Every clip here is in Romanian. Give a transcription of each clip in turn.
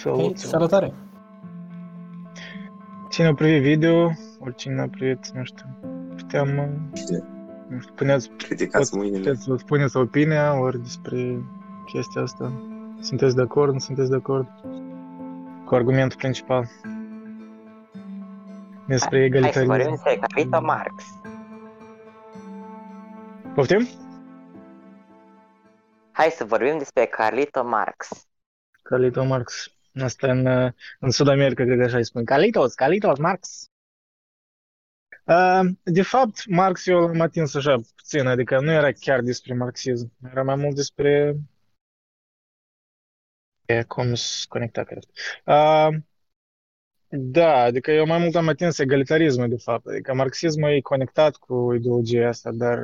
Salut! Ok, salutare! Cine a privit video, oricine a privit, nu știu, puteam, nu știu, puneți, Ridicați mâinile. puteți să spuneți opinia ori despre chestia asta. Sunteți de acord, nu sunteți de acord? Cu argumentul principal. Despre Hai să egalitarism. vorbim despre Carlito Marx. Poftim? Hai să vorbim despre Carlito Marx. Carlito Marx. Asta în, uh, în Sud America, cred că așa îi spun. Carlitos, Carlitos Marx. Uh, De fapt, Marx eu l-am atins așa puțin, adică nu era chiar despre marxism, era mai mult despre e, cum să conecta, cred. Uh, Da, adică eu mai mult am atins egalitarismul, de fapt, adică marxismul e conectat cu ideologia asta, dar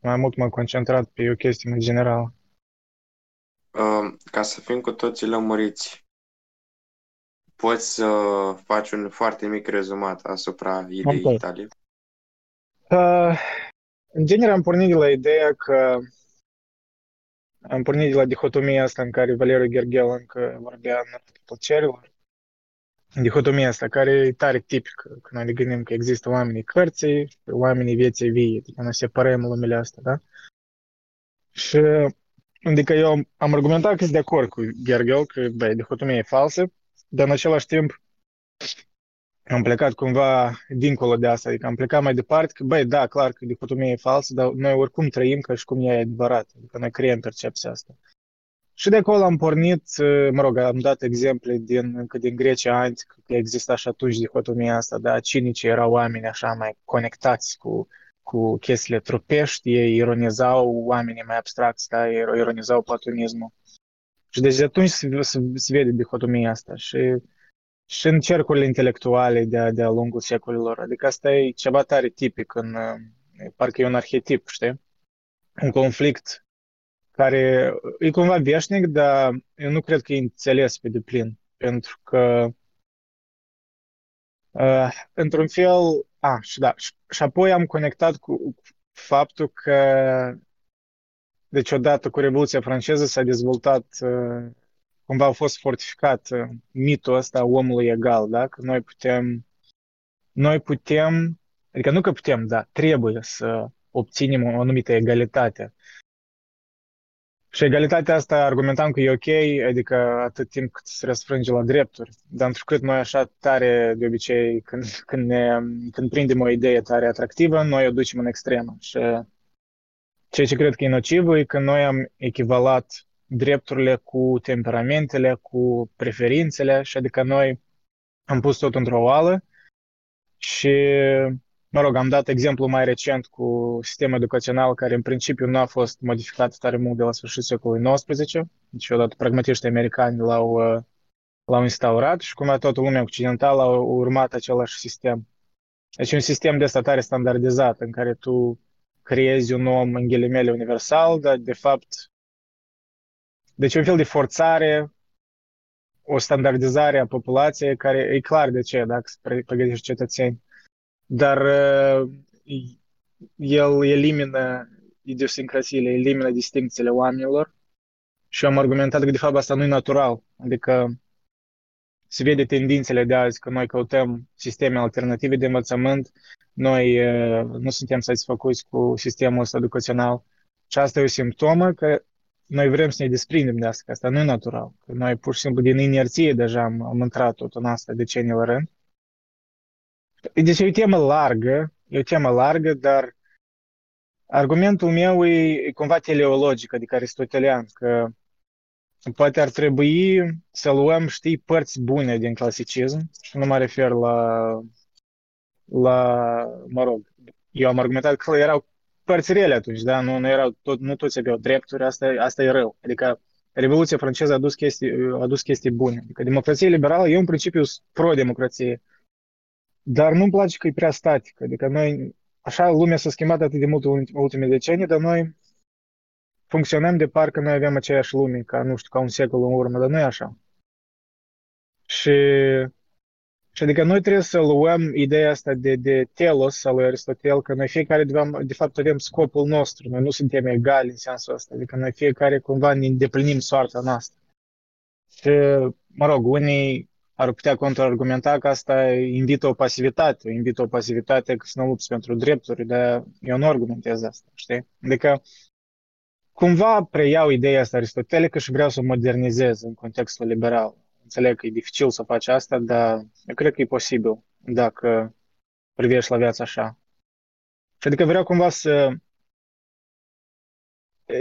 mai mult m-am concentrat pe o chestie mai generală. Uh, ca să fim cu toții lămuriți, poți să faci un foarte mic rezumat asupra ideii Ok. tale? Uh, În genere am pornit de la ideea că am pornit de la dihotomia asta în care Valeriu Gherghel încă vorbea în Artul plăcerilor. Dihotomia asta care e tare tipică când noi ne gândim că există oamenii cărții și oamenii vieții vii, adică noi separăm lumile astea, da? Și adică eu am, am argumentat că sunt de acord cu Gherghel că, băi, dihotomia e falsă, dar în același timp am plecat cumva dincolo de asta, adică am plecat mai departe că, băi, da, clar că dihotomia e falsă, dar noi oricum trăim ca și cum ea e adevărat, adică noi creăm percepția asta. Și de acolo am pornit, uh, mă rog, am dat exemple din, încă din Grecia antică, că exista și atunci dihotomia asta, da, cinici erau oameni așa mai conectați cu, cu chestiile trupești, ei ironizau oamenii mai abstracți, da, ei ironizau platonismul. Și deci de atunci se, se, se vede dihotomia asta și și în cercurile intelectuale de-a, de-a lungul secolilor. Adică asta e ceva tare tipic, în, uh, parcă e un arhetip, știi? Un conflict care e cumva veșnic, dar eu nu cred că e înțeles pe deplin, pentru că uh, într-un fel, a, și da, și, și apoi am conectat cu faptul că deci odată cu Revoluția franceză s-a dezvoltat uh, cumva a fost fortificat uh, mitul ăsta a omului egal, da? Că noi putem, noi putem, adică nu că putem, da, trebuie să obținem o anumită egalitate. Și egalitatea asta argumentam că e ok, adică atât timp cât se răsfrânge la drepturi, dar întrucât noi așa tare, de obicei, când, când, ne, când prindem o idee tare atractivă, noi o ducem în extremă. Și ceea ce cred că e nociv e că noi am echivalat drepturile cu temperamentele, cu preferințele și adică noi am pus tot într-o oală și, mă rog, am dat exemplu mai recent cu sistemul educațional care în principiu nu a fost modificat tare mult de la sfârșitul secolului XIX, deci odată pragmatiștii americani l-au, uh, l-au instaurat și cumva toată lumea occidentală a urmat același sistem. Deci un sistem de ăsta tare standardizat în care tu creezi un om în ghilimele universal, dar de fapt deci un fel de forțare, o standardizare a populației care e clar de ce, dacă se pregătești cetățeni. Dar uh, el elimină idiosincrasiile, elimină distincțiile oamenilor și am argumentat că de fapt asta nu e natural. Adică se vede tendințele de azi că noi căutăm sisteme alternative de învățământ, noi uh, nu suntem satisfăcuți cu sistemul ăsta educațional și asta e o simptomă că noi vrem să ne desprindem de asta, că asta nu e natural. Că noi pur și simplu din inerție deja am, am intrat tot în asta decenii la rând. Deci e o temă largă, e o temă largă, dar argumentul meu e, e cumva teleologic, adică aristotelian, că poate ar trebui să luăm, știi, părți bune din clasicism și nu mă refer la, la mă rog, eu am argumentat că erau părți rele atunci, da? Nu, nu, erau tot, nu toți aveau drepturi, asta, asta e rău. Adică Revoluția franceză a adus chestii, a adus chestii bune. Adică democrația liberală, eu în principiu sunt pro-democrație, dar nu-mi place că e prea statică. Adică noi, așa lumea s-a schimbat atât de mult în ultimele decenii, dar noi funcționăm de parcă noi avem aceeași lume, ca, nu știu, ca un secol în urmă, dar nu e așa. Și și adică noi trebuie să luăm ideea asta de, de telos al lui Aristotel, că noi fiecare de, de fapt avem scopul nostru, noi nu suntem egali în sensul ăsta, adică noi fiecare cumva ne îndeplinim soarta noastră. Și, mă rog, unii ar putea contraargumenta că asta invită o pasivitate, invită o pasivitate că să nu lupți pentru drepturi, dar eu nu argumentez asta, știi? Adică, cumva preiau ideea asta aristotelică și vreau să o modernizez în contextul liberal. Înțeleg că e dificil să faci asta, dar eu cred că e posibil dacă privești la viața așa. Și adică vreau cumva să...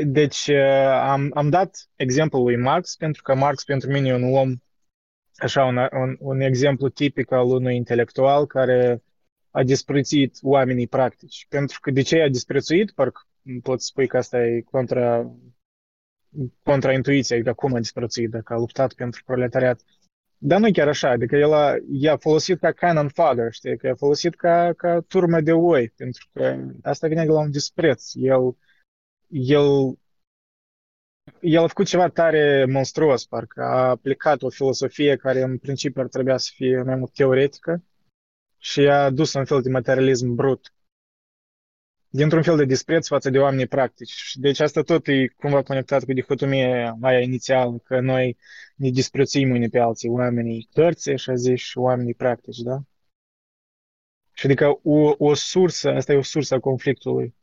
Deci am, am dat exemplul lui Marx, pentru că Marx pentru mine e un om, așa, un, un, un exemplu tipic al unui intelectual care a disprețuit oamenii practici. Pentru că de ce a disprețuit? Parcă pot spui că asta e contra, contra intuiției, adică cum a disprețuit, dacă a luptat pentru proletariat. Dar nu chiar așa, adică el a, i-a folosit ca cannon fodder, știi, că a folosit ca, ca turmă de oi, pentru că asta vine de la un dispreț. El, el, el a făcut ceva tare monstruos, parcă a aplicat o filosofie care în principiu ar trebui să fie mai mult teoretică și a dus un fel de materialism brut dintr-un fel de dispreț față de oamenii practici. Deci asta tot e cumva conectat cu dihotomia aia inițială, că noi ne disprețuim unii pe alții, oamenii cărții, așa zici, și oamenii practici, da? Și adică o, o sursă, asta e o sursă a conflictului.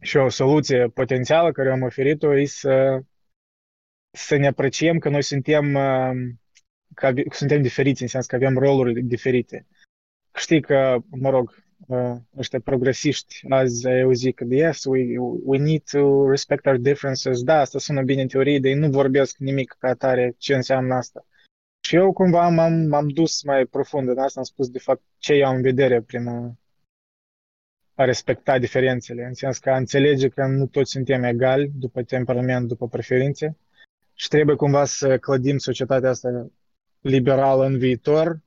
Și o soluție potențială care am oferit-o e să, să ne apreciem că noi suntem, că suntem diferiți, în sens că avem roluri diferite. Știi că, mă rog, uh, ăștia progresiști azi eu zic că yes, we, we need to respect our differences. Da, asta sună bine în teorie, dar nu vorbesc nimic ca atare ce înseamnă asta. Și eu cumva m-am, m-am dus mai profund în asta, am spus de fapt ce eu am în vedere prin a, a respecta diferențele, în sens că a înțelege că nu toți suntem egali după temperament, după preferințe și trebuie cumva să clădim societatea asta liberală în viitor,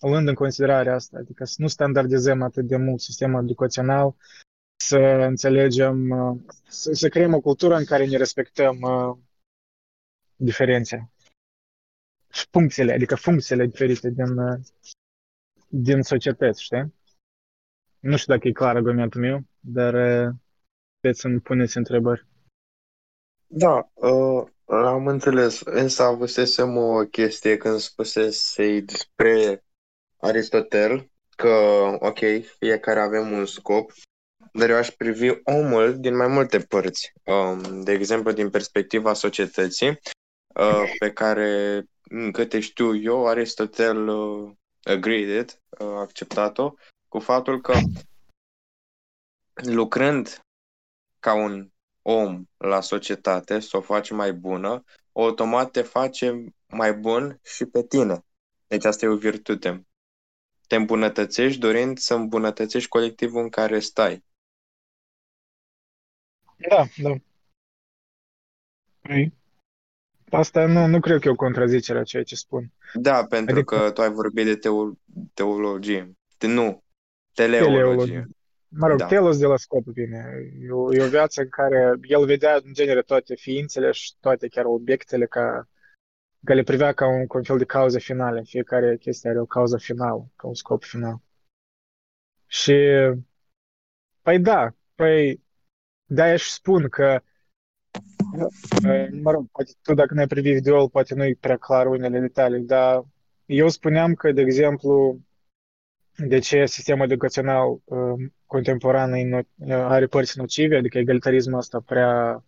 luând în considerare asta, adică să nu standardizăm atât de mult sistemul educațional, să înțelegem, uh, să, să creăm o cultură în care ne respectăm uh, diferențe și funcțiile, adică funcțiile diferite din, uh, din societăți, știi? Nu știu dacă e clar argumentul meu, dar uh, puteți să-mi puneți întrebări. Da, uh, am înțeles. Însă avusesem o chestie când spusese despre Aristotel că, ok, fiecare avem un scop, dar eu aș privi omul din mai multe părți. Um, de exemplu, din perspectiva societății, uh, pe care, câte știu eu, Aristotel uh, agreed it, uh, acceptat-o, cu faptul că lucrând ca un om la societate, să o faci mai bună, automat te face mai bun și pe tine. Deci asta e o virtute te îmbunătățești dorind să îmbunătățești colectivul în care stai. Da, da. Ei. Asta nu, nu cred că e o contrazicere a ceea ce spun. Da, pentru adică... că tu ai vorbit de teo- teologie. De, nu, teleologie. teleologie. Mă rog, da. telos de la scop vine. E o, e o viață în care el vedea în genere toate ființele și toate chiar obiectele ca că le privea ca un, ca un fel de cauză finală. Fiecare chestie are o cauză finală, ca un scop final. Și, păi da, păi, de-aia și spun că, mă rog, poate tu dacă ne-ai privit video poate nu e prea clar unele detalii, dar eu spuneam că, de exemplu, de ce sistemul educațional uh, contemporan are părți nocive, adică egalitarismul ăsta prea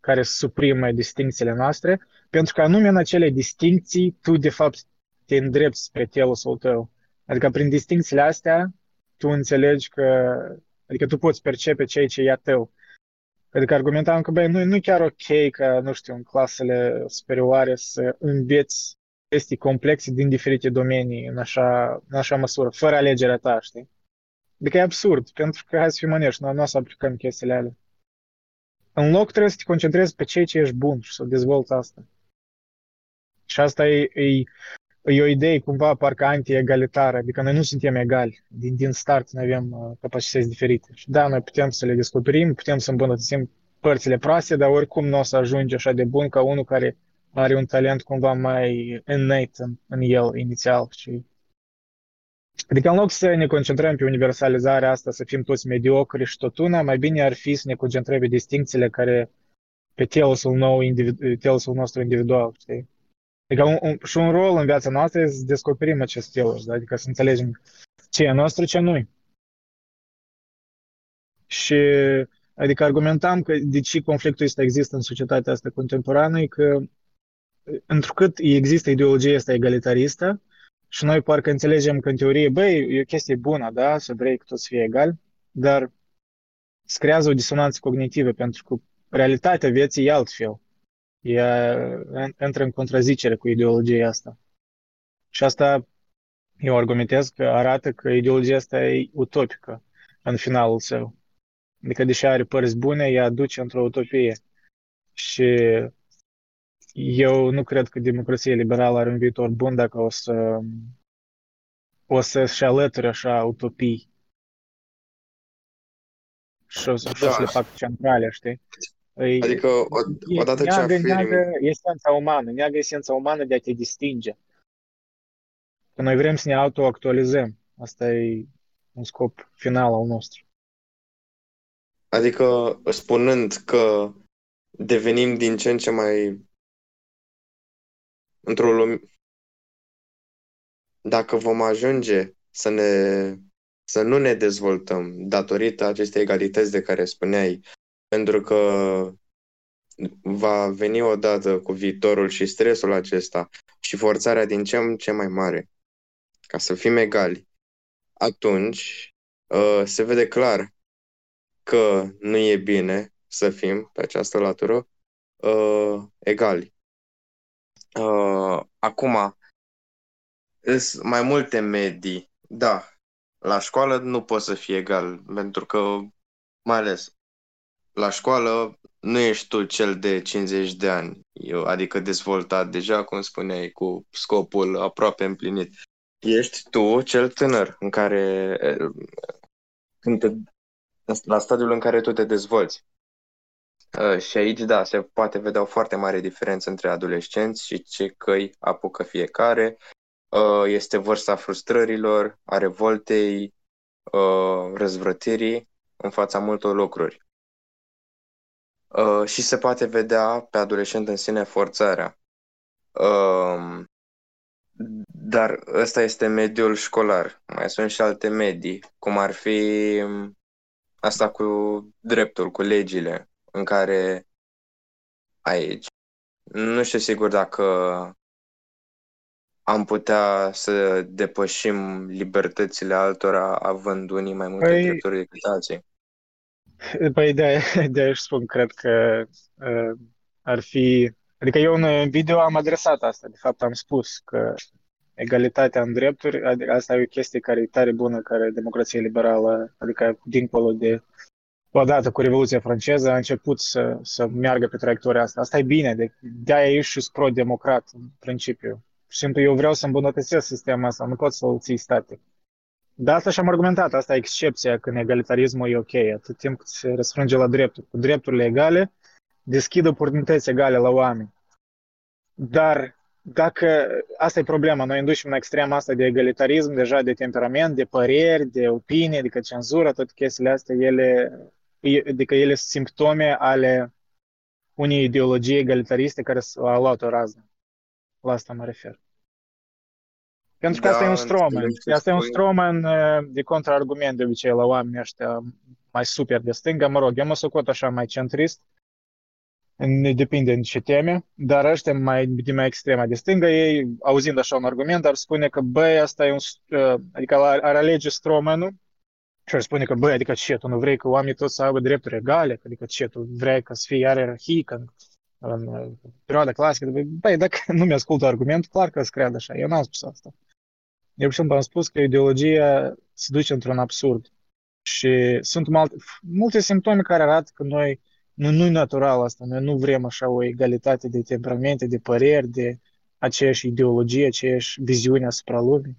care suprimă distincțiile noastre, pentru că anume în acele distincții tu de fapt te îndrepți spre telosul tău. Adică prin distincțiile astea tu înțelegi că, adică tu poți percepe ceea ce e a tău. Adică argumentam că, băi, nu, nu chiar ok ca, nu știu, în clasele superioare să înveți chestii complexe din diferite domenii în așa, în așa măsură, fără alegerea ta, știi? Adică e absurd, pentru că hai să fim onești, noi nu o să aplicăm chestiile alea. În loc trebuie să te concentrezi pe ceea ce ești bun și să dezvolți asta. Și asta e, e, e o idee cumva parcă anti-egalitară, adică noi nu suntem egali. Din, din start noi avem uh, capacități diferite. Și da, noi putem să le descoperim, putem să îmbunătățim părțile proaste, dar oricum nu o să ajunge așa de bun ca unul care are un talent cumva mai innate în, în el inițial și Adică în loc să ne concentrăm pe universalizarea asta, să fim toți mediocri și tot una, mai bine ar fi să ne concentrăm pe distincțiile care pe telosul, nou, individu- telosul nostru individual, știi? Adică un, un, și un rol în viața noastră este să descoperim acest stiluri, da? adică să înțelegem ce e nostru, ce nu Și adică argumentam că de ce conflictul ăsta există în societatea asta contemporană, e că întrucât există ideologia asta egalitaristă și noi parcă înțelegem că în teorie, băi, e o chestie bună, da, să vrei că toți fie egali, dar se creează o disonanță cognitivă pentru că realitatea vieții e altfel. Ea intră în contrazicere cu ideologia asta. Și asta eu argumentez că arată că ideologia asta e utopică în finalul său. Adică, deși are părți bune, ea duce într-o utopie. Și eu nu cred că democrația liberală are un viitor bun dacă o să o să-și alăture așa utopii și o să, da. să le fac centrale, știi? E, adică, odată ce afirmi... Neagă esența umană, neagă esența umană de a te distinge. Că noi vrem să ne autoactualizăm. Asta e un scop final al nostru. Adică, spunând că devenim din ce în ce mai într-o lume... Dacă vom ajunge să ne să nu ne dezvoltăm datorită acestei egalități de care spuneai, pentru că va veni odată cu viitorul și stresul acesta și forțarea din ce în ce mai mare ca să fim egali, atunci uh, se vede clar că nu e bine să fim pe această latură uh, egali. Uh, acum, sunt mai multe medii. Da, la școală nu poți să fii egal, pentru că, mai ales, la școală nu ești tu cel de 50 de ani, adică dezvoltat deja, cum spuneai, cu scopul aproape împlinit. Ești tu cel tânăr, în care, când te, la stadiul în care tu te dezvolți. Uh, și aici, da, se poate vedea o foarte mare diferență între adolescenți și ce căi apucă fiecare. Uh, este vârsta frustrărilor, a revoltei, uh, răzvrătirii în fața multor lucruri. Și se poate vedea pe adolescent în sine forțarea. Dar ăsta este mediul școlar. Mai sunt și alte medii, cum ar fi um, asta cu dreptul, cu legile în care aici nu știu sigur dacă am putea să depășim libertățile altora având unii mai multe păi, drepturi decât alții. Păi de, de aș spun, cred că uh, ar fi... Adică eu în video am adresat asta, de fapt am spus că egalitatea în drepturi, adică asta e o chestie care e tare bună, care democrația liberală, adică dincolo de odată cu Revoluția franceză, a început să, să meargă pe traiectoria asta. Asta e bine, de, de-aia ești și pro-democrat, în principiu. Și simplu, eu vreau să îmbunătățesc sistemul ăsta, nu pot să-l ții static. De asta și-am argumentat, asta e excepția când egalitarismul e ok, atât timp cât se răsfrânge la drepturi. Cu drepturile egale, deschid oportunități egale la oameni. Dar dacă asta e problema, noi inducem în extrema asta de egalitarism, deja de temperament, de păreri, de opinie, adică cenzură, toate chestiile astea, ele adică ele sunt simptome ale unei ideologii egalitariste care a luat o rază. La asta mă refer. Pentru că da, asta e un stroman. Asta e un stroman de contraargument de obicei la oamenii ăștia mai super de stânga. Mă rog, eu mă socot așa mai centrist, depinde în ce teme, dar ăștia mai, de mai extrema de stânga, ei, auzind așa un argument, ar spune că, băi, asta e un, adică ar alege stromanul și ar spune că, băi, adică ce, tu nu vrei că oamenii toți să aibă drepturi egale? Adică ce, tu vrei ca să fie iar ierarhică în, în perioada clasică? Băi, dacă nu mi-ascultă argumentul, clar că îți cred așa. Eu n-am spus asta. Eu, și am spus că ideologia se duce într-un absurd. Și sunt multe, multe simptome care arată că noi nu, nu natural asta. Noi nu vrem așa o egalitate de temperamente, de păreri, de aceeași ideologie, aceeași viziune asupra lumii.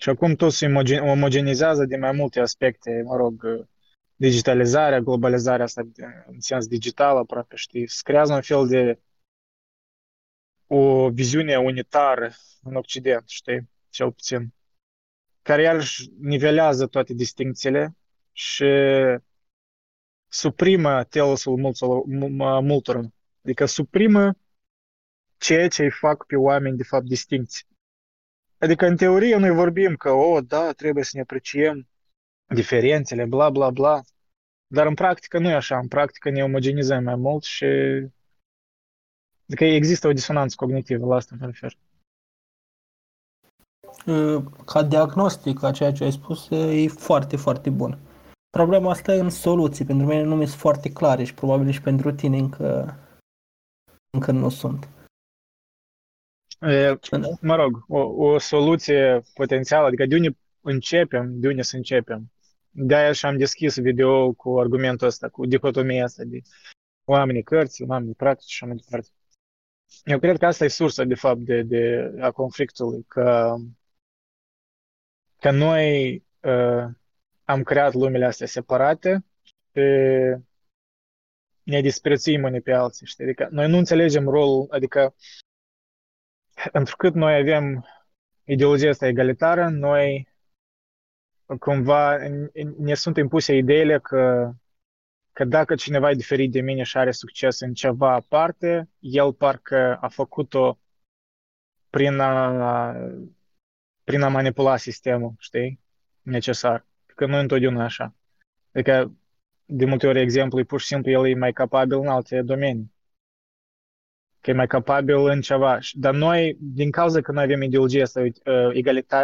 Și acum tot se omogenizează din mai multe aspecte, mă rog, digitalizarea, globalizarea asta în sens digital aproape, știi, se creează un fel de o viziune unitară în Occident, știi, cel puțin, care iarăși nivelează toate distincțiile și suprimă telosul multor, multor. Adică suprimă ceea ce îi fac pe oameni, de fapt, distincți. Adică, în teorie, noi vorbim că, oh, da, trebuie să ne apreciem diferențele, bla, bla, bla. Dar în practică nu e așa. În practică ne omogenizăm mai mult și... Adică există o disonanță cognitivă, la asta mă refer. Ca diagnostic, a ceea ce ai spus, e foarte, foarte bun. Problema asta e în soluții. Pentru mine nu mi sunt foarte clare și probabil și pentru tine încă, încă nu sunt. E, mă rog, o, o soluție potențială, adică de unde începem, de unde să începem. De-aia și am deschis video cu argumentul ăsta, cu dicotomia asta de oamenii cărți, oamenii practici și așa mai departe. Eu cred că asta e sursa, de fapt, de, de a conflictului, că, că noi uh, am creat lumele astea separate și ne disprețuim unii pe alții, știi? Adică noi nu înțelegem rolul, adică întrucât noi avem ideologia asta egalitară, noi cumva ne sunt impuse ideile că, că dacă cineva e diferit de mine și are succes în ceva aparte, el parcă a făcut-o prin a, prin a manipula sistemul, știi, necesar. Că nu întotdeauna așa. Adică, de multe ori, exemplu, e pur și simplu el e mai capabil în alte domenii că e mai capabil în ceva. Dar noi, din cauza că noi avem ideologia asta uh,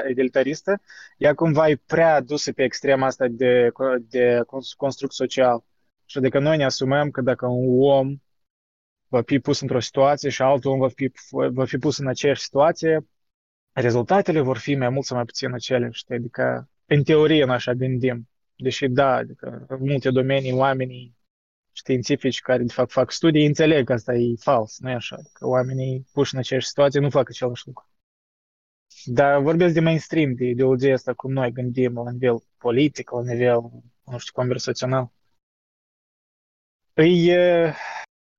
egalitaristă, ea cumva e prea dusă pe extrema asta de, de construct social. Și adică noi ne asumăm că dacă un om va fi pus într-o situație și altul om va fi, va fi pus în aceeași situație, rezultatele vor fi mai mult sau mai puțin aceleași. Adică, în teorie, noi așa gândim. Deși, da, adică, în multe domenii oamenii științifici care de fapt fac studii înțeleg că asta e fals, nu e așa, că oamenii puși în aceeași situație nu fac același lucru. Dar vorbesc de mainstream, de ideologia asta cum noi gândim la nivel politic, la nivel, nu știu, conversațional. Păi,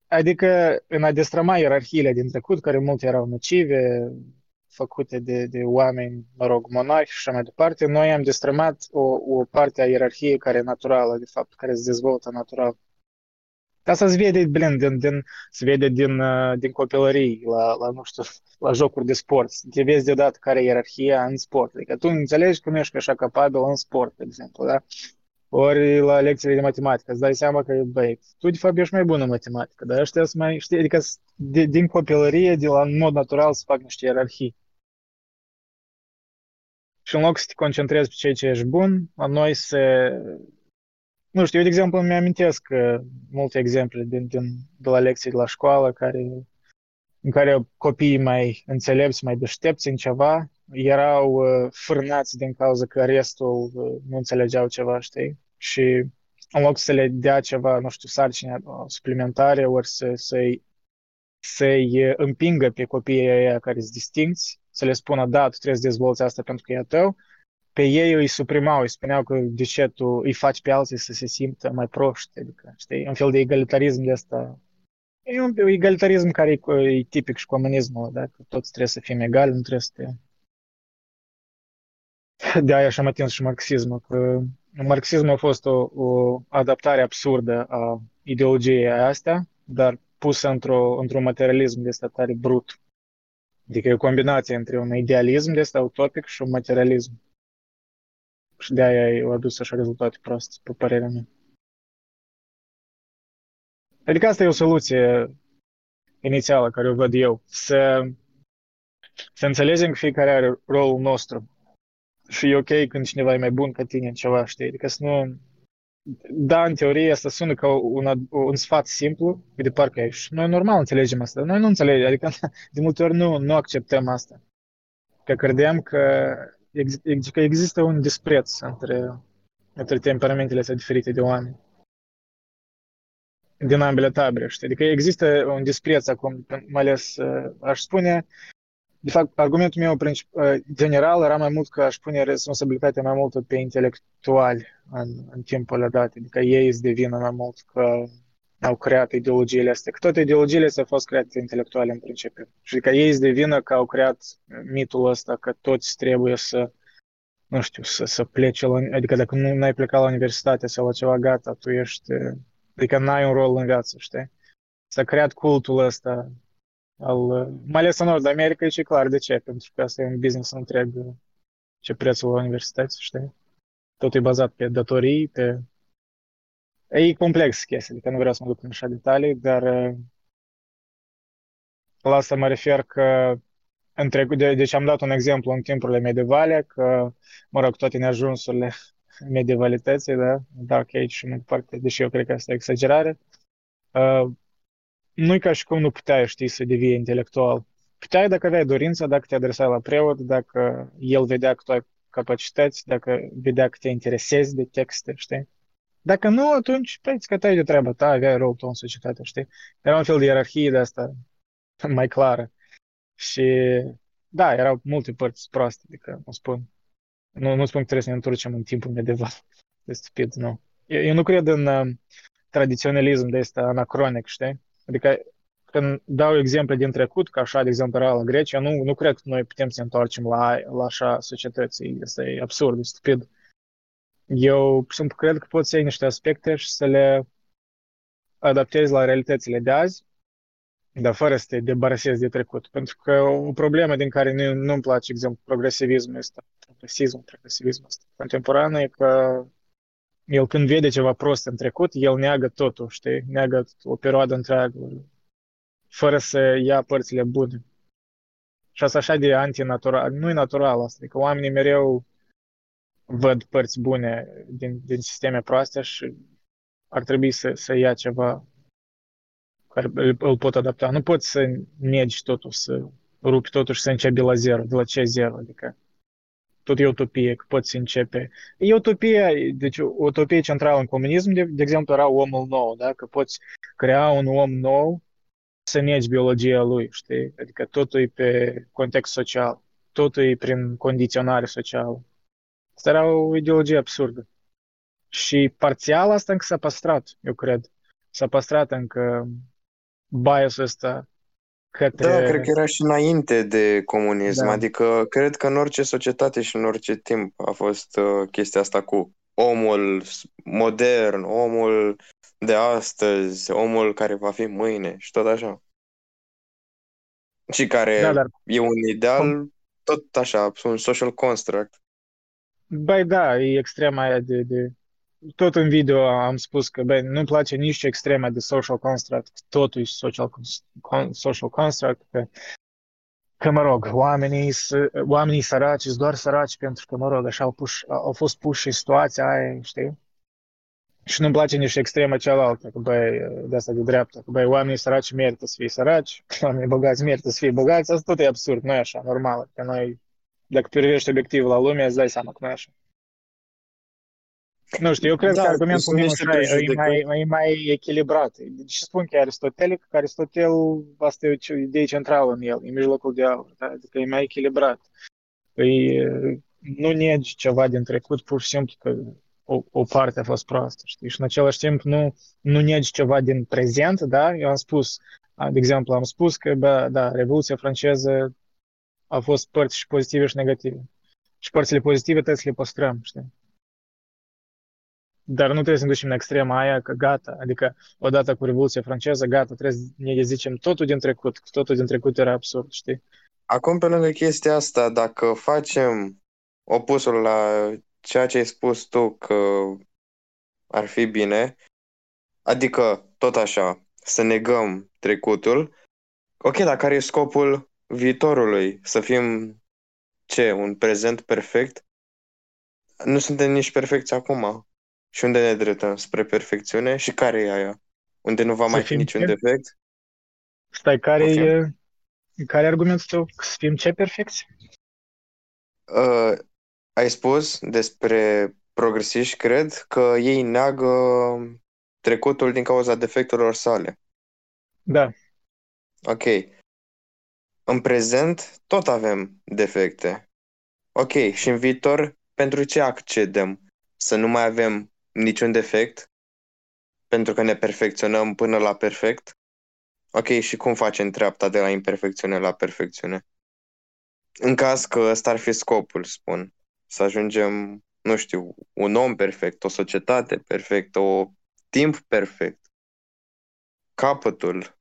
adică în a destrăma ierarhiile din trecut, care multe erau nocive, făcute de, de oameni, mă rog, monarhi și așa mai departe, noi am destrămat o, o parte a ierarhiei care e naturală, de fapt, care se dezvoltă natural. Asta se vede, blin, din, din, se vede din, uh, din copilărie la, la, nu știu, la jocuri de sport. Te vezi deodată care e ierarhia în sport. Adică tu înțelegi că nu ești așa capabil în sport, de exemplu, da? Ori la lecțiile de matematică, îți dai seama că, băi, tu de fapt ești mai bun în matematică, dar ăștia să mai știi, adică de, din copilărie, de la în mod natural să fac niște ierarhii. Și în loc să te concentrezi pe ceea ce ești bun, la noi se nu știu, eu, de exemplu, îmi amintesc uh, multe exemple din, din, de la lecții de la școală care, în care copiii mai înțelepți, mai deștepți în ceva, erau uh, fârnați din cauza că restul uh, nu înțelegeau ceva, știi? Și în loc să le dea ceva, nu știu, sarcini suplimentare, ori să, să-i, să-i împingă pe copiii aia care sunt distinți, să le spună, da, tu trebuie să dezvolți asta pentru că e a tău, pe ei îi suprimau, îi spuneau că de ce tu îi faci pe alții să se simtă mai proști, adică, știi, un fel de egalitarism de asta. E un egalitarism care e, e tipic și comunismul, da? că toți trebuie să fim egali, nu trebuie să te... De aia și-am atins și marxismul, că marxismul a fost o, o adaptare absurdă a ideologiei astea, dar pusă într-o, într-un materialism de ăsta tare brut. Adică e o combinație între un idealism de ăsta utopic și un materialism. Și de aia au adus așa rezultate proaste, pe părerea mea. Adică asta e o soluție inițială care o văd eu. Să, să înțelegem că fiecare are rolul nostru. Și e ok când cineva e mai bun ca tine în ceva, știi? Adică să nu... Da, în teorie asta sună ca un, un sfat simplu, de parcă e. Și noi normal înțelegem asta. Noi nu înțelegem, adică de multe ori nu, nu acceptăm asta. Că credeam că ex, că există un dispreț între, între temperamentele astea diferite de oameni din ambele tabere, știi? Adică există un dispreț acum, mai ales, uh, aș spune, de fapt, argumentul meu uh, general era mai mult că aș pune responsabilitatea mai mult pe intelectuali în, în timpul dat, adică ei îți devină mai mult că au creat ideologiile astea, că toate ideologiile astea au fost create intelectuale în principiu. Și că ei îți devină că au creat mitul ăsta că toți trebuie să, nu știu, să, să plece la, adică dacă nu ai plecat la universitate sau la ceva, gata, tu ești, adică n-ai un rol în viață, știi? S-a creat cultul ăsta al, mai ales în Nord America, e și clar de ce, pentru că asta e un business întreg ce prețul la universități, știi? Totul e bazat pe datorii, pe... E complex chestia, adică nu vreau să mă duc în așa detalii, dar la asta mă refer că în trecut, de, deci am dat un exemplu în timpurile medievale, că, mă rog, toate neajunsurile medievalității, da, Dark Age și mai departe, deși eu cred că asta e exagerare, uh, nu-i ca și cum nu puteai, știi, să devii intelectual. Puteai dacă aveai dorința, dacă te adresai la preot, dacă el vedea că tu ai capacități, dacă vedea că te interesezi de texte, știi? Dacă nu, atunci, păi, că de treaba ta, aveai rău tău în societate, știi? Era un fel de ierarhie de asta mai clară. Și da, erau multe părți proaste, adică nu spun. Nu, nu spun că trebuie să ne întoarcem în timpul medieval. De stupid, nu. Eu, eu nu cred în uh, tradiționalism de ăsta anacronic, știi? Adică când dau exemple din trecut, ca așa, de exemplu, era la Grecia, nu, nu cred că noi putem să ne întoarcem la, la așa societăți. Este e absurd, e stupid. Eu, simplu, cred că poți să iei niște aspecte și să le adaptezi la realitățile de azi dar fără să te debarasezi de trecut. Pentru că o problemă din care nu, nu-mi place, exemplu, progresivismul ăsta, progresismul, progresivismul ăsta contemporan e că el când vede ceva prost în trecut, el neagă totul, știi? Neagă o perioadă întreagă, fără să ia părțile bune. Și asta așa de antinatural, nu e natural asta, adică oamenii mereu văd părți bune din, din sisteme proaste și ar trebui să, să ia ceva care îl pot adapta. Nu poți să negi totul, să rupi totul și să începi de la zero, de la ce zero, adică tot e utopie, că poți începe. E utopie, deci utopie centrală în comunism, de, de exemplu, era omul nou, da? că poți crea un om nou să negi biologia lui, știi? Adică totul e pe context social, totul e prin condiționare socială. Asta era o ideologie absurdă. Și parțial asta încă s-a păstrat, eu cred. S-a păstrat încă biasul ăsta către... Da, cred că era și înainte de comunism, da. adică cred că în orice societate și în orice timp a fost uh, chestia asta cu omul modern, omul de astăzi, omul care va fi mâine și tot așa. Și care da, dar... e un ideal tot așa, un social construct. Băi, da, e extrema aia de, de tot în video am spus că bă, nu-mi place nici extrema de social construct, totul e social, social construct, că, că, mă rog, oamenii, oamenii săraci sunt doar săraci pentru că, mă rog, așa au, puș, au fost puși în situația aia, știi? Și nu-mi place nici extrema cealaltă, că băi, de asta de dreapta, că băi, oamenii săraci merită să fie săraci, oamenii bogați merită să fie bogați, asta tot e absurd, nu e așa, normal, că noi, dacă privești obiectiv la lume, îți dai seama că nu e așa. Nu știu, eu cred da, că argumentul meu e mai, e mai echilibrat. Deci spun că aristotelic, că Aristotel, asta e o idee centrală în el, e mijlocul de aur, da? adică e mai echilibrat. Păi, nu negi ceva din trecut, pur și simplu că o, o parte a fost proastă, știi? Și în același timp nu, nu negi ceva din prezent, da? Eu am spus, de exemplu, am spus că, bă, da, Revoluția franceză a fost părți și pozitive și negative. Și părțile pozitive trebuie să le păstrăm, știi? Dar nu trebuie să ne ducem în extrema aia că gata, adică odată cu Revoluția franceză, gata, trebuie să ne zicem totul din trecut, totul din trecut era absurd, știi? Acum, pe lângă chestia asta, dacă facem opusul la ceea ce ai spus tu că ar fi bine, adică tot așa, să negăm trecutul, ok, dar care e scopul viitorului? Să fim ce? Un prezent perfect? Nu suntem nici perfecți acum. Și unde ne dreptăm? Spre perfecțiune? Și care e aia? Unde nu va să mai fi niciun ce? defect? Stai, care e, care e argumentul tău? Să fim ce perfecți? Uh, ai spus despre progresiști, cred, că ei neagă trecutul din cauza defectelor sale. Da. Ok. În prezent tot avem defecte. Ok, și în viitor pentru ce accedem? Să nu mai avem niciun defect, pentru că ne perfecționăm până la perfect. Ok, și cum facem treapta de la imperfecțiune la perfecțiune? În caz că ăsta ar fi scopul, spun, să ajungem, nu știu, un om perfect, o societate perfectă, o timp perfect, capătul.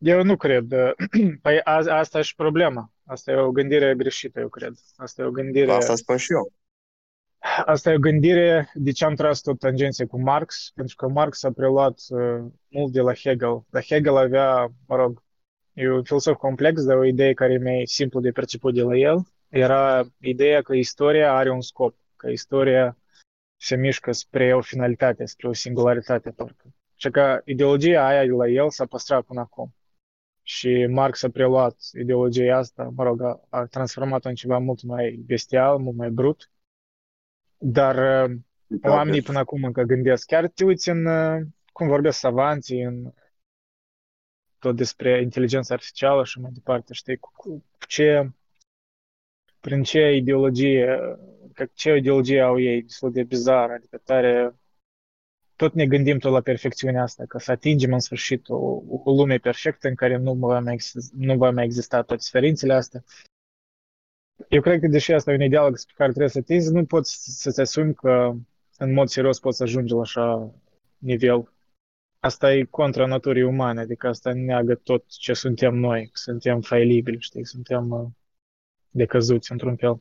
Eu nu cred. uh, Păi a, asta e și problema. Asta e o gândire greșită, eu cred. Asta e o gândire... Asta spun și eu. Asta e o gândire de ce am tras tot tangențe cu Marx, pentru că Marx a preluat uh, mult de la Hegel. Dar Hegel avea, mă rog, e un filosof complex, dar o idee care e mai simplu de perceput de la el era ideea că istoria are un scop, că istoria se mișcă spre o finalitate, spre o singularitate, parcă. Și că ideologia aia de la el s-a păstrat până acum. Și Marx a preluat ideologia asta, mă rog, a, a transformat-o în ceva mult mai bestial, mult mai brut. Dar uh, Da, oamenii până acum încă gândesc. Chiar te uiți în uh, cum vorbesc savanții, în tot despre inteligența artificială și mai departe, știi, cu, cu ce, prin ce ideologie, că ce ideologie au ei, destul de bizară, adică tare, tot ne gândim tot la perfecțiunea asta, că să atingem în sfârșit o, o lume perfectă în care nu va mai, exista, nu va mai exista toate suferințele astea. Eu cred că deși asta e un ideal pe care trebuie să atingi, nu poți să-ți asumi că în mod serios poți să ajungi la așa nivel. Asta e contra naturii umane, adică asta neagă tot ce suntem noi, că suntem failibili, știi, suntem uh, decăzuți într-un fel.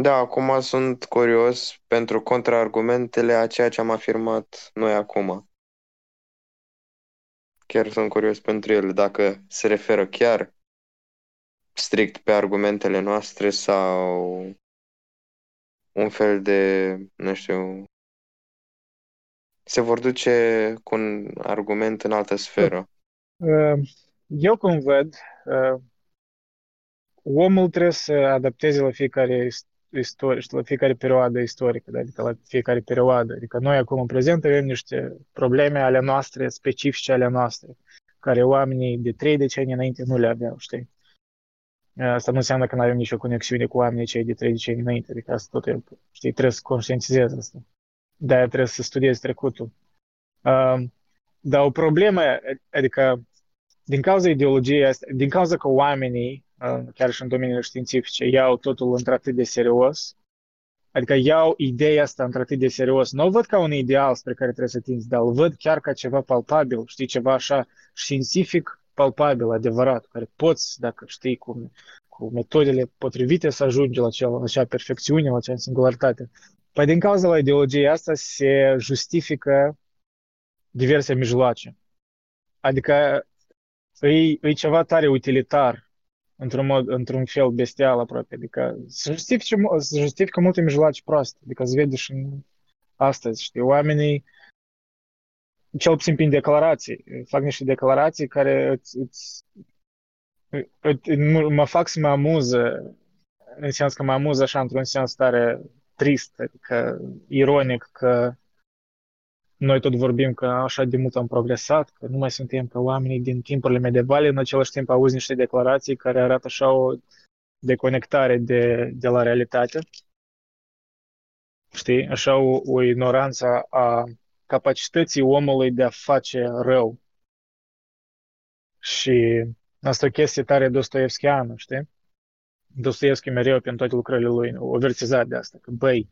Da, acum sunt curios pentru contraargumentele a ceea ce am afirmat noi acum. Chiar sunt curios pentru ele, dacă se referă chiar strict pe argumentele noastre sau un fel de, nu știu, se vor duce cu un argument în altă sferă. Uh, Eu cum văd, uh, omul trebuie să adapteze la fiecare ist- istorie, știi, la fiecare perioadă istorică, da? adică la fiecare perioadă. Adică noi acum în prezent avem niște probleme ale noastre, specifice ale noastre, care oamenii de trei decenii înainte nu le aveau, știi? Asta nu înseamnă că nu avem nicio conexiune cu oamenii cei de trei decenii înainte, adică asta tot e, știi, trebuie să conștientizezi asta. De-aia trebuie să studiezi trecutul. Uh, dar o problemă, adică din cauza ideologiei asta, din cauza că oamenii, uh, chiar și în domeniile științifice, iau totul într-atât de serios, adică iau ideea asta într-atât de serios, nu o văd ca un ideal spre care trebuie să tinzi, dar îl văd chiar ca ceva palpabil, știi, ceva așa științific palpabil, adevărat, care poți, dacă știi cum, cu metodele potrivite, să ajungi la acea, la acea perfecțiune, la acea singularitate. Păi din cauza la ideologia asta se justifică diverse mijloace. Adică e, e ceva tare utilitar, într-un mod, într-un fel bestial aproape. Adică se justifică, mu- se justifică multe mijloace proaste. Adică se vede și în astăzi, știi, oamenii cel puțin prin declarații, fac niște declarații care îți, îți, îți, mă fac să mă amuză, în sens că mă amuză așa într-un sens tare trist, adică ironic că noi tot vorbim că așa de mult am progresat, că nu mai suntem ca oamenii din timpurile medievale, în același timp auzi niște declarații care arată așa o deconectare de, de la realitate. Știi? Așa o, o ignoranță a capacității omului de a face rău. Și asta e o chestie tare dostoevskiană, știi? Dostoevski mereu prin toate lucrările lui o vertizat de asta, că băi,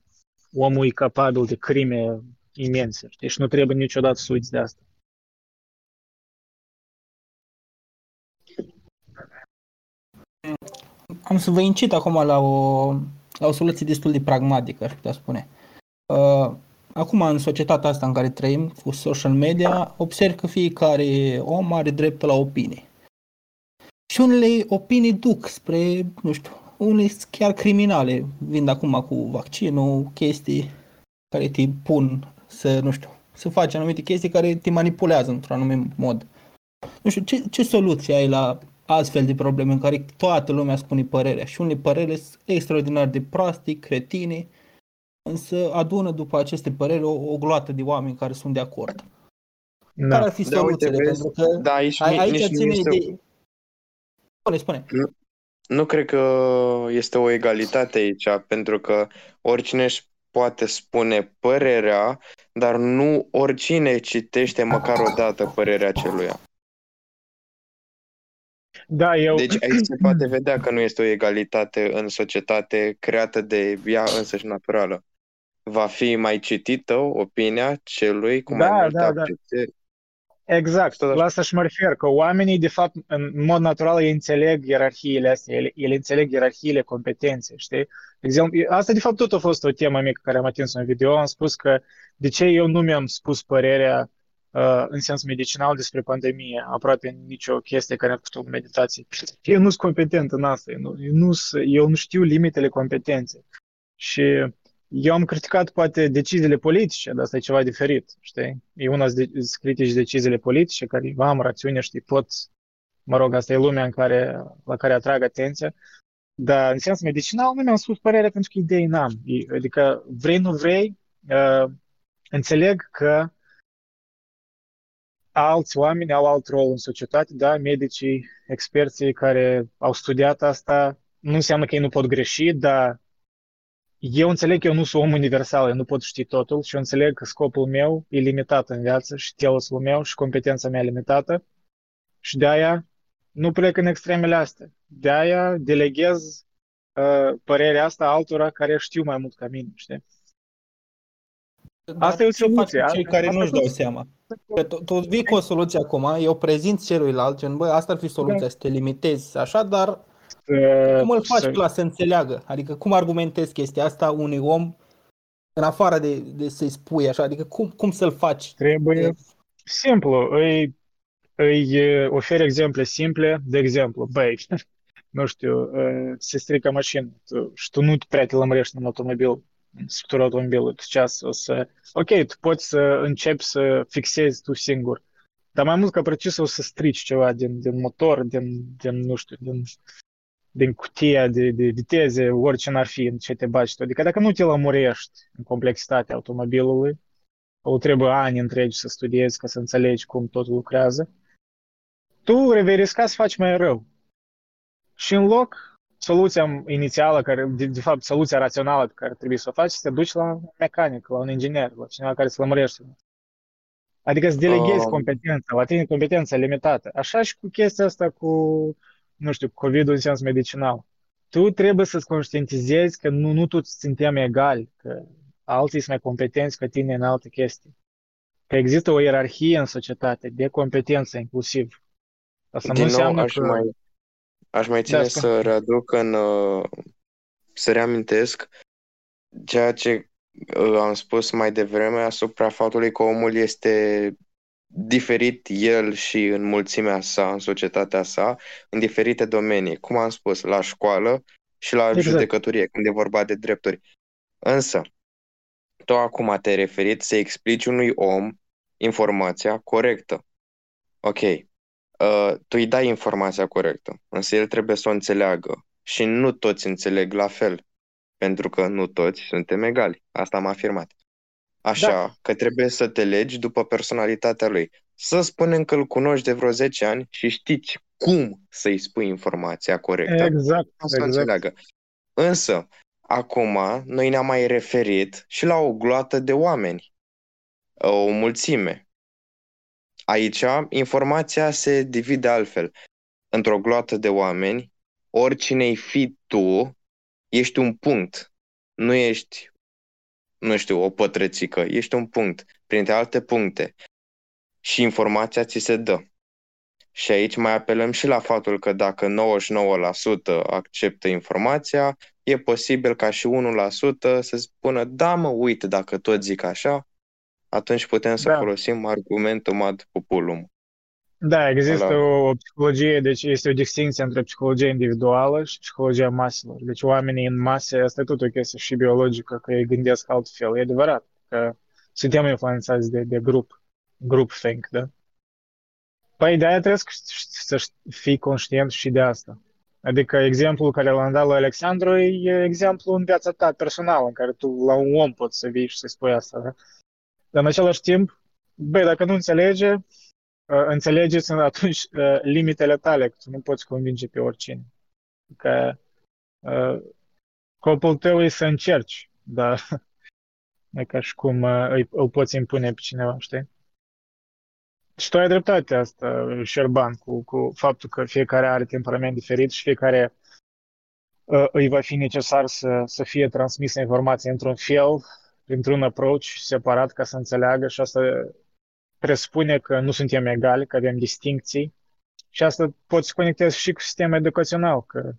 omul e capabil de crime imense, știi? Și nu trebuie niciodată să uiți de asta. Am să vă incit acum la o, la o soluție destul de pragmatică, aș putea spune. Uh, acum, în societatea asta în care trăim, cu social media, observ că fiecare om are dreptul la opinie. Și unele opinii duc spre, nu știu, unele sunt chiar criminale, vin acum cu vaccinul, chestii care te pun să, nu știu, să faci anumite chestii care te manipulează într-un anumit mod. Nu știu, ce, ce soluție ai la astfel de probleme în care toată lumea spune părerea și unele păreri sunt extraordinar de proaste, cretine, însă adună după aceste păreri o, o gloată de oameni care sunt de acord. Da. Care ar fi Da, uite, soluțiile? vezi, Pentru că Da, aici, ai- ni- aici nici nu ține este, de... Spune, spune. nu cred că este o egalitate aici, pentru că oricine își poate spune părerea, dar nu oricine citește măcar o dată părerea celuia. Da, eu, Deci aici se poate vedea că nu este o egalitate în societate creată de ea însăși naturală. Va fi mai citită opinia celui cu mai Da, multă da, da. Apreciere. Exact, Tot așa. la asta și mă refer, că oamenii, de fapt, în mod natural, ei înțeleg ierarhiile astea, ele, ele înțeleg ierarhiile competenței, știi? De exemplu, asta, de fapt, tot a fost o temă mică care am atins în video, am spus că de ce eu nu mi-am spus părerea uh, în sens medicinal despre pandemie, aproape nicio chestie care a făcut o meditație. Eu nu sunt competent în asta, eu nu, eu nu, eu nu știu limitele competenței. Și eu am criticat poate deciziile politice, dar asta e ceva diferit, știi? E una să critici deciziile politice care am rațiune, știi, pot, mă rog, asta e lumea în care, la care atrag atenția, dar în sens medicinal nu mi-am spus părerea pentru că idei n-am. Adică vrei, nu vrei, uh, înțeleg că alți oameni au alt rol în societate, da, medicii, experții care au studiat asta, nu înseamnă că ei nu pot greși, dar eu înțeleg că eu nu sunt om universal, eu nu pot ști totul și eu înțeleg că scopul meu e limitat în viață și telosul meu și competența mea limitată și de aia nu plec în extremele astea. De aia deleghez uh, părerea asta altora care știu mai mult ca mine, știi? Dar asta e o ce faci soluție. cu cei Asta, care asta nu-și dau seama? Că tu, tu vii cu o soluție acum, eu prezint celuilalt, gen, bă, asta ar fi soluția, Da. să te limitezi așa, dar uh, cum îl faci să- pe la să înțeleagă? Adică cum argumentezi chestia asta unui om în afară de, de să-i spui așa, adică cum, cum să-l faci? Trebuie simplu, îi, îi uh, oferi exemple simple, de exemplu, băi, nu știu, uh, se strică mașina tu, și tu nu prea te lămurești în automobil, în structura automobilului, tu ceas o să... Ok, tu poți să începi să fixezi tu singur, dar mai mult ca precis o să strici ceva din, din motor, din, din, nu știu, din, din cutia de, de viteze, orice n-ar fi în ce te bagi tu. Adică dacă nu te lămurești în complexitatea automobilului, o trebuie ani întregi să studiezi ca să înțelegi cum totul lucrează, tu vei risca să faci mai rău. Și în loc, soluția inițială, care, de, de fapt, soluția rațională pe care trebuie să o faci, să te duci la un mecanic, la un inginer, la cineva care să lămurește. Adică să deleghezi Um. competența, la tine competența limitată. Așa și cu chestia asta cu, nu știu, COVID-ul în sens medicinal. Tu trebuie să-ți conștientizezi că nu, nu toți suntem egali, că alții sunt mai competenți ca tine în alte chestii. Că există o ierarhie în societate de competență inclusiv. Asta Din nu nou, înseamnă aș că... mai, aș mai ține Da, spune. să readuc în, uh, să reamintesc ceea ce uh, am spus mai devreme asupra faptului că omul este diferit el și în mulțimea sa, în societatea sa, în diferite domenii. Cum am spus, la școală și la Exact. judecătorie, când e vorba de drepturi. Însă, tu acum te-ai referit să explici unui om informația corectă. Ok, uh, tu îi dai informația corectă, însă el trebuie să o înțeleagă și nu toți înțeleg la fel, pentru că nu toți suntem egali. Asta am afirmat. Așa Da. că trebuie să te legi după personalitatea lui. Să spunem că îl cunoști de vreo 10 ani și știți cum să-i spui informația corectă Exact, ca să exact. înțeleagă. Însă, acum, noi ne-am mai referit și la o gloată de oameni, o mulțime. Aici, informația se divide altfel. Într-o gloată de oameni, oricine-i fi tu, ești un punct. Nu ești, nu știu, o pătrățică, ești un punct, printre alte puncte. Și informația ți se dă. Și aici mai apelăm și la faptul că dacă 99% acceptă informația, e posibil ca și 1% să spună, da mă, uite, dacă tot zic așa, atunci putem să Da. folosim argumentul ad populum. Da, există Ala. o psihologie, deci este o distinție între psihologia individuală și psihologia maselor. Deci oamenii în mase, asta e tot o chestie și biologică, că ei gândesc altfel. E adevărat că suntem influențați de, de grup, group think, da? Păi de-aia trebuie să, să fii conștient și de asta. Adică exemplul care l-am dat la Alexandru e exemplu în viața ta personală, în care tu la un om poți să vii și să spui asta, da? Dar în același timp, băi, dacă nu înțelege, uh, înțelegeți în atunci uh, limitele tale, că tu nu poți convinge pe oricine. Că uh, scopul tău e să încerci, dar nu e ca și cum uh, îi, îl poți impune pe cineva, știi? Și tu ai dreptate asta, Șerban, cu, cu faptul că fiecare are temperament diferit și fiecare uh, îi va fi necesar să, să fie transmisă informația într-un fel, printr-un approach separat ca să înțeleagă și asta presupune că nu suntem egali, că avem distincții și asta poți să conectezi și cu sistemul educațional, că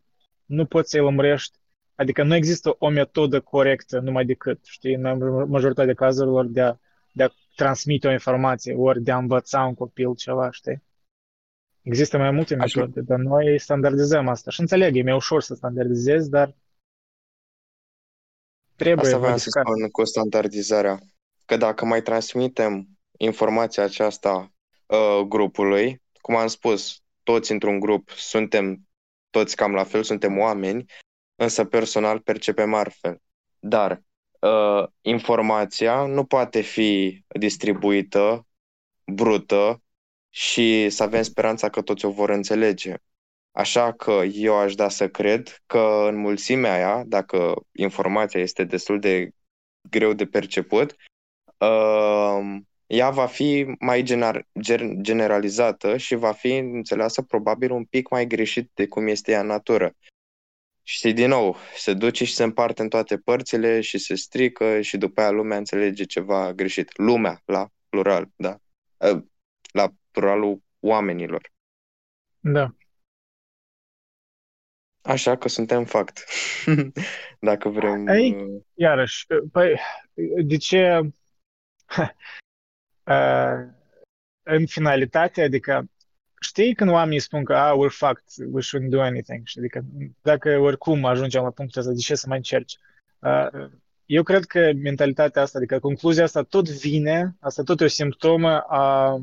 nu poți să-i lămurești Adică nu există o metodă corectă numai decât, știi, în majoritatea cazurilor de a, de a transmite o informație, ori de a învăța un copil ceva, știi? Există mai multe Așa. metode, dar noi standardizăm asta. Și înțeleg, e mai ușor să standardizezi, dar trebuie Asta vreau să modificat. spun cu standardizarea. Că dacă mai transmitem informația aceasta uh, grupului, cum am spus, toți într-un grup suntem toți cam la fel, suntem oameni, însă personal percepem altfel. Dar uh, informația nu poate fi distribuită brută și să avem speranța că toți o vor înțelege. Așa că eu aș da să cred că în mulțimea aia, dacă informația este destul de greu de perceput, uh, ea va fi mai gener- gen- generalizată și va fi înțeleasă probabil un pic mai greșit de cum este ea în natură. Și din nou, se duce și se împarte în toate părțile și se strică și după aia lumea înțelege ceva greșit. Lumea, la plural, da. Uh, La pluralul oamenilor. Da. Așa că suntem fact. Dacă vrem... Ei, uh, Iarăși, păi, de ce uh, în finalitate, adică știi când oamenii spun că ah, we're fucked, we shouldn't do anything, și adică dacă oricum ajungem la punctul ăsta, de ce să mai încerci? Uh, eu cred că mentalitatea asta, adică concluzia asta tot vine, asta tot e o simptomă a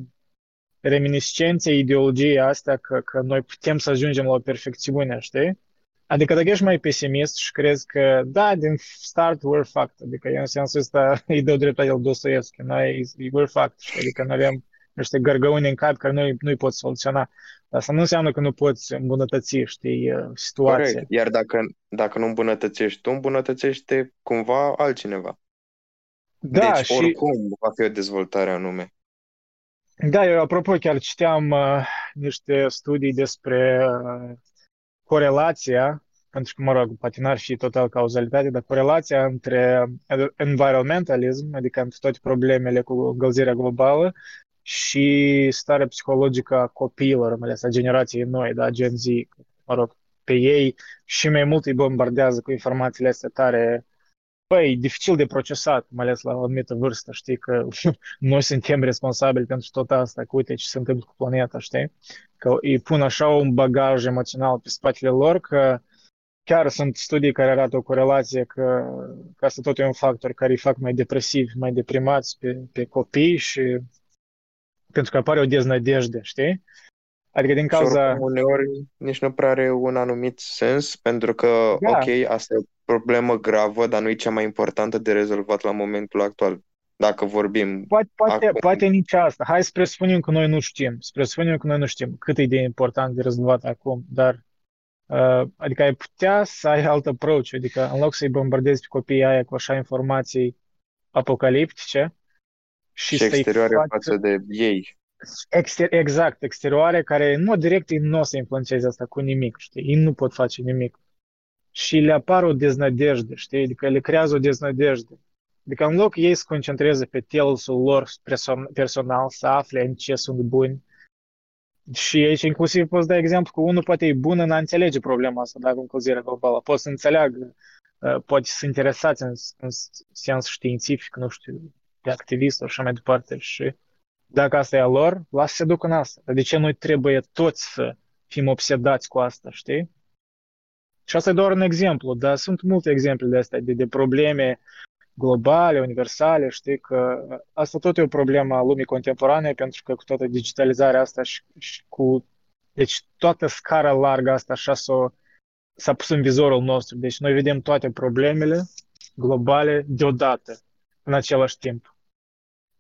reminiscenței ideologiei astea că, că noi putem să ajungem la o perfecțiune, știi? Adică dacă ești mai pesimist și crezi că, da, din start we're fucked, adică în sensul ăsta îi dă dreptate el Dostoevski, noi we're fucked, știi? adică noi avem niște gărgăuni în cap care noi nu-i poți soluționa. Asta nu înseamnă că nu poți îmbunătăți, știi, situația. Corect. Iar dacă, dacă nu îmbunătățești tu, îmbunătățește cumva altcineva. Da, deci, și oricum, va fi o dezvoltare anume. da, eu apropo chiar citeam uh, niște studii despre uh, corelația, pentru că, mă rog, poate n-ar fi total cauzalitate, dar corelația între environmentalism, adică între toate problemele cu încălzirea globală, și starea psihologică a copiilor, mai ales a generației noi, da, Gen Z, mă rog, pe ei. Și mai mult îi bombardează cu informațiile astea tare, păi, dificil de procesat, mai ales la o anumită vârstă, știi, că noi suntem responsabili pentru tot asta, că uite ce se întâmplă cu planeta, știi? Că îi pun așa un bagaj emoțional pe spatele lor că chiar sunt studii care arată o corelație că, că asta tot e un factor care îi fac mai depresivi, mai deprimați pe, pe copii și pentru că apare o deznădejde, știi? Adică din Și cauza... oricum, uneori nici nu prea are un anumit sens, pentru că, Da. ok, asta e o problemă gravă, dar nu e cea mai importantă de rezolvat la momentul actual. Dacă vorbim Poate, poate, acum. poate nici asta. Hai să presupunem că noi nu știm. Să presupunem că noi nu știm cât e de important de rezolvat acum, dar uh, adică ai putea să ai alt approach, adică în loc să-i bombardezi pe copiii aia cu așa informații apocaliptice și și să-i exterioare faci față de ei. Exter- exact, exterioare, care în mod direct ei nu o să influențeze asta cu nimic, știi? Ei nu pot face nimic. Și le apare o deznădejde, știi? Adică le creează o deznădejde. Adică în loc ei să concentreze pe telusul lor perso- personal, să afle în ce sunt buni. Și aici inclusiv poți da exemplu că unul poate e bun în a înțelege problema asta, dacă încălzirea globală. Poate să înțeleagă, uh, poate să interesați în, în sens științific, nu știu, de activist sau așa mai departe. Și dacă asta e a lor, lasă să se ducă în asta. Dar de ce noi trebuie toți să fim obsedați cu asta, știi? Și asta e doar un exemplu, dar sunt multe exemple de astea, de, de probleme globale, universale, știi, că asta tot e o problemă a lumii contemporane, pentru că cu toată digitalizarea asta și, și cu... Deci toată scara largă asta așa s-a, s-a pus în vizorul nostru. Deci noi vedem toate problemele globale deodată, în același timp.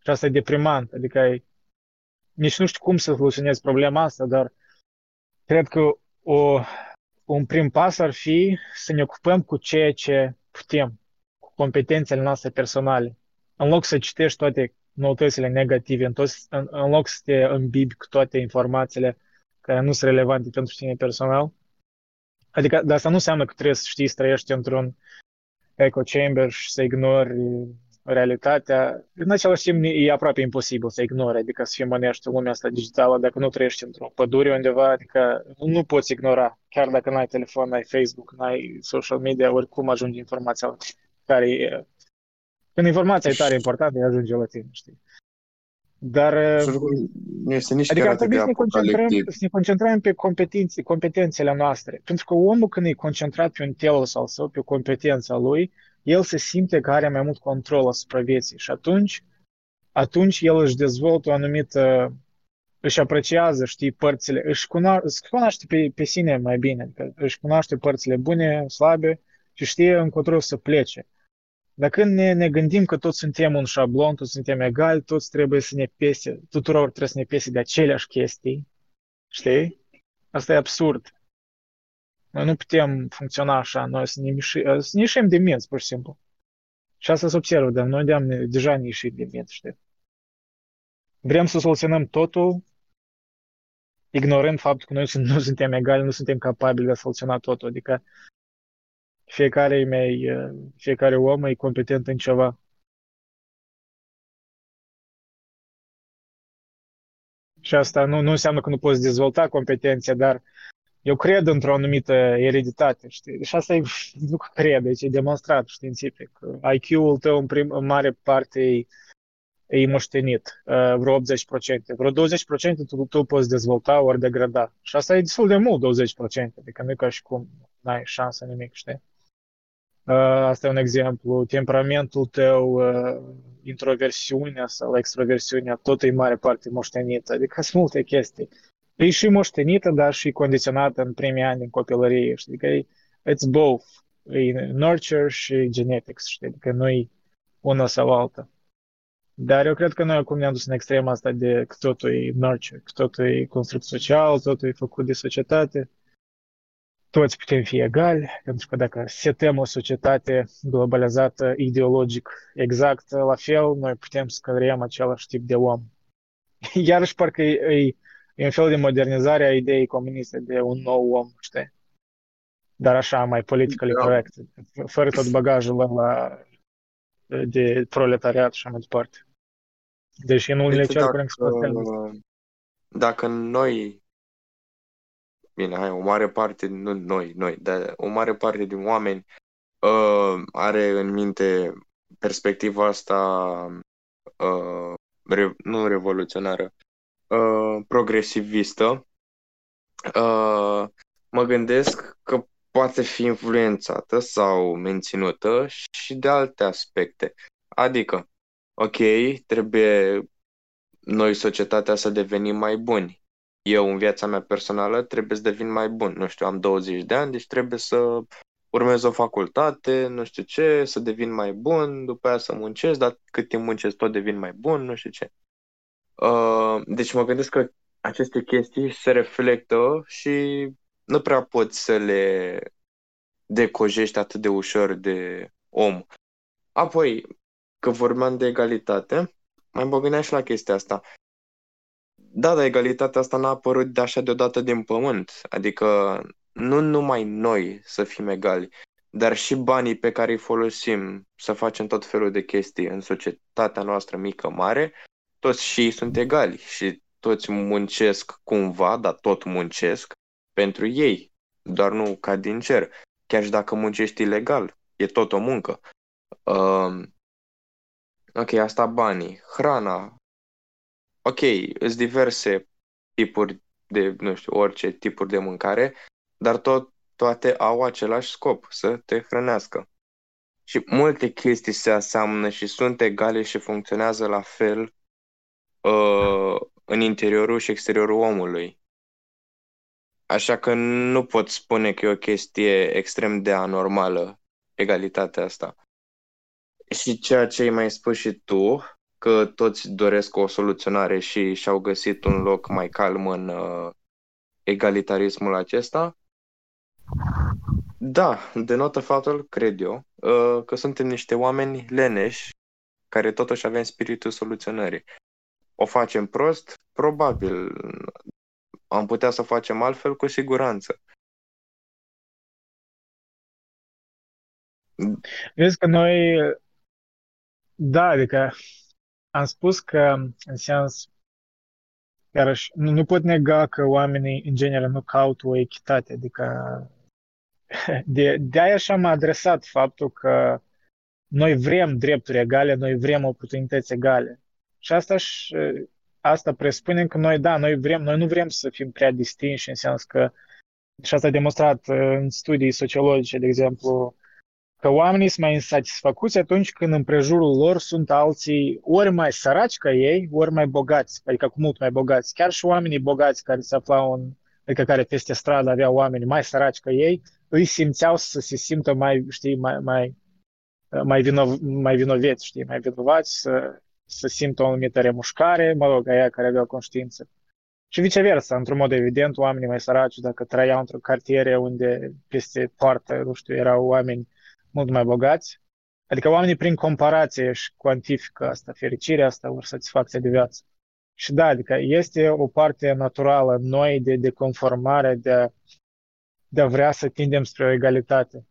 Și asta e deprimant, adică ai, nici nu știu cum să soluționez problema asta, dar cred că o, un prim pas ar fi să ne ocupăm cu ceea ce putem, cu competențele noastre personale. În loc să citești toate noutățile negative, în, toți, în, în loc să te îmbibi cu toate informațiile care nu sunt relevante pentru tine personal. Adică, dar asta nu înseamnă că trebuie să știi să trăiești într-un echo chamber și să ignori realitatea. În același timp e aproape imposibil să ignori, adică să fii mănești lumea asta digitală dacă nu trăiești într-o pădure undeva, adică nu poți ignora, chiar dacă n-ai telefon, n-ai Facebook, n-ai social media, oricum ajunge informația care e... Când informația e tare importantă, ajunge la tine, știi? Dar nu este nici adică chiar ar trebui atât să de ne, concentrăm, apocaliptic. să ne concentrăm pe competențe, competențele noastre. Pentru că omul când e concentrat pe un telos al său, pe o competență a lui, el se simte că are mai mult control asupra vieții și atunci, atunci el își dezvoltă o anumită, își apreciază, știi, părțile, își cunoaște, își cunoaște pe, pe sine mai bine, adică își cunoaște părțile bune, slabe și știe încotro să plece. Dar când ne, ne gândim că toți suntem un șablon, toți suntem egali, toți trebuie să ne pese, tuturor trebuie să ne pese de aceleași chestii, știi? Asta e absurd. Noi nu putem funcționa așa, noi să ne, miși, să ne ieșim de minți, pur și simplu. Și asta se observă, dar noi de deja ne ieșim de minți, știi? Vrem să soluționăm totul, ignorând faptul că noi nu suntem egali, nu suntem capabili de a soluționa totul. Adică fiecare e mai, fiecare om e competent în ceva. Și asta nu, nu înseamnă că nu poți dezvolta competențe, dar eu cred într-o anumită ereditate, știi? Și asta e, nu cred, deci e demonstrat științific. IQ-ul tău în, prim, în mare parte e, e moștenit, uh, vreo 80%. Vreo 20% tu, tu poți dezvolta ori degrada. Și asta e destul de mult, 20%, adică nu e ca și cum n-ai șansă nimic, știi? Uh, asta e un exemplu. Temperamentul tău, uh, introversiunea sau extroversiunea, tot e mare parte moștenită. Adică sunt multe chestii. E și moștenită, dar și condiționată în primii ani din copilărie. Știi? Adică e, it's both. E nurture și genetics. Știi? Adică nu e una sau alta. Dar eu cred că noi acum ne-am dus în extrema asta de că totul e nurture, că totul e construct social, totul e făcut de societate toți putem fi egali, pentru că dacă setăm o societate globalizată ideologic exact la fel, noi putem să creăm același tip de om. Iarăși parcă e, e un fel de modernizare a ideii comuniste de un nou om, știi? Dar așa, mai politically Da. correct, fără tot bagajul ăla de proletariat și așa mai departe. Deși în unele Uite, cercuri dacă, încă dacă noi, bine, hai, o mare parte, nu noi, noi, dar o mare parte din oameni uh, are în minte perspectiva asta, uh, re, nu revoluționară, uh, progresivistă, uh, mă gândesc că poate fi influențată sau menținută și de alte aspecte. Adică, ok, trebuie noi, societatea, să devenim mai buni. Eu, în viața mea personală, trebuie să devin mai bun. Nu știu, am 20 de ani, deci trebuie să urmez o facultate, nu știu ce, să devin mai bun, după aia să muncesc, dar cât timp muncesc tot devin mai bun, nu știu ce. Uh, deci mă gândesc că aceste chestii se reflectă și nu prea poți să le decojești atât de ușor de om. Apoi, că vorbeam de egalitate, mai mă gândeam și la chestia asta. Da, dar egalitatea asta n-a apărut de așa deodată din pământ. Adică nu numai noi să fim egali, dar și banii pe care îi folosim să facem tot felul de chestii în societatea noastră mică, mare, toți și ei sunt egali și toți muncesc cumva, dar tot muncesc pentru ei, doar nu ca din cer. Chiar și dacă muncești ilegal, e tot o muncă. Uh, ok, asta banii, hrana, ok, sunt diverse tipuri de, nu știu, orice tipuri de mâncare, dar tot, toate au același scop, să te hrănească. Și multe chestii se aseamnă și sunt egale și funcționează la fel uh, în interiorul și exteriorul omului. Așa că nu pot spune că e o chestie extrem de anormală egalitatea asta. Și ceea ce ai mai spus și tu, că toți doresc o soluționare și și-au găsit un loc mai calm în uh, egalitarismul acesta, da, denotă faptul, cred eu, uh, că suntem niște oameni leneși care totuși avem spiritul soluționării. O facem prost? Probabil. Am putea să facem altfel? Cu siguranță. Vezi că noi, Da, adică am spus că, în sens, iarăși, nu, nu pot nega că oamenii, în general, nu caută o echitate, adică de, de aia și am adresat faptul că noi vrem drepturi egale, noi vrem oportunități egale. Și asta, și, asta presupune că noi, da, noi, vrem, noi nu vrem să fim prea distinși, în sens că, și asta a demonstrat în studii sociologice, de exemplu, că oamenii sunt mai insatisfăcuți atunci când în prejurul lor sunt alții ori mai săraci ca ei, ori mai bogați, adică cu mult mai bogați. Chiar și oamenii bogați care se aflau în, adică care peste stradă aveau oameni mai săraci ca ei, îi simțeau să se simtă mai, știi, mai, mai, mai, vino, mai vinoveți, știi, mai vinovați, să, să simtă o anumită remușcare, mă rog, aia care aveau conștiință. Și viceversa, într-un mod evident, oamenii mai săraci, dacă trăiau într-o cartiere unde peste poartă, nu știu, erau oameni mult mai bogați, adică oamenii prin comparație își cuantifică asta, fericirea asta, ori satisfacția de viață. Și da, adică este o parte naturală în noi de, de conformare, de, de a vrea să tindem spre o egalitate.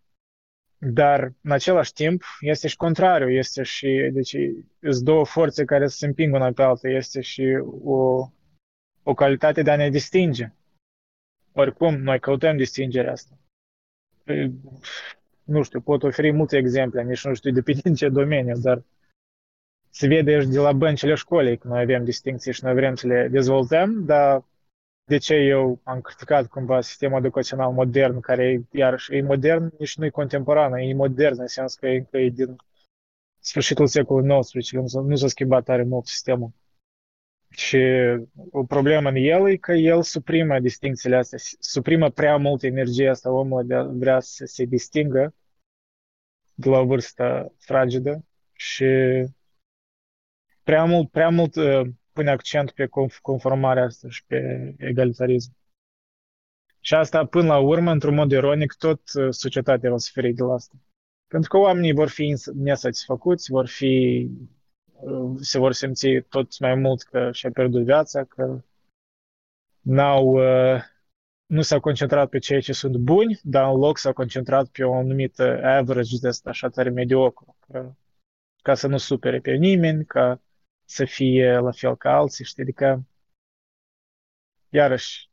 Dar, în același timp, este și contrariu, este și, deci, sunt două forțe care se împing una pe alta, este și o, o calitate de a ne distinge. Oricum, noi căutăm distingerea asta. Păi, nu știu, pot oferi multe exemple, nici nu știu depinde în ce domeniu, dar se vede și de la băncile școlii că noi avem distinții și noi vrem să le dezvoltăm, dar de ce eu am criticat cumva sistemul educațional modern, care iarăși e modern, nici nu e contemporan, e modern, în sens că e, că e din sfârșitul secolului XIX, nu, nu s-a schimbat tare mult sistemul. Și o problemă în el e că el suprimă distincțiile astea, suprimă prea mult energie asta omul de a vrea să se distingă de la o vârstă fragedă și prea mult, prea mult uh, pune accent pe conformarea asta și pe egalitarism. Și asta, până la urmă, într-un mod ironic, tot uh, societatea va suferi de la asta. Pentru că oamenii vor fi nesatisfăcuți, vor fi se vor simți tot mai mult că și-a pierdut viața, că n-au, uh, nu s-au concentrat pe cei ce sunt buni, dar în loc s-au concentrat pe o anumită average de asta așa tare mediocru, ca, ca să nu supere pe nimeni, ca să fie la fel ca alții, știi, adică iarăși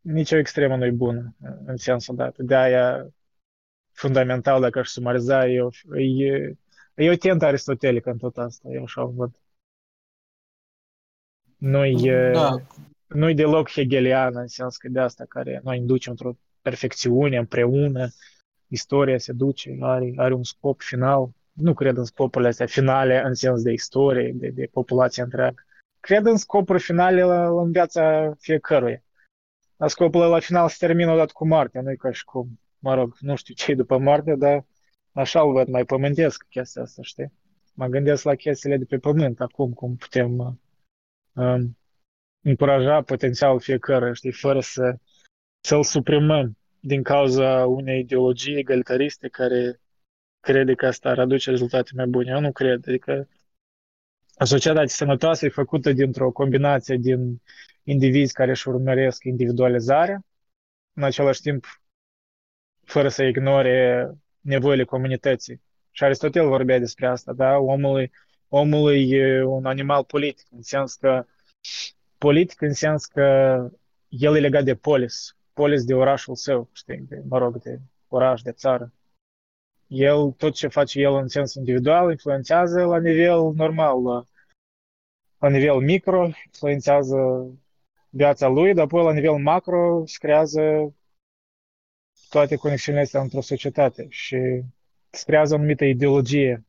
nicio extremă nu e bună în sensul dat. De aia fundamental, dacă aș sumariza, eu, e E o tentă aristotelică în tot asta, eu așa o văd. Nu-i, da. nu-i deloc hegeliană, în sens că de asta care noi inducem într-o perfecțiune împreună, istoria se duce, are, are un scop final. Nu cred în scopurile astea finale în sens de istorie, de, de populație întreagă. Cred în scopuri finale la, în viața fiecăruia. Dar scopul la final se termină odată cu moartea, nu e ca și cum, mă rog, nu știu ce după moarte, dar așa o văd, mai pământesc chestia asta, știi? Mă gândesc la chestiile de pe pământ, acum cum putem uh, um, încuraja potențialul fiecare, știi, fără să, să-l suprimăm din cauza unei ideologii egalitariste care crede că asta ar aduce rezultate mai bune. Eu nu cred. Adică o societate sănătoasă e făcută dintr-o combinație din indivizi care își urmăresc individualizarea, în același timp fără să ignore nevoile comunității. Și Aristotel vorbea despre asta, da? Omul, omul e un animal politic, în sens că politic în sens că el e legat de polis, polis de orașul său, știi, de, mă rog, de oraș, de țară. El, tot ce face el în sens individual, influențează la nivel normal, la, la nivel micro, influențează viața lui, dar apoi la nivel macro se creează toate conexiunile astea într-o societate și se creează o anumită ideologie.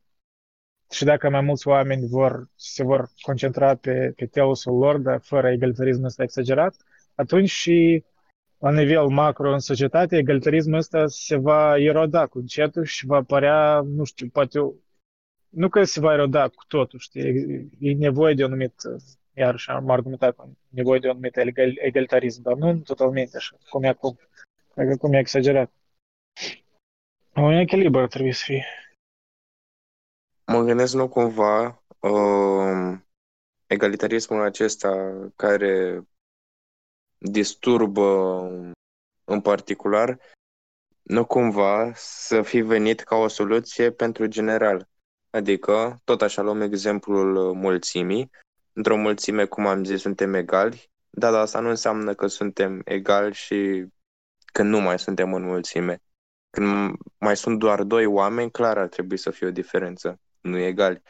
Și dacă mai mulți oameni vor, se vor concentra pe, pe teosul lor, dar fără egalitarismul ăsta exagerat, atunci și la nivel macro în societate, egalitarismul ăsta se va eroda cu încetul și va apărea, nu știu, poate, nu că se va eroda cu totul, știi, e nevoie de un anumit, iarăși am argumentat, nevoie de un anumit egalitarism, dar nu totalmente așa, cum e acum. Dacă cum e exagerat. Un echilibru ar trebui să fie. Mă gândesc nu cumva uh, egalitarismul acesta care disturbă în particular, nu cumva să fi venit ca o soluție pentru general. Adică, tot așa luăm exemplul mulțimii. Într-o mulțime, cum am zis, suntem egali, dar asta nu înseamnă că suntem egali și când nu mai suntem în mulțime. Când mai sunt doar doi oameni, clar ar trebui să fie o diferență, nu egali.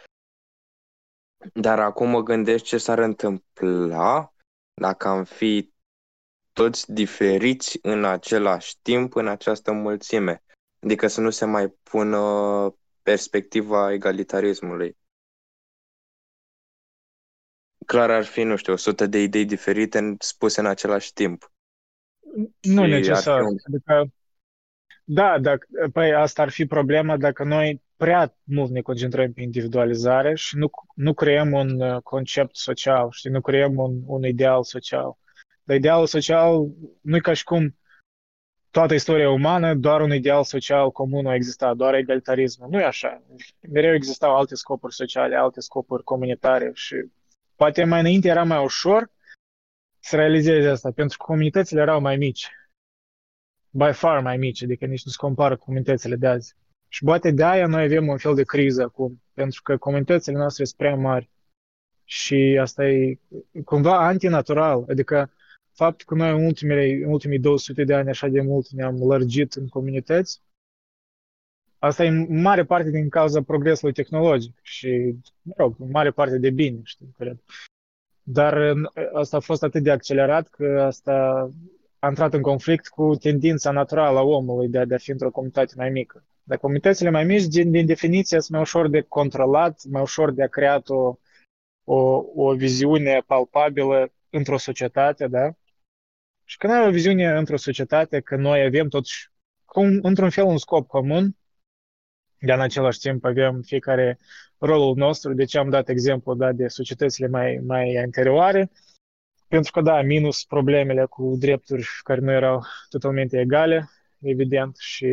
Dar acum mă gândesc ce s-ar întâmpla dacă am fi toți diferiți în același timp în această mulțime. Adică să nu se mai pună perspectiva egalitarismului. Clar ar fi, nu știu, 100 de idei diferite spuse în același timp. Nu și necesar. Un... Adică, da, dacă, păi asta ar fi problema dacă noi prea mult ne concentrăm pe individualizare și nu, nu creăm un uh, concept social, știi, nu creăm un, un ideal social. Dar idealul social nu e ca și cum toată istoria umană, doar un ideal social comun a existat, doar egalitarism. Nu e așa. Mereu existau alte scopuri sociale, alte scopuri comunitare și poate mai înainte era mai ușor să realizezi asta, pentru că comunitățile erau mai mici. By far mai mici, adică nici nu se compară cu comunitățile de azi. Și poate de aia noi avem un fel de criză acum, pentru că comunitățile noastre sunt prea mari. Și asta e cumva antinatural, adică faptul că noi în, ultimele, în ultimii 200 de ani așa de mult ne-am lărgit în comunități, asta e în mare parte din cauza progresului tehnologic și, mă rog, în mare parte de bine, știu, cred. Dar asta a fost atât de accelerat că asta a intrat în conflict cu tendința naturală a omului de a, de a fi într-o comunitate mai mică. Dar comunitățile mai mici, din, din definiție, sunt mai ușor de controlat, mai ușor de a crea o, o, o viziune palpabilă într-o societate, da? Și când ai o viziune într-o societate, că noi avem totuși, cum, într-un fel, un scop comun, dar în același timp avem fiecare rolul nostru, de ce am dat exemplu da, de societățile mai, mai anterioare, pentru că, da, minus problemele cu drepturi care nu erau totalmente egale, evident, și,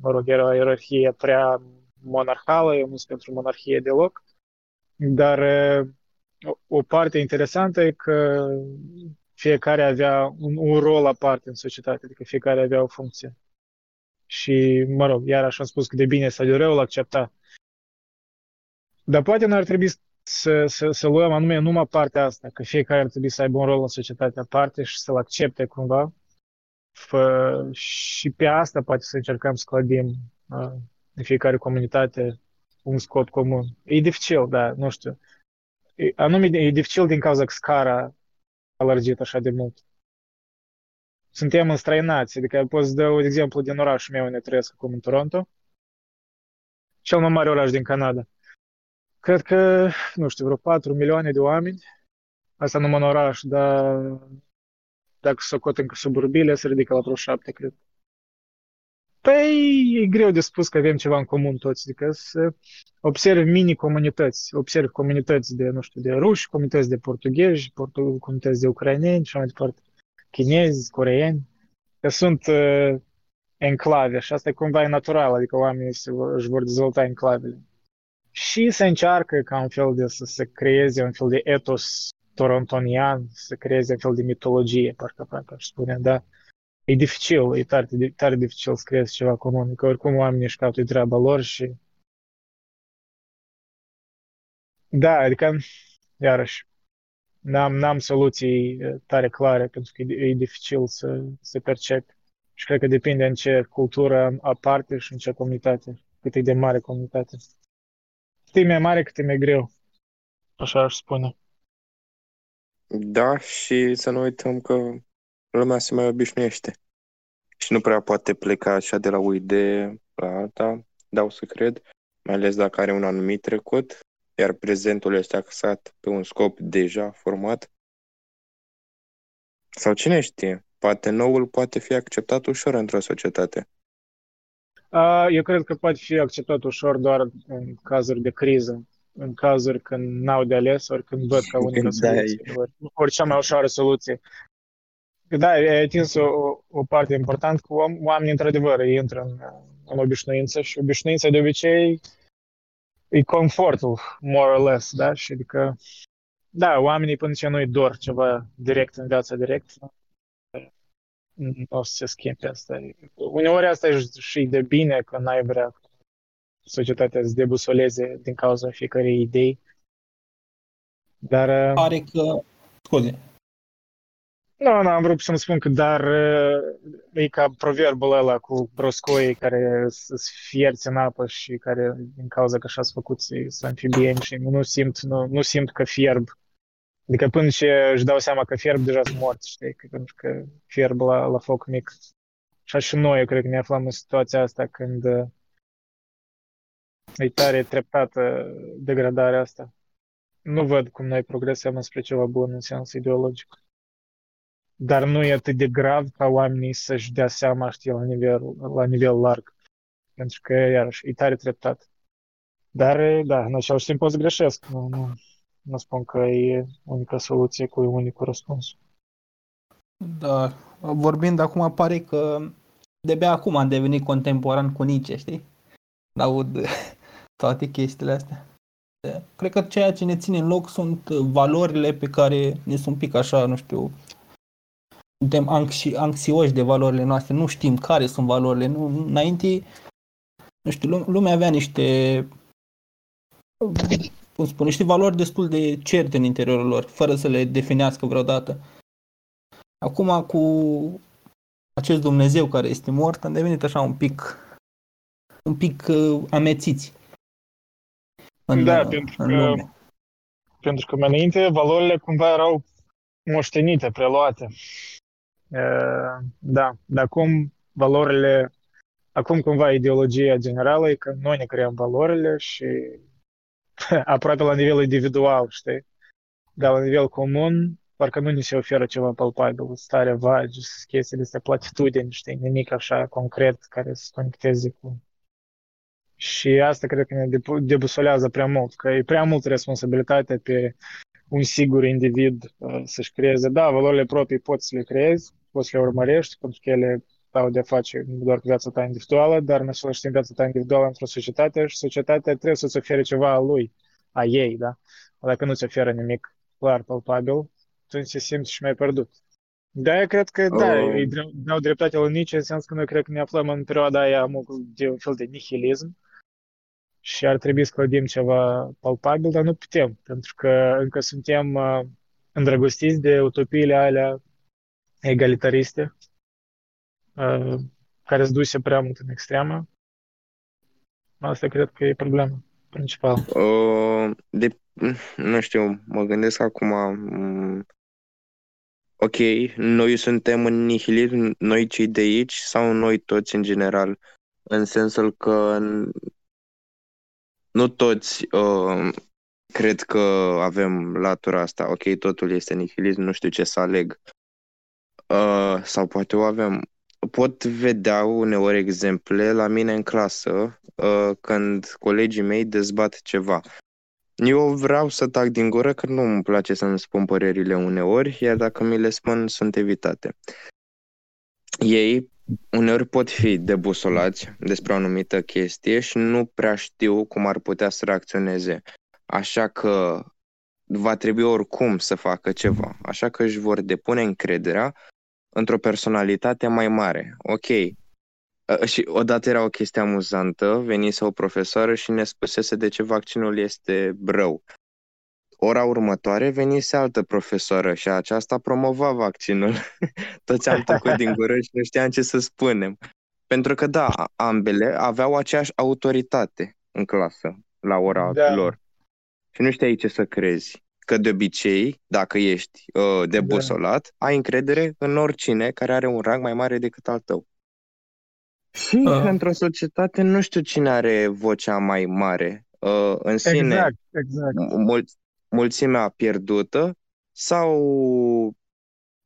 mă rog, era o ierarhie prea monarhală, eu nu sunt pentru monarhie deloc, dar o, o parte interesantă e că fiecare avea un, un rol aparte în societate, adică fiecare avea o funcție. Și, mă rog, iar așa am spus că de bine sau de rău îl accepta. Dar poate nu ar trebui să, să, să luăm anume numai partea asta, că fiecare ar trebui să aibă un rol în societatea aparte și să-l accepte cumva. Fă, și pe asta poate să încercăm să clădim uh, în fiecare comunitate un scop comun. E dificil, da, nu știu. E, anume, e dificil din cauza că scara a lărgit așa de mult. Suntem înstrăinați, adică pot să dau un exemplu din orașul meu unde trăiesc acum în Toronto, cel mai mare oraș din Canada. Cred că, nu știu, vreo 4 milioane de oameni, asta numai în oraș, dar dacă să cot încă suburbile, se ridică la vreo 7, cred. Păi, e greu de spus că avem ceva în comun toți, adică să observ mini-comunități, observ comunități de, nu știu, de ruși, comunități de portughezi, portu- comunități de ucraineni și mai departe, chinezi, coreeni, că sunt uh, enclave și asta e cumva e natural, adică oamenii se, își vor dezvolta enclavele. Și se încearcă ca un fel de să se creeze un fel de etos torontonian, să creeze un fel de mitologie, parcă, parcă aș spune, da? E dificil, e tare, tare dificil să creezi ceva comun, că oricum oamenii își caută treaba lor și... Da, adică, iarăși, n-am, n-am soluții tare clare, pentru că e, e dificil să, să percepi. Și cred că depinde în ce cultură aparte și în ce comunitate, cât e de mare comunitate. Cât e mai mare, cât e mai greu. Așa aș spune. Da, și să nu uităm că lumea se mai obișnuiește. Și nu prea poate pleca așa de la o idee la alta, dau să cred, mai ales dacă are un anumit trecut, iar prezentul este axat pe un scop deja format. Sau cine știe, poate noul poate fi acceptat ușor într-o societate. Eu cred că poate fi acceptat ușor doar în cazuri de criză, în cazuri când n-au de ales, ori când văd ca unică soluție, ori, ori cea mai ușoară soluție. Da, ai atins o, o parte importantă că oamenii, într-adevăr, intră în, în obișnuință și obișnuința de obicei e confortul, more or less, da? Și adică, da, oamenii până ce nu-i dor ceva direct în viața direct, o să se schimbe asta. Uneori asta e și de bine că n-ai vrea societatea să debusoleze din cauza fiecărei idei. Dar... uh, Pare că... Scuze. Nu, nu, am vrut să-mi spun că dar uh, e ca proverbul ăla cu broscoii care se fierți în apă și care din cauza că așa sunt făcuți să amfibieni și nu simt, nu, nu simt că fierb. Adică până ce își dau seama că fierb, deja sunt morți, știi? Că, pentru că fierb la, la foc mic. Așa și noi, eu cred că ne aflăm în situația asta când uh, e tare treptată degradarea asta. Nu văd cum noi progresăm spre ceva bun în sens ideologic. Dar nu e atât de grav ca oamenii să-și dea seama, știi, la nivel, la nivel larg. Pentru că, iarăși, e tare treptat. Dar, da, în același timp pot să greșesc. Nu, nu, nu spun că e unica soluție cu unicul răspuns. Da, vorbind acum pare că de-abia acum am devenit contemporan cu Nietzsche, știi? Aud toate chestiile astea. Cred că ceea ce ne ține în loc sunt valorile pe care ne sunt un pic așa, nu știu, suntem anxi, anxioși de valorile noastre, nu știm care sunt valorile. Nu, înainte, nu știu, lumea avea niște, cum spun, niște valori destul de certe în interiorul lor, fără să le definească vreodată. Acum, cu acest Dumnezeu care este mort, am devenit așa un pic, un pic uh, amețiți. În, da, pentru în că, lume. pentru că mai înainte valorile cumva erau moștenite, preluate. Da, dar acum valorile, acum cumva ideologia generală e că noi ne creăm valorile și aproape la nivel individual, știi? Dar la nivel comun, parcă nu ni se oferă ceva palpabil, stare vagi, chestiile astea, platitudini, știi, nimic așa concret care să conecteze cu... Și asta cred că ne debusolează prea mult, că e prea mult responsabilitate pe un sigur individ uh, să-și creeze. Da, valorile proprii poți să le creezi, poți să le urmărești, pentru că ele au de face nu doar cu viața ta individuală, dar în același timp viața ta individuală într-o societate și societatea trebuie să-ți ofere ceva a lui, a ei, da? Dacă nu ți oferă nimic clar, palpabil, atunci se simți și mai pierdut. Da, eu cred că, da, uh. îi dau dreptate la Nietzsche, în sens că noi cred că ne aflăm în perioada aia de un fel de nihilism și ar trebui să clădim ceva palpabil, dar nu putem, pentru că încă suntem uh, îndrăgostiți de utopiile alea egalitariste, uh, care sunt duse prea mult în extremă. Asta cred că e problema principală. Uh, de, nu știu, mă gândesc acum, um, ok, noi suntem în nihilism, noi cei de aici sau noi toți în general, în sensul că nu toți uh, cred că avem latura asta, ok, totul este nihilism, nu știu ce să aleg. Uh, sau poate o avem. Pot vedea uneori exemple la mine în clasă uh, când colegii mei dezbat ceva. Eu vreau să tac din gură că nu îmi place să-mi spun părerile uneori, iar dacă mi le spun, sunt evitate. Ei uneori pot fi debusolați despre o anumită chestie și nu prea știu cum ar putea să reacționeze. Așa că va trebui oricum să facă ceva. Așa că își vor depune încrederea într-o personalitate mai mare. Ok. Și odată era o chestie amuzantă, venise o profesoară și ne spusese de ce vaccinul este rău. Ora următoare venise altă profesoară și aceasta promova vaccinul. Toți am tăcut din gură și nu știam ce să spunem. Pentru că, da, ambele aveau aceeași autoritate în clasă, la ora da. lor. Și nu știai ce să crezi că de obicei, dacă ești uh, debusolat, da. ai încredere în oricine care are un rang mai mare decât al tău. Și uh. într-o societate nu știu cine are vocea mai mare uh, în sine. Exact, exact. Mul- mulțimea pierdută sau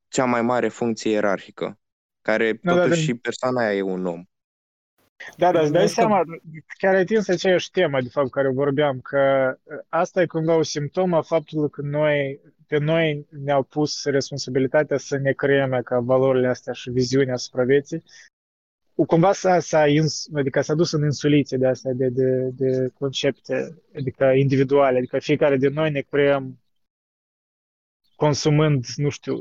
cea mai mare funcție ierarhică, care da, totuși da, da. și persoana aia e un om. Da, da, îți dai seama, chiar ai atins aceeași temă, de fapt, care vorbeam, că asta e cumva o simptomă a faptului că noi, pe noi ne-au pus responsabilitatea să ne creăm ca valorile astea și viziunea asupra vieții. Cumva s-a, s-a, ins, adică s-a dus în insuliție de astea, de, de, de concepte adică individuale, adică fiecare din noi ne creăm consumând, nu știu,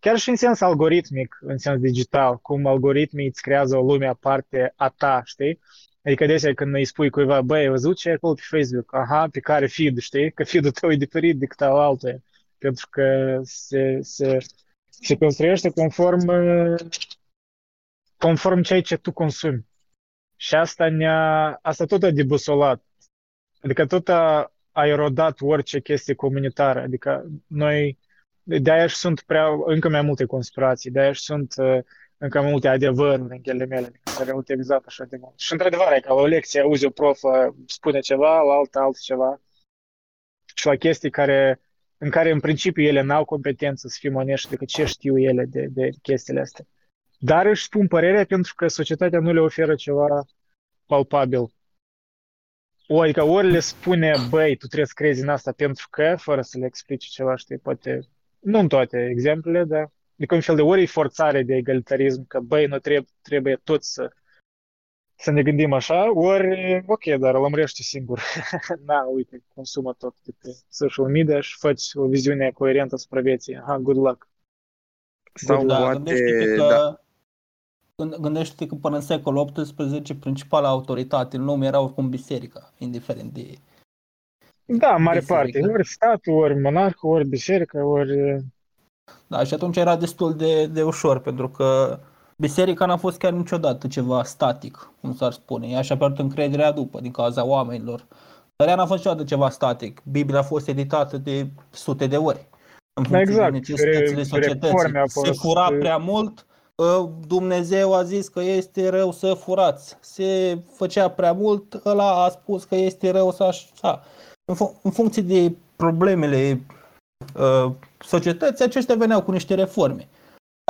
chiar și în sens algoritmic, în sens digital, cum algoritmii îți creează o lume aparte a ta, știi? Adică adesea când îi spui cuiva, băi, ai văzut ce e acolo pe Facebook? Aha, pe care feed, știi? Că feed-ul tău e diferit decât al altuia. Pentru că se, se, se construiește conform, conform ceea ce tu consumi. Și asta, ne-a, asta tot a debusolat. Adică tot a, a erodat orice chestie comunitară. Adică noi, de-aia și sunt prea, încă mai multe conspirații, de-aia și sunt uh, încă mai multe adevăruri în ghele mele, care au exact așa de mult. Și într-adevăr, e ca la o lecție auzi o prof spune ceva, la altă altceva. Și la chestii care, în care în principiu ele n-au competență să fie onești decât ce știu ele de, de chestiile astea. Dar își spun părerea pentru că societatea nu le oferă ceva palpabil. O, adică ori le spune, băi, tu trebuie să crezi în asta pentru că, fără să le explice ceva, știi, poate, nu în toate exemplele, dar Adică un fel de ori forțare de egalitarism, că băi, nu trebuie, trebuie tot să, să ne gândim așa, ori, ok, dar lămurește singur. Na, uite, consumă tot de pe social media și faci o viziune coerentă asupra vieții. Ha, good luck. Sau da, poate, gândește-te că, da, gând- gândește-te că până în secolul XVIII principala autoritate în lume era oricum biserica, indiferent de... Da, în mare Biserică. parte. Ori statul, ori monarhul, ori biserica, ori... Da, și atunci era destul de, de ușor, pentru că biserica n-a fost chiar niciodată ceva static, cum s-ar spune. Ea și-a pierdut încrederea după, din cauza oamenilor. Dar ea n-a fost niciodată ceva static. Biblia a fost editată de sute de ori. În funcție exact. de necesitățile Re- societății. reforme au Se fost- fura prea mult, ă, Dumnezeu a zis că este rău să furați. Se făcea prea mult, ăla a spus că este rău să așa. În, fun- în funcție de problemele uh, societății, aceștia veneau cu niște reforme.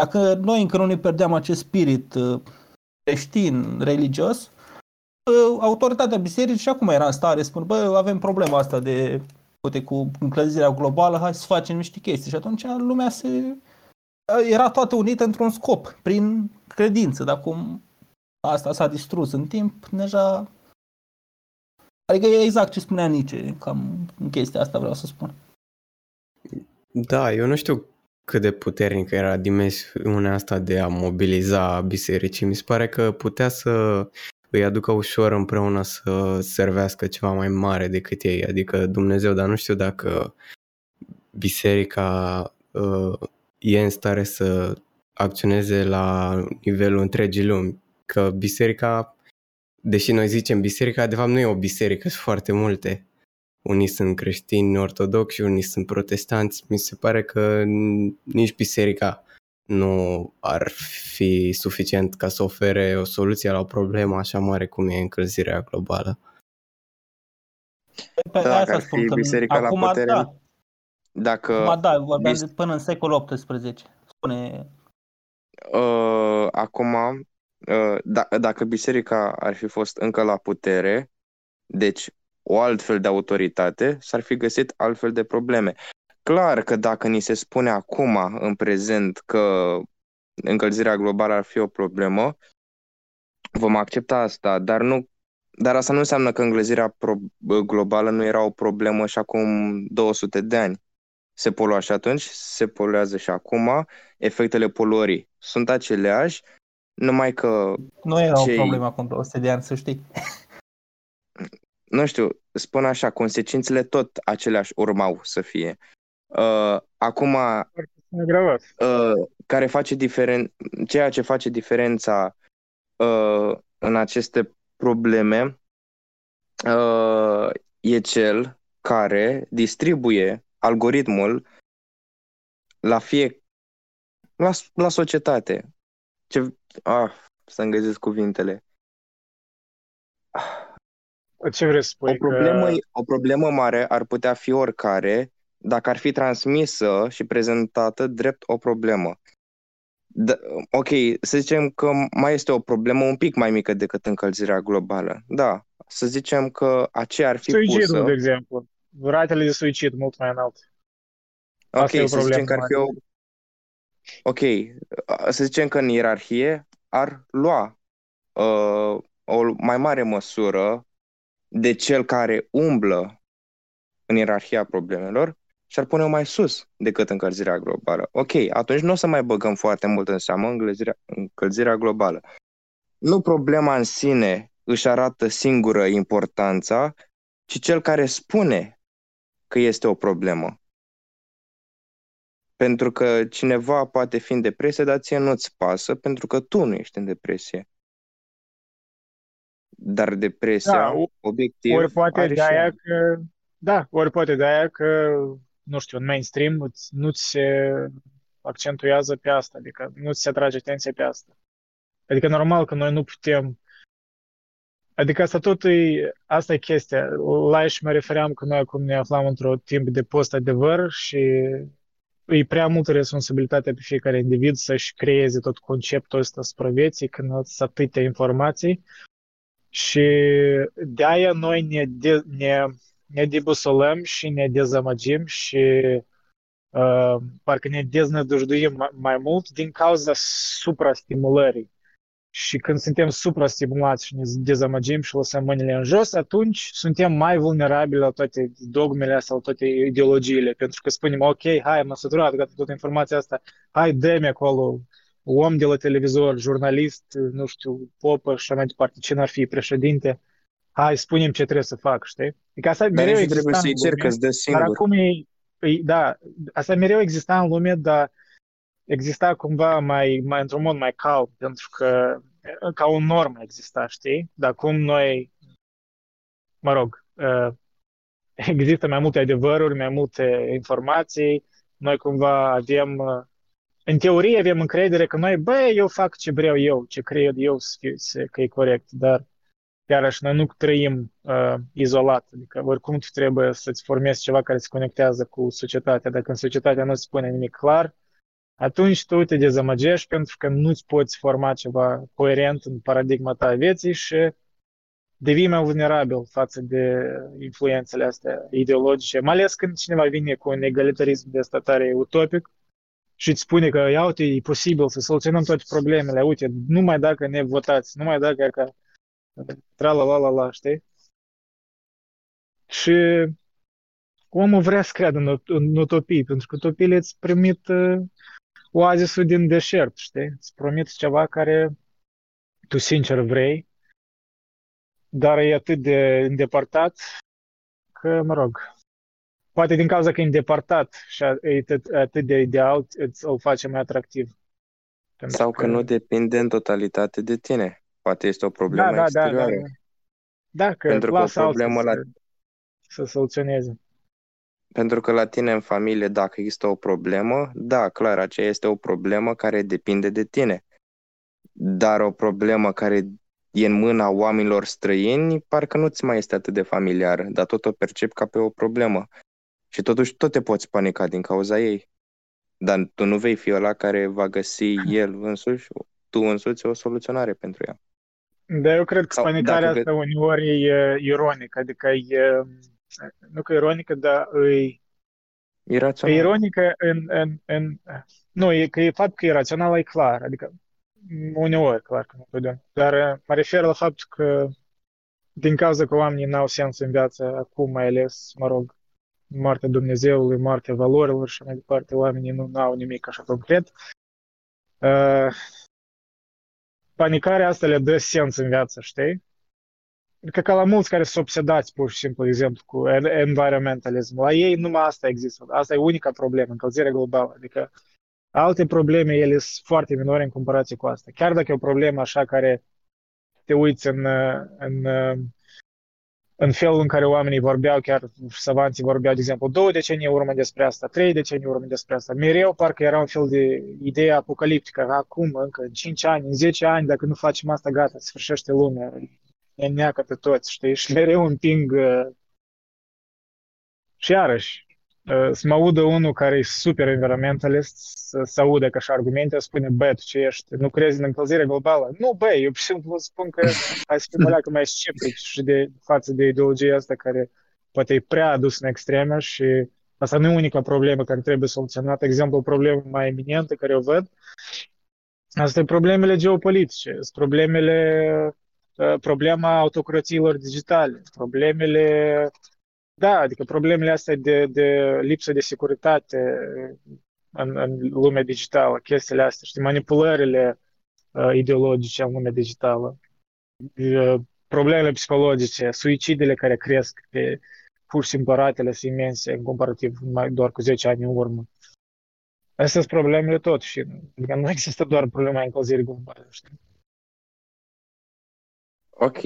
Dacă noi încă nu ne pierdeam acest spirit uh, creștin, religios, uh, autoritatea bisericii și acum era în stare să spună, bă, avem problema asta de uite, cu încălzirea globală, hai să facem niște chestii. Și atunci lumea se era toată unită într-un scop, prin credință, dar cum asta s-a distrus în timp, deja Adică e exact ce spunea Nietzsche, cam în chestia asta vreau să spun. Da, eu nu știu cât de puternică era dimensiunea asta de a mobiliza bisericii. Mi se pare că putea să îi aducă ușor împreună să servească ceva mai mare decât ei, adică Dumnezeu, dar nu știu dacă biserica uh, e în stare să acționeze la nivelul întregii lumi. Că biserica, deși noi zicem biserica, de fapt nu e o biserică, sunt foarte multe. Unii sunt creștini ortodoxi, unii sunt protestanți. Mi se pare că nici biserica nu ar fi suficient ca să ofere o soluție la o problemă așa mare cum e încălzirea globală. Pe Dacă asta ar spun fi că biserica la acum, putere, da, dacă acum da, vorbeam bis- de până în secolul XVIII. Spune, uh, acum, uh, da, dacă biserica ar fi fost încă la putere, deci o altfel de autoritate, s-ar fi găsit altfel de probleme. Clar că dacă ni se spune acum, în prezent, că încălzirea globală ar fi o problemă, vom accepta asta, dar nu dar asta nu înseamnă că încălzirea pro- globală nu era o problemă și acum 200 de ani. Se polua și atunci, se poluează și acum, efectele poluării sunt aceleași, numai că, nu era Cei- o problemă acum 200 de ani, să știi. nu știu, spun așa, consecințele tot aceleași urmau să fie. Uh, acum, Agravat. uh, care face diferen... ceea ce face diferența uh, în aceste probleme uh, e cel care distribuie algoritmul la fie la, la societate. Ce, ah, să-mi găsesc cuvintele. Ce vrei să spui? O problemă, Că... o problemă mare ar putea fi oricare dacă ar fi transmisă și prezentată drept o problemă. Da, ok, să zicem că mai este o problemă un pic mai mică decât încălzirea globală. Da, să zicem că aceea ar fi Suicidul, pusă. de exemplu. Ratele de suicid mult mai înalt. Ok, Asta e o să zicem problemă că ar fi o... Ok, să zicem că în ierarhie ar lua uh, o mai mare măsură de cel care umblă în ierarhia problemelor și ar pune mai sus decât încălzirea globală. Ok, atunci nu o să mai băgăm foarte mult în seamă încălzirea, încălzirea globală. Nu problema în sine își arată singură importanța, ci cel care spune că este o problemă. Pentru că cineva poate fi în depresie, dar ție nu-ți pasă pentru că tu nu ești în depresie. Dar depresia, Da, obiectiv, Ori poate are de și aia ea. că, da, ori poate de aia că, nu știu, în mainstream îți- nu-ți se accentuează pe asta, adică nu ți se atrage atenția pe asta. Adică normal că noi nu putem, adică asta tot e, asta e chestia. La aia și mă refeream că noi acum ne aflam într-o timp de post-adevăr și e prea multă responsabilitate pe fiecare individ să-și creeze tot conceptul ăsta spre vieții când sunt atâtea informații și de aia noi ne, de, ne, ne debusolăm și ne dezamăgim și uh, parcă ne deznădăjduim mai, mai mult din cauza suprastimulării. Și când suntem suprastimulați și ne dezamăgim și lăsăm mâinile în jos, atunci suntem mai vulnerabili la toate dogmele sau toate ideologiile. Pentru că spunem, ok, hai, am săturat, gata, toată informația asta, hai, dă-mi acolo om de la televizor, jurnalist, nu știu, popă și așa mai departe, cine ar fi președinte, hai, spunem ce trebuie să fac, știi? Adică asta Dar mereu nici nu exista trebuie în să-i cer lume, că îți dă dar singur. acum e, e, da, asta mereu exista în lume, dar exista cumva mai, mai într-un mod mai calm, pentru că ca o normă exista, știi? Dar acum noi, mă rog, uh, există mai multe adevăruri, mai multe informații, noi cumva avem, uh, în teorie avem încredere că noi, băi, eu fac ce vreau eu, ce cred eu să fie, să, că e corect, dar iarăși noi nu trăim uh, izolat, adică oricum tu trebuie să-ți formezi ceva care se conectează cu societatea, dacă în societatea nu se spune nimic clar, atunci tu te dezamăgești pentru că nu-ți poți forma ceva coerent în paradigma ta a vieții și devii mai vulnerabil față de influențele astea ideologice, mai ales când cineva vine cu un egalitarism de ăsta tare utopic și îți spune că, ia uite, e posibil să soluționăm toate problemele, uite, numai dacă ne votați, numai dacă că tra la la la la, știi? Și omul vrea să creadă în, în utopii, pentru că utopiile îți permit uh, oazisul din deșert, știi? Îți promit ceva care tu sincer vrei, dar e atât de îndepărtat că, mă rog, poate din cauza că e îndepărtat și a- e atât, atât de ideal, îți îl face mai atractiv. Pentru Sau că nu depinde în totalitate de tine. Poate este o problemă da, da, da, da, da. exterioară. Da, că Pentru că o lasă alții problemă la, să, să soluționeze. Pentru că la tine în familie, dacă există o problemă, da, clar, aceea este o problemă care depinde de tine. Dar o problemă care e în mâna oamenilor străini, parcă nu ți mai este atât de familiară, dar tot o percep ca pe o problemă. Și totuși tot te poți panica din cauza ei. Dar tu nu vei fi ăla care va găsi el însuși, tu însuți, o soluționare pentru ea. Dar eu cred că Sau panicarea dacă asta uneori e ironică, adică e, nu că ironică, dar e, e Irațional. ironică în, în, în, nu, e că e fapt că e rațional, e clar, adică uneori, clar că nu totdeauna, dar uh, mă refer la faptul că din cauza că oamenii n-au sens în viață, acum mai ales, mă rog, moartea Dumnezeului, moartea valorilor și mai departe, oamenii nu au nimic așa concret. Uh, panicarea asta le dă sens în viață, știi? Adică ca la mulți care sunt obsedați, pur și simplu, de exemplu, cu en- environmentalism. La ei numai asta există. Asta e unica problemă, încălzirea globală. Adică alte probleme, ele sunt foarte minore în comparație cu asta. Chiar dacă e o problemă așa care te uiți în, uh, în, uh, în felul în care oamenii vorbeau, chiar savanții vorbeau, de exemplu, două decenii în urmă despre asta, trei decenii în urmă despre asta. Mereu parcă era un fel de idee apocaliptică. Acum, încă, în 5 ani, în 10 ani, dacă nu facem asta, gata, se sfârșește lumea. Ne neacă pe toți, știi? Și mereu împing... Uh, și iarăși, uh, să mă audă unul care e super environmentalist, să, să audă ca și argumente, spune, bă, tu ce ești, nu crezi în încălzirea globală? Nu, bă, eu pur și simplu spun că hai să fim o leacă mai sceptici și de față de ideologia asta care poate e prea adus în extreme și asta nu e unica problemă care trebuie soluționată. Exemplu, o problemă mai eminentă care o văd, asta e problemele geopolitice, sunt problemele, uh, problema autocrațiilor digitale, problemele da, adică problemele astea de, de lipsă de securitate în, în lumea digitală, chestiile astea, știi, manipulările uh, ideologice în lumea digitală, uh, problemele psihologice, suicidele care cresc pe pur și simplu ratele sunt imense în comparativ mai doar cu 10 ani în urmă. Astea sunt problemele tot și adică nu există doar problema încălzirii globale, știi? Ok.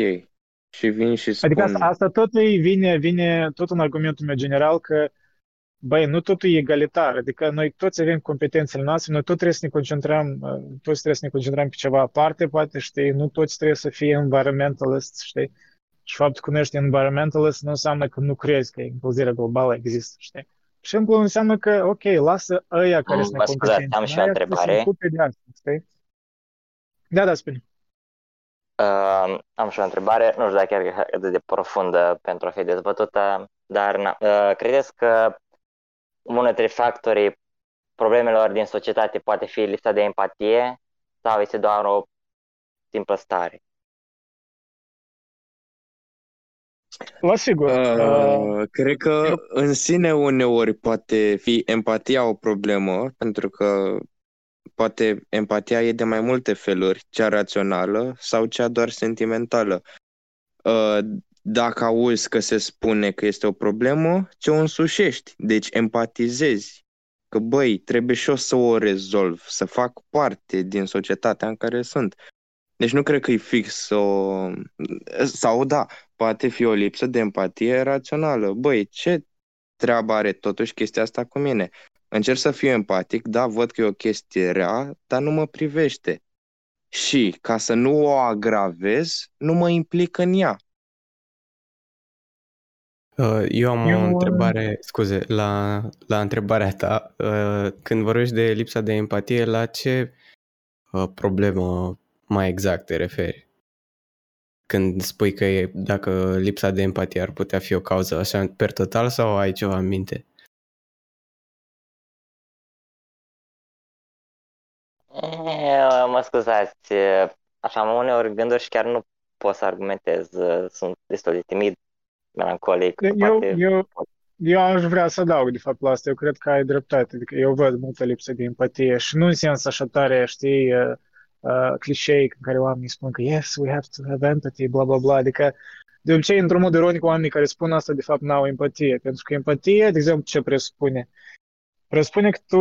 Și vin și spun... Adică asta, asta tot îi vine, vine tot în argumentul meu general că băi, nu totul e egalitar, adică noi toți avem competențele noastre, noi tot trebuie să ne concentrăm, uh, toți trebuie să ne concentrăm pe ceva aparte, poate, știi, nu toți trebuie să fie environmentalist, știi, și faptul că nu ești environmentalist nu înseamnă că nu crezi că încălzirea globală există, știi. Și simplu înseamnă că, ok, lasă ăia care Mm, sunt mă scuzați, necompetenți, am și o ăia trebuie să se întrebare. ocupe de asta, știi? Da, da, spune. Uh, am și o întrebare, nu știu dacă chiar e atât de profundă pentru a fi dezbătută, dar na, uh, credeți că unul dintre factorii problemelor din societate poate fi lipsa de empatie sau este doar o simplă stare? La sigur. Uh, Uh, cred că eu- în sine uneori poate fi empatia o problemă, pentru că poate empatia e de mai multe feluri, cea rațională sau cea doar sentimentală. Uh, Dacă auzi că se spune că este o problemă, ți-o însușești, deci empatizezi. Că băi, trebuie și eu să o rezolv, să fac parte din societatea în care sunt. Deci nu cred că e fix o... Sau da, poate fi o lipsă de empatie rațională. Băi, ce treabă are totuși chestia asta cu mine? Încerc să fiu empatic, da, văd că e o chestie rea, dar nu mă privește. Și, ca să nu o agravez, nu mă implic în ea. Uh, Eu am Eu, o uh, întrebare, scuze, la, la întrebarea ta. uh, Când vorbești de lipsa de empatie, la ce uh, problemă mai exact te referi? Când spui că e, dacă lipsa de empatie ar putea fi o cauză așa per total sau ai ceva în minte? Mă scuzați, e, așa am uneori gânduri și chiar nu pot să argumentez, e, sunt destul de timid, melancolic, Eu, poate eu, eu aș vrea să adaug, de fapt, la asta. Eu cred că ai dreptate. Adică eu văd multă lipsă de empatie și nu în sens așa tare, știi, uh, uh, clișeic în care oamenii spun că yes, we have to have empathy, bla, bla, bla. Adică, de obicei, într-un mod ironic, oamenii care spun asta, de fapt, n-au empatie. Pentru că empatie, de exemplu, ce presupune? Presupune că tu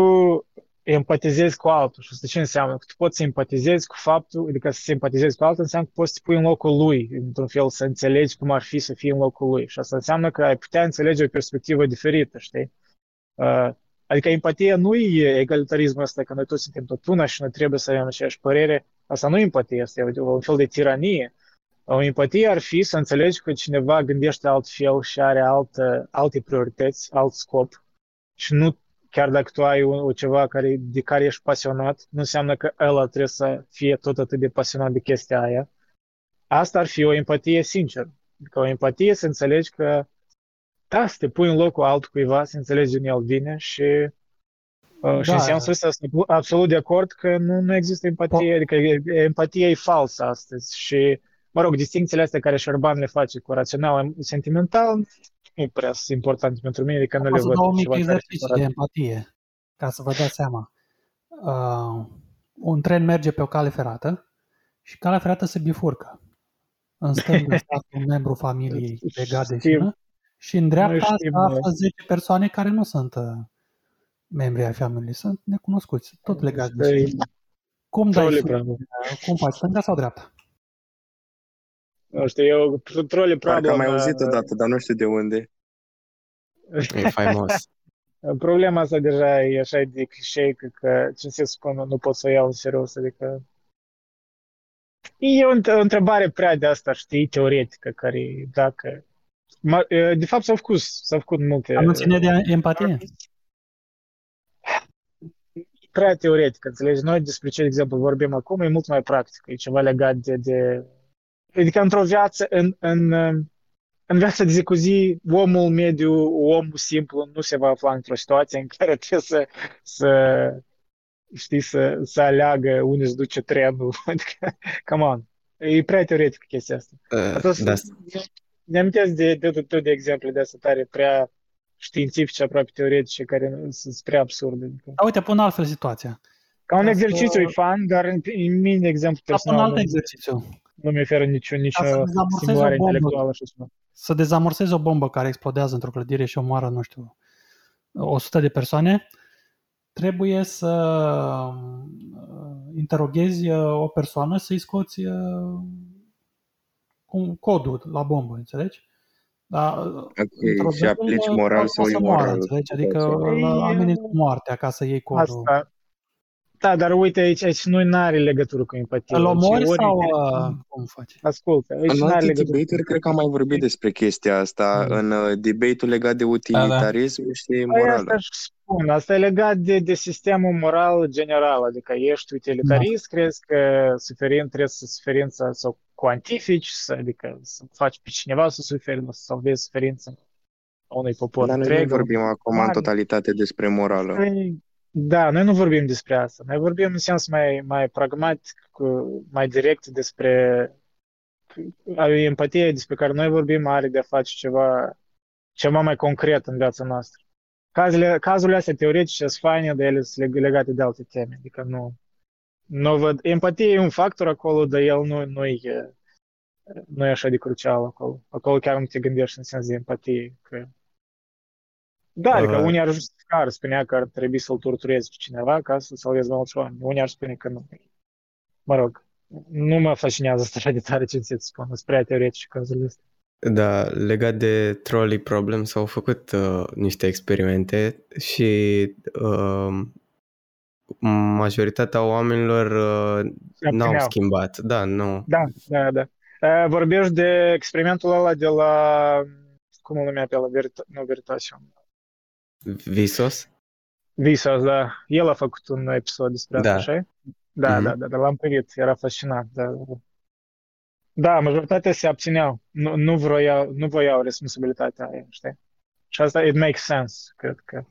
empatizezi cu altul. Și asta ce înseamnă? Că tu poți să empatizezi cu faptul, adică să simpatizezi cu altul, înseamnă că poți să te pui în locul lui, într-un fel, să înțelegi cum ar fi să fii în locul lui. Și asta înseamnă că ai putea înțelege o perspectivă diferită, știi? Uh, Adică empatia nu e egalitarismul ăsta, că noi toți suntem tot una și noi trebuie să avem aceeași părere. Asta nu e empatie, asta e un fel de tiranie. O empatie ar fi să înțelegi că cineva gândește altfel și are altă, alte priorități, alt scop și nu chiar dacă tu ai o, o ceva care, de care ești pasionat, nu înseamnă că ăla trebuie să fie tot atât de pasionat de chestia aia. Asta ar fi o empatie sinceră. Adică o empatie să înțelegi că da, să te pui în locul altcuiva, să înțelegi din el vine și uh, și Da. în sensul ăsta sunt absolut de acord că nu, nu există empatie, adică e- empatia e falsă astăzi și, mă rog, distincțiile astea care Șerban le face cu rațional, sentimental, nu prea sunt importante pentru mine, adică nu O le să văd dau un mic ceva care exercițiu separat. de empatie, ca să vă dați seama. Uh, un tren merge pe o cale ferată și calea ferată se bifurcă. În stânga stă un membru familiei legat de Știm. cină și în dreapta Noi se știm, află da. 10 persoane care nu sunt uh, membri ai familiei, sunt necunoscuți, tot legați de Asta e cină. Cum dai trole frâne? problem. Cum faci, stânga sau dreapta? Nu știu, eu trole Parcă problem. am mai auzit uh, odată, dar nu știu de unde. E faimos. Problema asta deja e așa de clișei că, că ce se spune, nu pot să o iau în serios, adică e o, înt- o întrebare prea de asta, știi, teoretică, care dacă... Ma- De fapt s-au făcut, s-au făcut multe... Dar nu ține de empatie? Prea teoretic, înțelegi? Noi despre ce, de exemplu, vorbim acum e mult mai practic, e ceva legat de... de... Adică într-o viață, în, în, în viața de zi cu zi, omul mediu, omul simplu nu se va afla într-o situație în care trebuie să, să știi, să, să aleagă unde se duce trenul. Adică, come on. E prea teoretic chestia asta. Uh, Atunci, da, ne amintesc de, de, de, de, de exemple de asta tare prea științifice, aproape teoretice, care nu- sunt prea absurde. Adică, Da, uite, pun altfel situația. ca un Ca să- exercițiu e fan, dar în, în mine, de exemplu, Dar pun personal, alt nu- exercițiu. Nu mi oferă nicio, nicio Ca să dezamorsezi stimulare o bombă. intelectuală și așa. Să dezamorsezi o bombă care explodează într-o clădire și omoară, nu știu, 100 de persoane, trebuie să uh, interoghezi uh, o persoană să-i scoți uh, cum- codul la bombă, înțelegi? Dar uh, Ok, într-o și aplici duelă moral poate sau să moară, imoral. înțelegi? Adică Ei, îl ameninți cu moartea ca să iei codul. Asta. Da, dar uite, aici, aici nu are legătură cu empatie. Îl omori Aici ori- sau uh, cum faci? Ascultă, aici În nu are alte legătură debate-uri cred că am mai vorbit despre chestia asta, Mm. în uh, debate-ul legat de utilitarism și Păi morală. asta își spun, asta e legat de, de sistemul moral general, adică ești utilitarist, crezi că suferind trebuie să suferința să o cuantifici, să, adică să faci pe cineva să suferi, nu să salvezi suferința unui popor Dar noi nu întreg. vorbim acum în mare. totalitate despre morală. Păi, Da, noi nu vorbim despre asta. Noi vorbim în sens mai, mai pragmatic, cu- mai direct despre empatia despre care noi vorbim are de a face ceva, ceva mai concret în viața noastră. Cazurile, cazurile astea teoretice sunt faine, dar ele sunt leg- legate de alte teme. Adică nu, nu văd. Empatia e un factor acolo, dar el nu, nu e, nu e așa de crucial acolo. Acolo chiar nu te gândești în sens de empatie. Că... Da, adică Uh. unii ar justifica, ar spunea că ar trebui să-l torturezi pe cineva ca să salvezi mai mulți oameni. Unii ar spune că nu. Mă rog, nu mă fascinează asta așa de tare ce ți spun, sunt prea teoretice cazurile astea. Da, legat de trolley problem s-au făcut uh, niște experimente și uh, majoritatea oamenilor uh, Se n-au abțineau. schimbat. Da, nu. Da, da, da. Uh, Vorbești de experimentul ăla de la, cum îl numea pe ăla, Verita, nu Veritasium, Visos? Visos, da. El a făcut un episod despre asta, Da. așa Da, Mhm. da, da, da, l-am privit, era fascinant, da. da, da. Da, majoritatea se abțineau, nu, nu, vroiau, nu voiau responsabilitatea aia, știi? Și asta, it makes sense, cred că.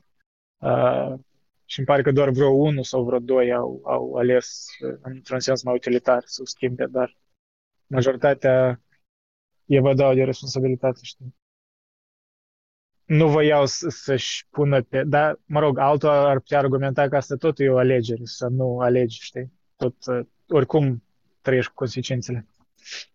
Uh, și îmi pare că doar vreo unul sau vreo doi au, au ales uh, într-un sens mai utilitar să o schimbe, dar majoritatea evadau de responsabilitate, știi? Nu voiau să, să-și pună pe... Dar, mă rog, altul ar putea argumenta că asta tot e o alegere, să nu alegi, știi? Tot, uh, oricum trăiești cu consecințele.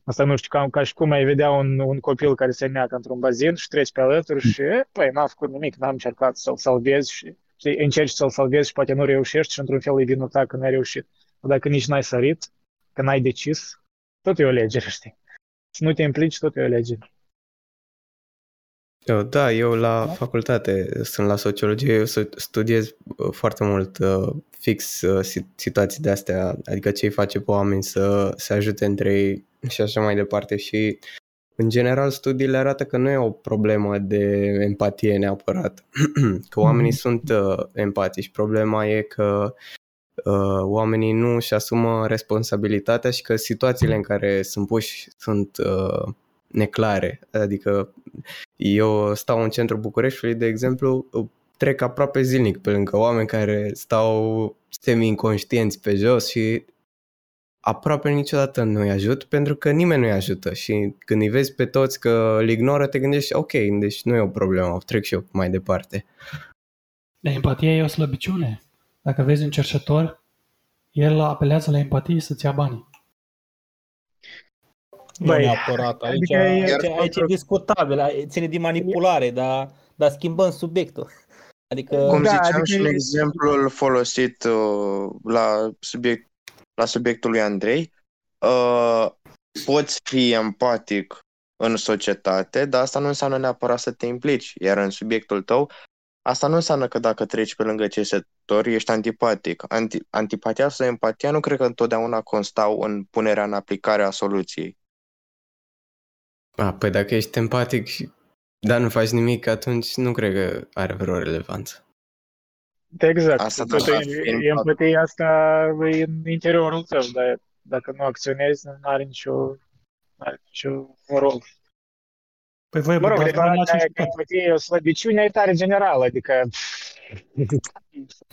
Asta nu știu, ca, ca și cum ai vedea un, un copil care se neacă într-un bazin și treci pe alături și, e, păi, n-am făcut nimic, n-am încercat să-l salvezi și, știi, încerci să-l salvezi și poate nu reușești și într-un fel e vinul ta că n-ai reușit. Dar dacă nici n-ai sărit, că n-ai decis, tot e o alegere, știi? Să nu te implici, tot e o alegere. Eu, da, eu la facultate sunt la sociologie, eu să studiez uh, foarte mult uh, fix uh, si- situații de astea, adică ce îi face pe oameni să se ajute între ei și așa mai departe și în general studiile arată că nu e o problemă de empatie neapărat, că oamenii Mhm. sunt uh, empatici, problema e că uh, oamenii nu își asumă responsabilitatea și că situațiile în care sunt puși sunt uh, neclare, adică eu stau în centrul Bucureștiului, de exemplu, trec aproape zilnic pe lângă oameni care stau semi-inconștienți pe jos și aproape niciodată nu îi ajut pentru că nimeni nu îi ajută și când îi vezi pe toți că îl ignoră, te gândești, ok, deci nu e o problemă, trec și eu mai departe. Empatia e o slăbiciune. Dacă vezi un cerșător, el apelează la empatie să-ți ia banii. Nu Băi, neapărat. Aici, adică e- aici, Iar aici e faptul- discutabil, ai- ține de manipulare, dar, dar schimbăm subiectul. Adică, Cum Da, ziceam adică și în e- exemplul folosit uh, la, subiect, la subiectul lui Andrei, uh, poți fi empatic în societate, dar asta nu înseamnă neapărat să te implici. Iar în subiectul tău, asta nu înseamnă că dacă treci pe lângă cercetători, ești antipatic. Anti, antipatia sau empatia nu cred că întotdeauna constau în punerea în aplicare a soluției. A, păi dacă ești empatic și dar nu faci nimic, atunci nu cred că are vreo relevanță. Exact. Asta Tot da, e- fiind- empatia asta e în interiorul tău, dar dacă nu acționezi, nu are nicio, nu are nicio rol. Păi voi Mă rog, băgați bani la declarația că cercetători. empatia e o slăbiciune e tare generală, adică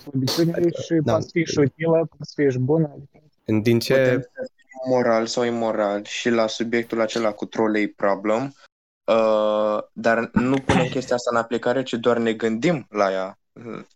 slăbiciune Adică, și da. poate fi și utilă, poate fi și bună. Adică, Din ce... Putem să fim moral sau imoral și la subiectul acela cu trolley problem, uh, dar nu punem chestia asta în aplicare, ci doar ne gândim la ea.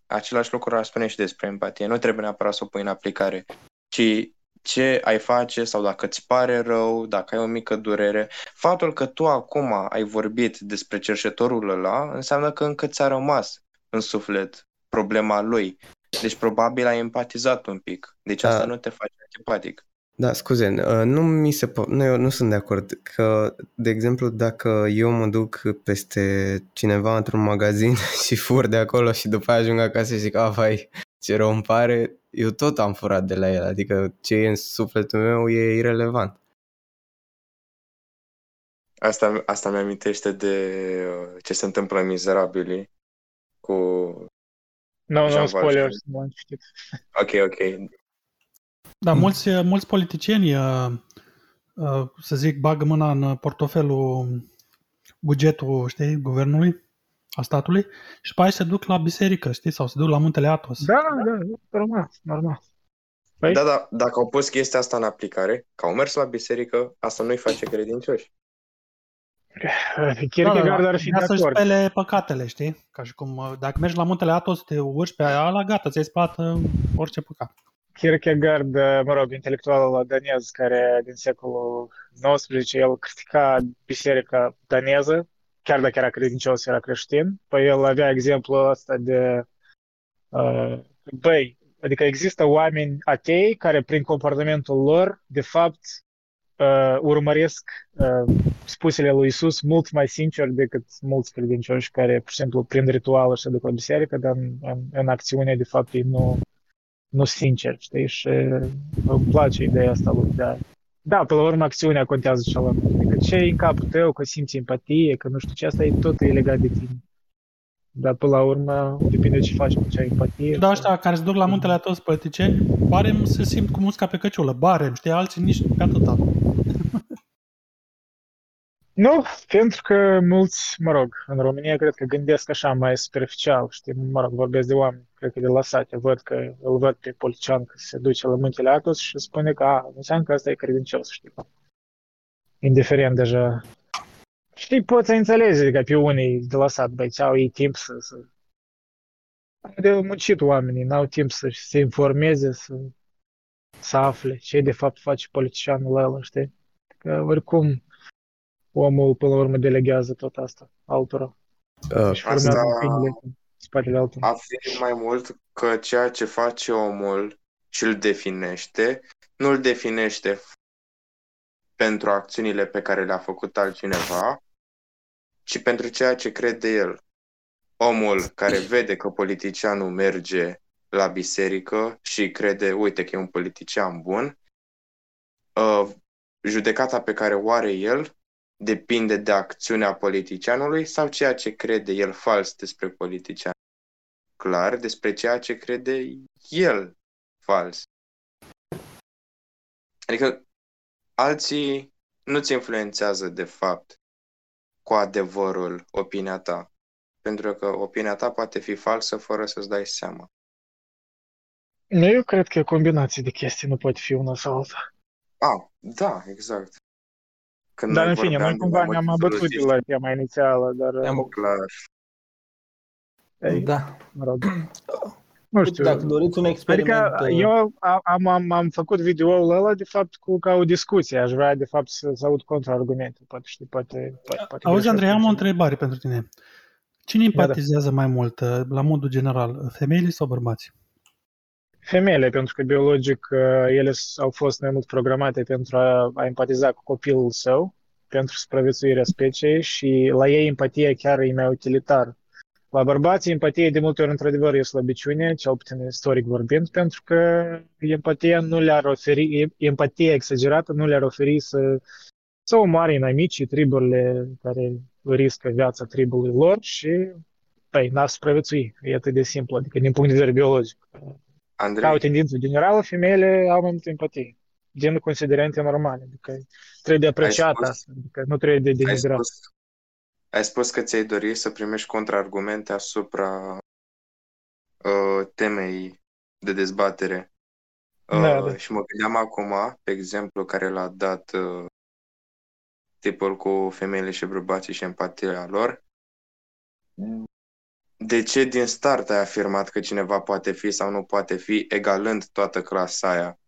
Același lucru ar spune și despre empatie. Nu trebuie neapărat să o pui în aplicare, ci ce ai face sau dacă îți pare rău, dacă ai o mică durere. Faptul că tu acum ai vorbit despre cerșetorul ăla înseamnă că încă ți-a rămas în suflet problema lui. Deci probabil ai empatizat un pic. Deci asta Da. nu te face antipatic. Da, scuze, uh, nu mi se po- nu, eu nu sunt de acord că, de exemplu, dacă eu mă duc peste cineva într-un magazin și fur de acolo și după aia ajung acasă și zic, a, vai, ce rău îmi pare, eu tot am furat de la el, adică ce e în sufletul meu e irelevant. Asta, asta mi-amintește de uh, ce se întâmplă în Mizerabili cu... Nu, nu, Jean spoilers, Valjean. nu am citit. Ok, ok. Da, Mm. mulți, mulți politicieni, uh, uh, să zic, bagă mâna în portofelul, bugetul, știi, guvernului, a statului și după aia se duc la biserică, știi, sau se duc la muntele Atos. Da, da, normal, normal. Păi, Da, da, dacă au pus chestia asta în aplicare, că au mers la biserică, asta nu-i face credincioși. Kierkegaard ar fi de vrea să-și acord. spele păcatele, știi? Ca și cum, uh, dacă mergi la muntele Atos, te urci pe ala, gata, ți-ai spălat uh, orice păcat. Kierkegaard, mă rog, intelectualul danez care din secolul XIX, el critica biserica daneză, chiar dacă era credincios, era creștin, păi el avea exemplul ăsta de uh, băi, adică există oameni atei care prin comportamentul lor, de fapt, uh, urmăresc uh, spusele lui Isus mult mai sincer decât mulți credincioși care, pur și simplu, prin ritual se duc la biserică, dar în, în, în acțiune, de fapt, ei nu, nu sincer, știi? Și îmi place ideea asta lui, da. Da, pe la urmă, acțiunea contează cel mai mult. Adică ce e în capul tău, că simți empatie, că nu știu ce, asta e tot e legat de tine. Dar pe la urmă, depinde ce faci cu cea empatie. Da, ăștia care se duc la muntele Atos politicieni, barem se simt cu musca pe căciulă, barem, știi, alții nici pe atâta. Nu, pentru că mulți, mă rog, în România cred că gândesc așa mai superficial, știi, mă rog, vorbesc de oameni, cred că de la sate, văd că îl văd pe politician că se duce la muntele Atos și spune că, a, înseamnă că asta e credincios, știi, indiferent deja. Știi, poți să înțelegi că pe unii de la sat, băi, au ei timp să, să... De muncit oamenii, n-au timp să se informeze, să, să afle ce de fapt face politicianul ăla, știi? Că oricum omul până la urmă delegează tot asta altora. Uh, Și formează Asta- opiniile în spatele altora. Afirm mai mult că ceea ce face omul și îl definește, nu îl definește pentru acțiunile pe care le-a făcut altcineva, ci pentru ceea ce crede el. Omul care vede că politicianul merge la biserică și crede, uite că e un politician bun, uh, judecata pe care o are el depinde de acțiunea politicianului sau ceea ce crede el fals despre politician clar despre ceea ce crede el fals. Adică alții nu-ți influențează de fapt cu adevărul opinia ta. Pentru că opinia ta poate fi falsă fără să-ți dai seama. Nu, eu cred că e o combinație de chestii, nu poate fi una sau alta. Ah, da, exact. Când Dar noi în fine, vorbeam noi de cumva mai ne-am multe abătut de soluții, la tema inițială, dar, Ne-am- clar. ei, Da. mă rog, nu știu. Dacă doriți un experiment... Adică uh, eu am, am, am făcut videoul ăla, de fapt, cu, ca o discuție. Aș vrea, de fapt, să, să aud contraargumente. Poate, știi, poate, poate, poate Auzi, greșesc Andrei, am o puțin. întrebare pentru tine. Cine Da, da. empatizează mai mult, uh, la modul general, femeile sau bărbații? Femeile, pentru că biologic uh, ele s- au fost mai mult programate pentru a, a empatiza cu copilul său, pentru supraviețuirea speciei și la ei empatia chiar e mai utilitar. La bărbați empatia de multe ori într-adevăr e slăbiciune, cel puțin istoric vorbind, pentru că empatia nu le-ar oferi, empatia exagerată nu le-ar oferi să, să omoare inamicii, triburile care riscă viața tribului lor și păi, n-ar supraviețui. E atât de simplu, adică din punct de vedere biologic. Ca o Andrei, tendință generală, femeile au mai multă empatie, din considerente normale, adică trebuie de apreciat spus- asta, adică nu trebuie de ai denigrat. spus, ai spus că ți-ai dori să primești contraargumente asupra uh, temei de dezbatere. Uh, Da, da. Și mă gândeam acum, pe exemplu, care l-a dat uh, tipul cu femeile și bărbații și empatia lor. De ce din start ai afirmat că cineva poate fi sau nu poate fi, egalând toată clasa aia?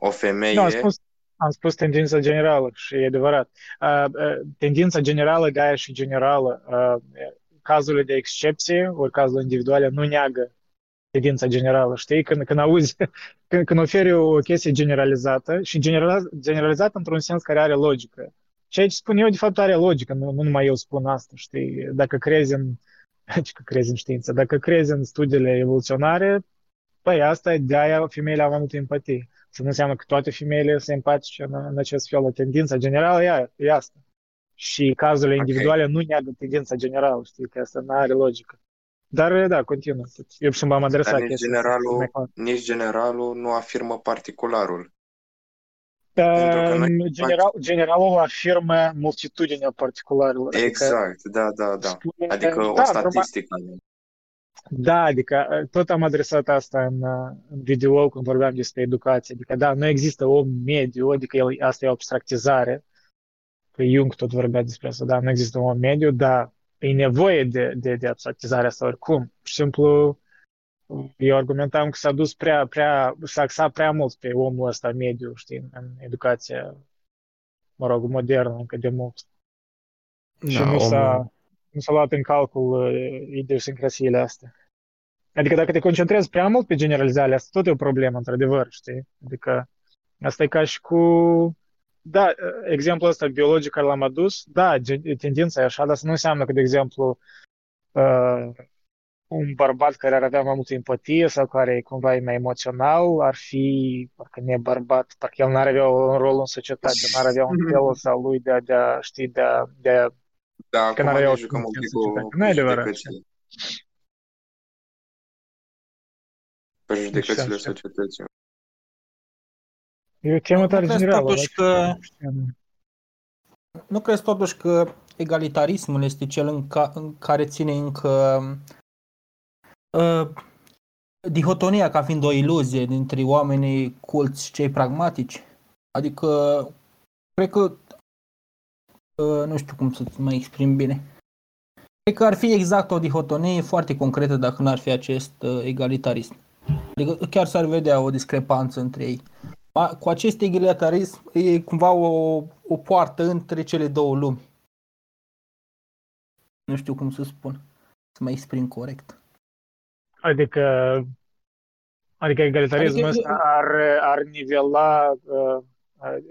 o femeie... Nu, am spus, am spus tendința generală și e adevărat. Uh, uh, tendința generală, Gaia și generală, uh, cazurile de excepție, ori cazurile individuale, nu neagă tendința generală, știi? Când, când auzi, când, când oferi o chestie generalizată și generaliz, generalizată într-un sens care are logică. Și aici spun eu, de fapt, are logică, nu, nu numai eu spun asta, știi? Dacă crezi în, că crezi în știință, dacă crezi în studiile evoluționare, păi asta e de-aia femeile au mai multă empatie. Să nu înseamnă că toate femeile sunt empatice în, în acest fel. O tendință generală e, e asta. Și cazurile okay. individuale nu neagă tendința generală, știi, că asta nu are logică. Dar, da, continuă. Eu și m-am adresat Dar nici generalul, nici generalul nu afirmă particularul. Uh, general, generalul afirmă multitudinea particularilor. Adică exact, adică, da, da, da. Spune, adică da, o statistică. Da, adică tot am adresat asta în, în video când vorbeam despre educație. Adică, da, nu există om mediu, adică el, asta e o abstractizare. Că Jung tot vorbea despre asta, da, nu există un om mediu, dar e nevoie de, de, de abstractizarea asta oricum. Pur și simplu, eu argumentam că s-a dus prea, prea, s-a axat prea mult pe omul ăsta mediu, știi, în educația, mă rog, modernă încă de mult. Da, și nu s-a, nu s-a luat în calcul uh, idiosincrasiile astea. Adică dacă te concentrezi prea mult pe generalizarea asta, tot e o problemă, într-adevăr, știi? Adică asta e ca și cu... Da, exemplul ăsta biologic care l-am adus, da, tendința e așa, dar să nu înseamnă că, de exemplu, uh, un bărbat care ar avea mai multă empatie sau care e cumva mai emoțional ar fi, parcă ne bărbat, parcă el n-ar avea un rol în societate, n-ar avea un fel sau lui de a, de a ști, de a, de a da, că n-ar avea o jucăm un pic cu Nu e adevărat. Prejudecățile societății. E o temă tare generală. Totuși că, nu crezi totuși că egalitarismul este cel în, ca, în care ține încă uh, dihotonia ca fiind o iluzie dintre oamenii culți și cei pragmatici? Adică, cred că, uh, nu știu cum să mai exprim bine, cred că ar fi exact o dihotonie foarte concretă dacă n-ar fi acest uh, egalitarism. Adică chiar s-ar vedea o discrepanță între ei. Cu acest egalitarism e cumva o, o poartă între cele două lumi. Nu știu cum să spun, să mă exprim corect. Adică, adică egalitarismul adică, ăsta ar, ar nivela uh,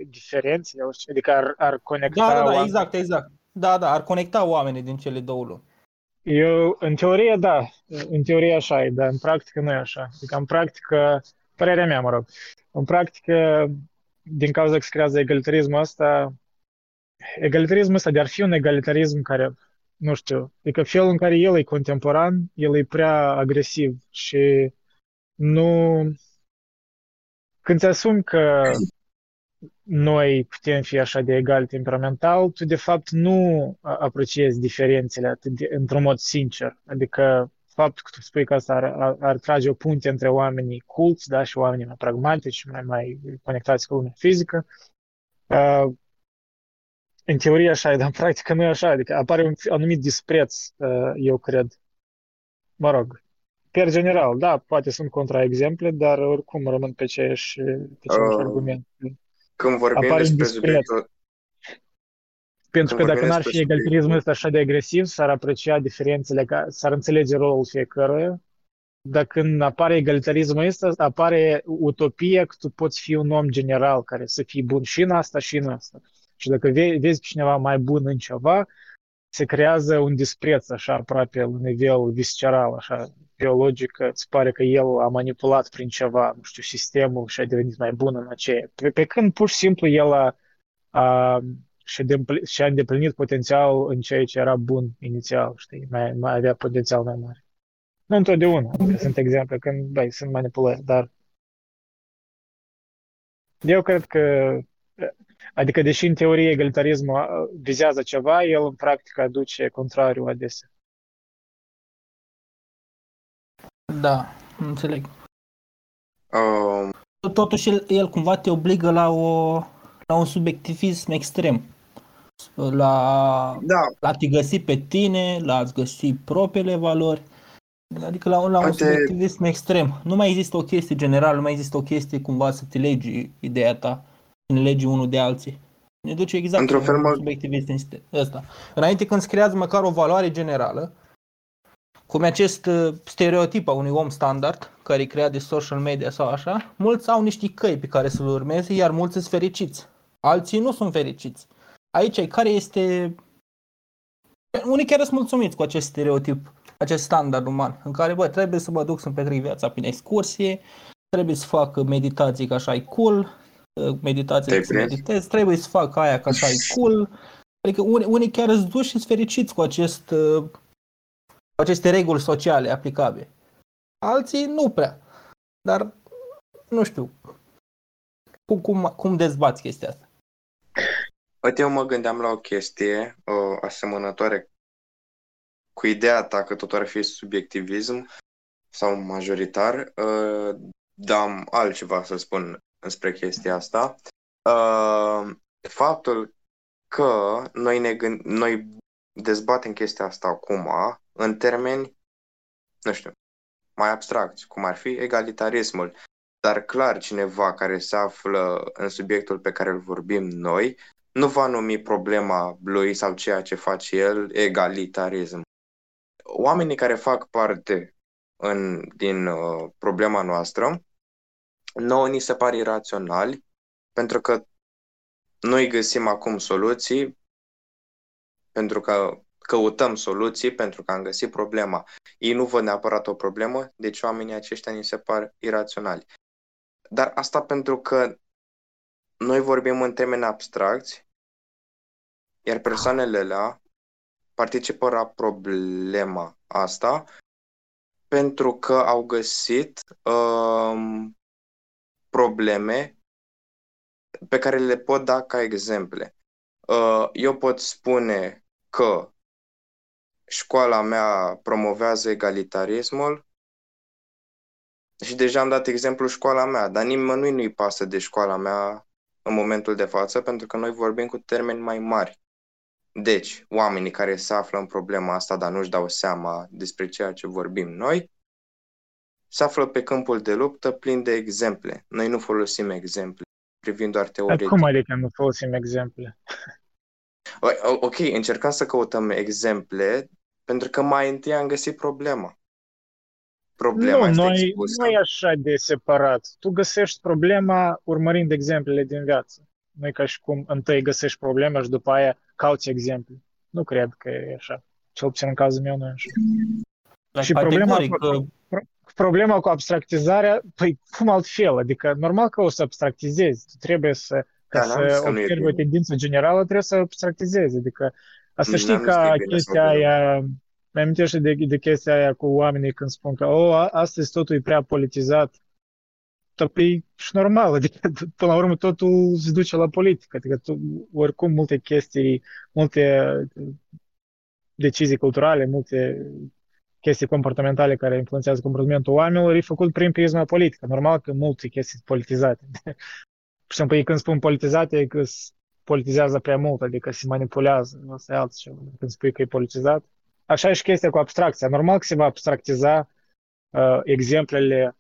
diferențele, adică ar, ar conecta Da, da, da, exact, exact. Da, da, ar conecta oamenii din cele două lumi. Eu, în teorie, da. În teorie așa e, dar în practică nu e așa. Adică, în practică, părerea mea, mă rog, în practică, din cauza că se creează egalitarismul ăsta, egalitarismul ăsta de ar fi un egalitarism care, nu știu, adică felul în care el e contemporan, el e prea agresiv și nu... Când ți asumi că noi putem fi așa de egal temperamental, tu de fapt nu apreciezi diferențele atât de, într-un mod sincer. Adică faptul că tu spui că asta ar, ar, ar trage o punte între oamenii culți da, și oamenii mai pragmatici, mai, mai conectați cu lumea fizică. Uh, în teorie așa e, dar în practică nu e așa. Adică apare un anumit dispreț, uh, eu cred. Mă rog, per general, da, poate sunt contraexemple, dar oricum rămân pe aceeași, pe aceeași uh, argument. Când vorbim despre subiectul... Pentru că dacă n-ar fi egalitarismul ăsta așa de agresiv, s-ar aprecia diferențele, s-ar înțelege rolul fiecăruia, dar când apare egalitarismul ăsta, apare utopia că tu poți fi un om general care să fii bun și în asta și în asta. Și dacă vezi cineva mai bun în ceva, se creează un dispreț așa aproape la nivel visceral, așa biologic, îți pare că el a manipulat prin ceva, nu știu, sistemul și a devenit mai bun în aceea. Pe, pe când pur și simplu el a, a și-a îndeplinit potențial în ceea ce era bun inițial, știi, mai, mai avea potențial mai mare. Nu întotdeauna, adică sunt exemple când, băi, sunt manipulări, dar eu cred că, adică deși în teorie egalitarismul vizează ceva, el în practică aduce contrariu adesea. Da, înțeleg. Um... Totuși, el, el cumva te obligă la, o, la un subiectivism extrem. La, da. la te găsi pe tine, la a-ți găsi propriile valori. Adică la, la un Poate- subiectivism extrem. Nu mai există o chestie generală, nu mai există o chestie cumva să te legi ideea ta, să ne legi unul de alții. Ne duce exact Într-un în fel, mă- subiectivist ăsta. Înainte când se creează măcar o valoare generală, cum e acest uh, stereotip a unui om standard, care e creat de social media sau așa, mulți au niște căi pe care să-l urmeze, iar mulți sunt fericiți. Alții nu sunt fericiți. Aici, care este... Unii chiar sunt mulțumiți cu acest stereotip, acest standard uman, în care, bă, trebuie să mă duc să-mi petrec viața prin excursie, trebuie să fac meditații ca așa e cool, uh, meditații Te-ai să prins? meditez, trebuie să fac aia ca așa e cool. Adică unii, unii chiar îți duși și sunt fericiți cu acest, uh, cu aceste reguli sociale aplicabile. Alții nu prea. Dar nu știu. Cum, cum, cum dezbați chestia asta? Uite, eu mă gândeam la o chestie uh, asemănătoare cu ideea ta că totul ar fi subiectivism sau majoritar, uh, dar am altceva să spun despre chestia asta. Uh, faptul că noi, ne gând- noi dezbatem chestia asta acum în termeni, nu știu, mai abstracți, cum ar fi egalitarismul. Dar clar, cineva care se află în subiectul pe care îl vorbim noi, nu va numi problema lui sau ceea ce face el egalitarism. Oamenii care fac parte în, din uh, problema noastră, nouă ni se par iraționali, pentru că noi găsim acum soluții, pentru că căutăm soluții, pentru că am găsit problema. Ei nu văd neapărat o problemă, deci oamenii aceștia ni se par iraționali. Dar asta pentru că noi vorbim în termeni abstracți, iar persoanele alea participă la problema asta pentru că au găsit um, probleme pe care le pot da ca exemple. Uh, eu pot spune că școala mea promovează egalitarismul și deja am dat exemplu școala mea, dar nimănui nu-i pasă de școala mea în momentul de față, pentru că noi vorbim cu termeni mai mari. Deci, oamenii care se află în problema asta, dar nu-și dau seama despre ceea ce vorbim noi, se află pe câmpul de luptă plin de exemple. Noi nu folosim exemple, privim doar Dar teoretic. cum adică nu folosim exemple? O- Ok, încercăm să căutăm exemple, pentru că mai întâi am găsit problema. Problema Nu, este noi, expusă. nu e așa de separat. Tu găsești problema urmărind exemplele din viață. Nu e ca și cum întâi găsești problema și după aia cauți exemple. Nu cred că e așa. Cel puțin în cazul meu nu e așa. Like, Și problema categoric, cu- uh, Problema cu abstractizarea, păi cum altfel? Adică normal că o să abstractizezi. Tu trebuie să, ca Da, n-am zis să că nu e observi o bine. tendință generală, trebuie să abstractizezi. Adică asta știi N-am zis că ca e bine sau chestia bine. aia, mi amintește de, de chestia aia cu oamenii când spun că oh, a- astăzi totul e prea politizat. Dar păi și normal, adică până la urmă totul se duce la politică. Adică tu, oricum multe chestii, multe decizii culturale, multe chestii comportamentale care influențează comportamentul oamenilor, e făcut prin prisma politică. Normal că multe chestii sunt politizate. Și simplu, ei când spun politizate, e că se politizează prea mult, adică se manipulează, asta e altceva. Când spui că e politizat. Așa e și chestia cu abstracția. Normal că se va abstractiza uh, exemplele.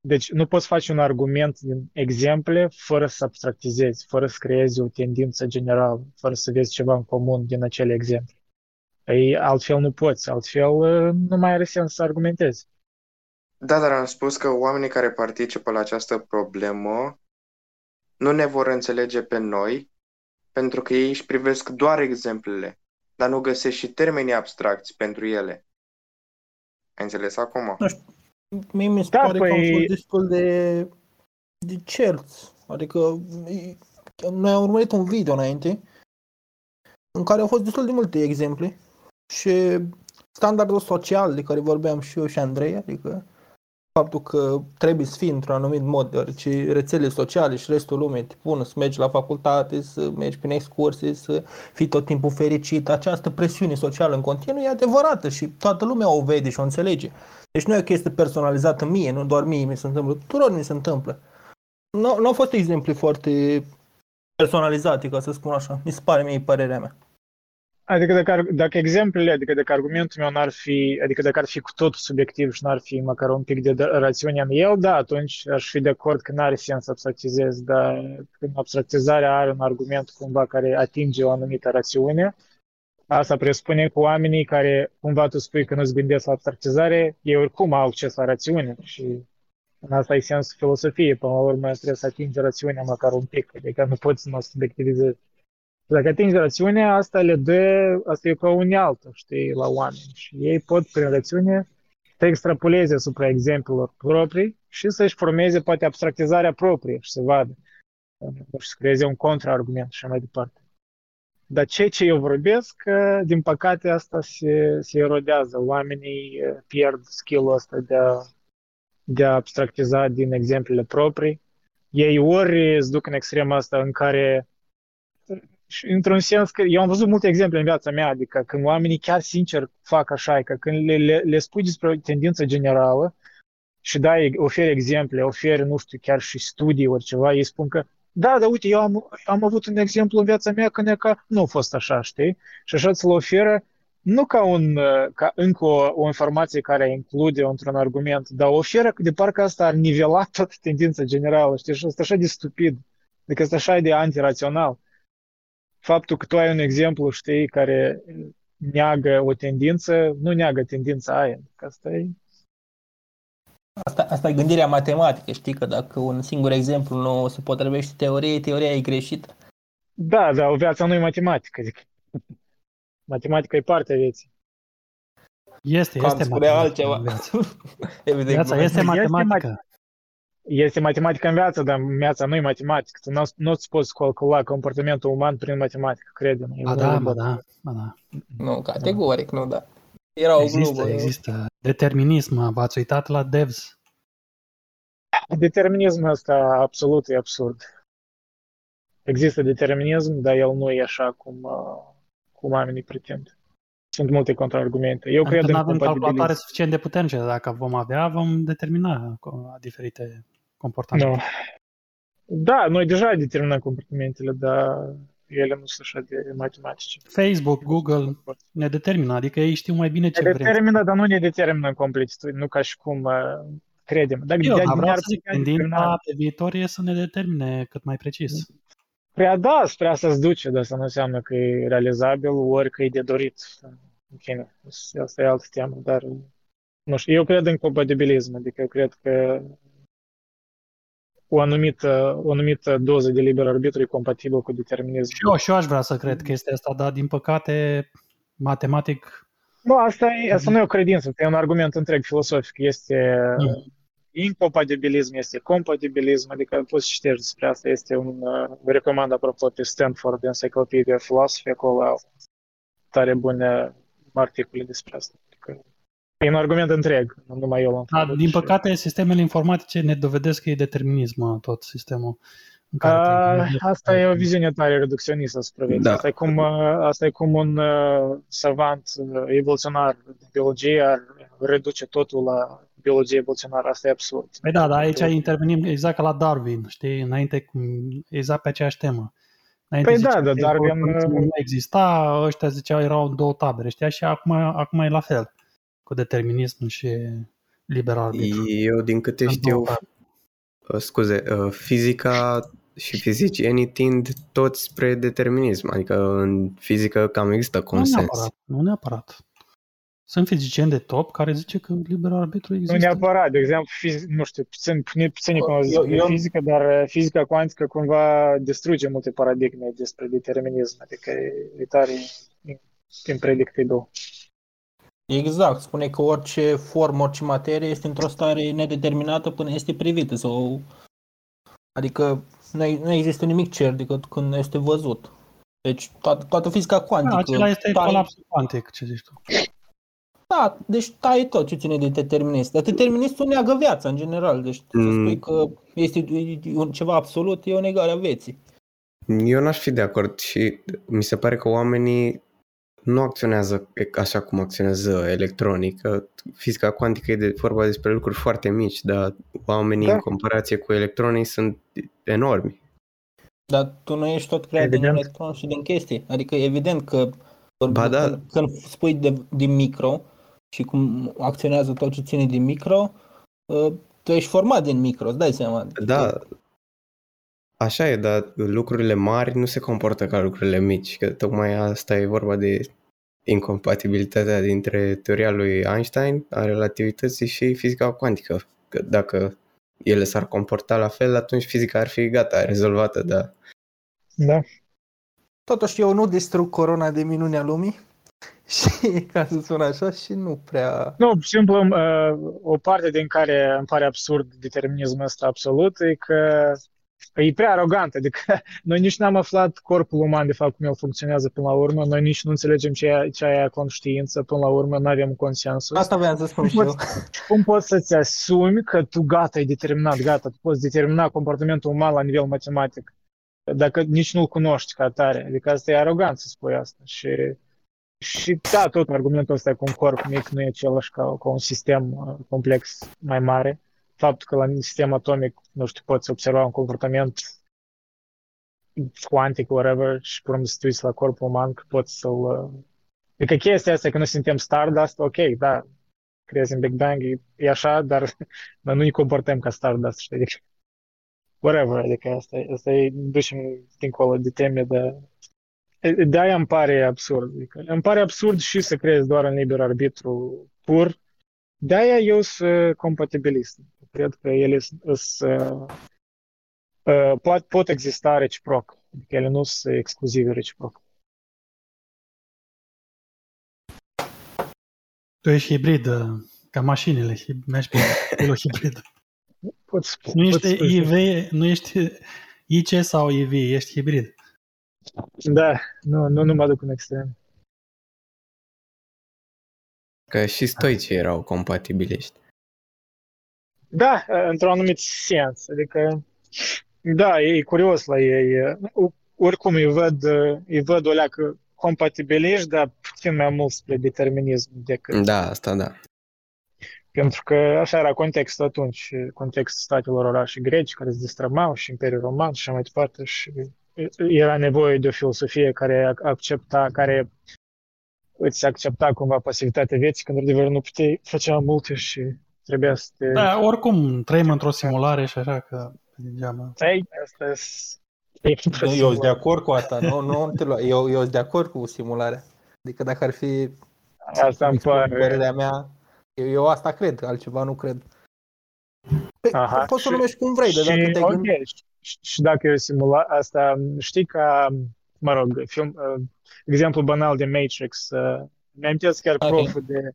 Deci nu poți face un argument din exemple fără să abstractizezi, fără să creezi o tendință generală, fără să vezi ceva în comun din acele exemple. Ei, altfel nu poți, altfel uh, nu mai are sens să argumentezi. Da, dar am spus că oamenii care participă la această problemă nu ne vor înțelege pe noi pentru că ei își privesc doar exemplele, dar nu găsesc și termenii abstracți pentru ele. Ai înțeles acum? Nu știu. Mie mi se Da, pare că am păi- fost destul de, de cerți. Adică e- noi am urmărit un video înainte în care au fost destul de multe exemple și standardul social de care vorbeam și eu și Andrei, adică faptul că trebuie să fii într-un anumit mod, deoarece rețelele sociale și restul lumii te pun să mergi la facultate, să mergi prin excursii, să fii tot timpul fericit. Această presiune socială în continuu e adevărată și toată lumea o vede și o înțelege. Deci nu e o chestie personalizată mie, nu doar mie mi se întâmplă, tuturor mi se întâmplă. Nu, nu au fost exemple foarte personalizate, ca să spun așa. Mi se pare mie părerea mea. Adică dacă, dacă exemplele, adică dacă argumentul meu n-ar fi, adică dacă ar fi cu totul subiectiv și n-ar fi măcar un pic de rațiune în el, da, atunci aș fi de acord că n-are sens să abstractizez, dar când abstractizarea are un argument cumva care atinge o anumită rațiune, asta presupune că oamenii care cumva tu spui că nu-ți gândesc la abstractizare, ei oricum au acces la rațiune și în asta e sensul filosofiei, până la urmă trebuie să atingi rațiunea măcar un pic, adică nu poți să mă subiectivizezi. Dacă atingi rațiunea, asta le dă, asta e ca unealtă, știi, la oameni. Și ei pot, prin rațiune, să extrapoleze asupra exemplelor proprii și să-și formeze, poate, abstractizarea proprie și să vadă. Și să creeze un contraargument și mai departe. Dar ceea ce eu vorbesc, din păcate, asta se, se erodează. Oamenii pierd skill-ul ăsta de a, de a abstractiza din exemplele proprii. Ei ori îți duc în extrema asta în care și într-un sens că eu am văzut multe exemple în viața mea, adică când oamenii chiar sincer fac așa, că când le, le, le spui despre o tendință generală și dai, oferi exemple, oferi, nu știu, chiar și studii ori ceva, ei spun că da, dar uite, eu am, am avut un exemplu în viața mea când că nu a fost așa, știi? Și așa ți-l oferă nu ca, un, ca încă o, o informație care include într-un argument, dar oferă de parcă asta ar nivela toată tendința generală, știi? Și asta așa de stupid, adică asta așa de antirațional faptul că tu ai un exemplu, știi, care neagă o tendință, nu neagă tendința aia. Asta e Asta, asta e gândirea matematică, știi că dacă un singur exemplu nu se potrivește teoriei, teoria e greșită. Da, dar o viață nu e matematică. Adică matematica e partea vieții. Este, este matematică. altceva. Viața, viața este matematică este matematică în viață, dar viața nu e matematică. Tu nu, nu-ți poți calcula comportamentul uman prin matematică, crede-mă. Ba da, ba da, ba da. Nu, categoric, da. nu, da. Era o există, glumă. Există determinism, v-ați uitat la devs. Determinismul ăsta absolut e absurd. Există determinism, dar el nu e așa cum, uh, cum oamenii pretind. Sunt multe contraargumente. Eu cred că nu avem calculatoare suficient de puternice. Dacă vom avea, vom determina diferite comportamente. Nu. Da, noi deja determinăm comportamentele, dar ele nu sunt așa de matematice. Facebook, Google ne determină, adică ei știu mai bine ce ne vreți. determină, dar nu ne determină în completitud, nu ca și cum uh, credem. Dar Eu, de, vreau să zic, tendința pe viitor e să ne determine cât mai precis. Prea da, spre asta se duce, dar asta nu înseamnă că e realizabil, ori că e de dorit. În fine, asta e altă temă, dar nu știu, eu cred în compatibilism, adică eu cred că o anumită, o anumită doză de liber arbitru e compatibil cu determinism. Și eu, și eu aș vrea să cred că este asta, dar din păcate, matematic... Nu, asta, e, asta nu e o credință, e un argument întreg filosofic. Este mm. incompatibilism, este compatibilism, adică poți citești despre asta. Este un, uh, recomand apropo pe Stanford Encyclopedia Philosophy, acolo au tare bune articole despre asta. Adică E un argument întreg, nu numai eu l-am da, Din păcate, sistemele informatice ne dovedesc că e determinism tot sistemul. În care A, asta e o viziune tare reducționistă asupra vieții. Da. Asta, e cum, asta e cum un uh, savant uh, evoluționar de biologie ar reduce totul la biologie evoluționară. Asta e absurd. Păi da, dar aici intervenim exact ca la Darwin, știi, înainte, exact pe aceeași temă. Înainte păi da, dar Darwin... Nu exista, ăștia ziceau erau două tabere, știi, și acum, acum e la fel cu determinism și liber arbitru. Eu, din câte știu, uh, scuze, uh, fizica și fizicienii tind toți spre determinism, adică în fizică cam există consens. Nu neapărat, nu neapărat. Sunt fizicieni de top care zice că liber arbitru există. Nu neapărat, de exemplu, fiz- nu știu, puțin, puțin eu, eu, fizică, dar uh, fizica cuantică cumva distruge multe paradigme despre determinism, adică e tare impredictibil. Exact, spune că orice formă, orice materie este într-o stare nedeterminată până este privită sau adică nu, nu există nimic cert decât când este văzut. Deci toată, toată fizica cuantică. Da, acela este tai... colapsul cuantic, ce zici tu. Da, deci tai tot ce ține de determinist. Dar deterministul neagă viața în general. Deci mm. să spui că este un, ceva absolut, e o negare a vieții. Eu n-aș fi de acord și mi se pare că oamenii nu acționează așa cum acționează electronic. Fizica cuantică e de vorba despre lucruri foarte mici, dar oamenii da. în comparație cu electronii sunt enormi. Dar tu nu ești tot creat evident. din electron și din chestii. Adică evident că Ba da. Când, când spui de, din micro și cum acționează tot ce ține din micro, uh, tu ești format din micro, îți dai seama. Da, așa e, dar lucrurile mari nu se comportă ca lucrurile mici, că tocmai asta e vorba de incompatibilitatea dintre teoria lui Einstein a relativității și fizica cuantică. Că dacă ele s-ar comporta la fel, atunci fizica ar fi gata, rezolvată, da. Da. Totuși eu nu distrug corona de minunea lumii și ca să spun așa și nu prea... Nu, simplu, uh, o parte din care îmi pare absurd determinismul ăsta absolut e că e prea arogant, adică noi nici n-am aflat corpul uman de fapt cum el funcționează până la urmă, noi nici nu înțelegem ce e, ce e conștiință, până la urmă nu avem consensus. Asta voiam să spun și cum eu. poți, cum poți să-ți asumi că tu gata, ai determinat, gata, tu poți determina comportamentul uman la nivel matematic, dacă nici nu-l cunoști ca atare, adică asta e arogant să spui asta și și da, tot argumentul ăsta cu un corp mic nu e același ca, ca un sistem uh, complex mai mare. Faptul că la un sistem atomic, nu știu, poți observa un comportament cuantic, whatever, și pe urmă să te uiți la corpul uman, că poți să-l... uh, Adică chestia asta că noi suntem Stardust, ok, da, crezi în Big Bang, e, e așa, dar noi nu ne comportăm ca Stardust, știi? Adică, whatever, adică asta, e- asta e, ducem dincolo de teme de de-aia îmi pare absurd. Adică, îmi pare absurd și să crezi doar în liber arbitru pur. De-aia eu sunt compatibilist. Cred că ele s- s- uh, uh, pot, pot exista reciproc. Adică ele nu sunt exclusive reciproc. Tu ești hibrid, uh, ca mașinile, și mergi pe acolo hibrid. Pot spune, Nu pot ești spune. IV, nu ești IC sau IV, ești hibrid. Da, nu, nu, nu mă duc în extrem. Că și stoicii erau compatibiliști. Da, într-un anumit sens. Adică, da, e curios la ei. Oricum îi văd, îi văd o leacă compatibiliști, dar puțin mai mult spre determinism decât Da, asta da. Pentru că așa era contextul atunci, contextul statelor orașe greci care se destrămau și Imperiul Roman și așa mai departe și era nevoie de o filosofie care accepta, care îți accepta cumva pasivitatea vieții când de nu puteai făcea multe și trebuia să te... Da, oricum trăim într-o simulare și așa că degeaba. Ei, asta e... Eu sunt de acord cu asta, nu, nu te lua. Eu, eu sunt de acord cu simularea. Adică dacă ar fi Asta îmi pare... părerea mea, eu, eu asta cred, altceva nu cred. Pe, Aha, poți să și- numești cum vrei, dar dacă și, te ok, gândești... și, și dacă e o simula asta, știi ca, mă rog, film, uh, exemplu banal de Matrix, uh, mi-amintesc chiar Ok. proful de,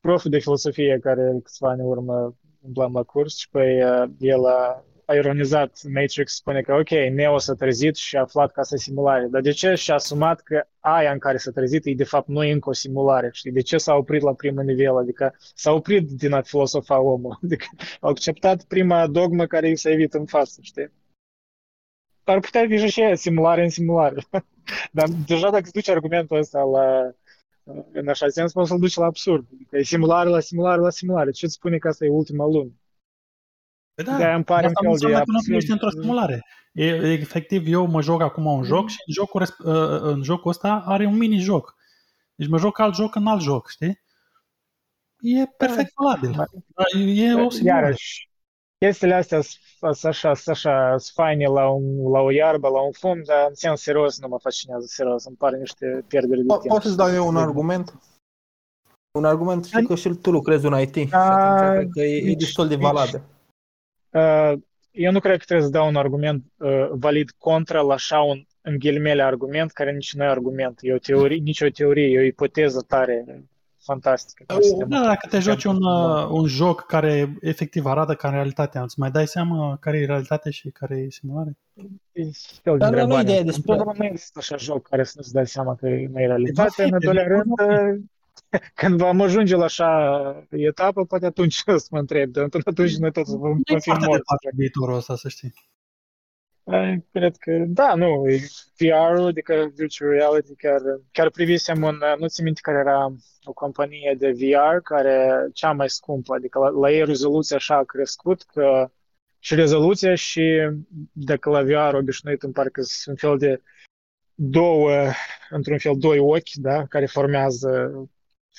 proful de filosofie care câțiva ani în urmă umblam la curs și păi uh, el a, a ironizat Matrix, spune că ok, Neo s-a trezit și a aflat că asta e simulare, dar de ce și-a asumat că aia în care s-a trezit e de fapt nu e încă o simulare, știi? De ce s-a oprit la primul nivel? Adică s-a oprit din a filosofa omul, adică a acceptat prima dogmă care i s-a evit în față, știi? Ar putea fi și aia, simulare în simulare. Dar deja dacă îți duci argumentul ăsta la, în așa sens, poți să-l duci la absurd. Adică e simulare la simulare la simulare. Ce îți spune că asta e ultima lume? Păi Da, De-aia îmi pare asta un nu fel de înseamnă că nu absurd. ești într-o simulare. E, efectiv, eu mă joc acum un joc și în jocul, resp- uh, în jocul ăsta are un mini-joc. Deci mă joc alt joc în alt joc, știi? E perfect valabil. Dar E o simulare. Iarăși, chestiile astea sunt așa, sunt așa, sunt faine la, un, la o iarbă, la un fum, dar în sens serios nu mă fascinează serios. Îmi pare niște pierderi de Po- timp. Poți să-ți dau eu un argument? Un argument, știu că și tu lucrezi în IT și Da, atunci cred că e, e nici- destul de nici- valabil. Uh, eu nu cred că trebuie să dau un argument uh, valid contra la așa un, în ghilimele, argument care nici nu e argument. E o teorie, nici o teorie, e o ipoteză tare fantastică. ca sistem. Da, dacă te joci un, uh, un joc care efectiv arată ca realitatea, îți mai dai seama care e realitatea și care e simulare? E fel de Dar nu e întrebare. ideea În despre- primul rând, nu există așa joc care să nu-ți dai seama că nu e Va realitate. fi, În al doilea de- rând, uh, când vom ajunge la așa etapă, poate atunci o să mă întreb, dar până atunci noi toți vom, Nu e vom fi foarte morți. departe viitorul ăsta, să știi. Eh, Cred că, da, nu, e VR-ul, adică Virtual Reality, chiar, chiar privisem un, nu ți minte care era o companie de VR care cea mai scumpă, adică la, la ei rezoluția așa a crescut că și rezoluția și de la VR obișnuit în parcă sunt un fel de două, într-un fel, doi ochi, da, care formează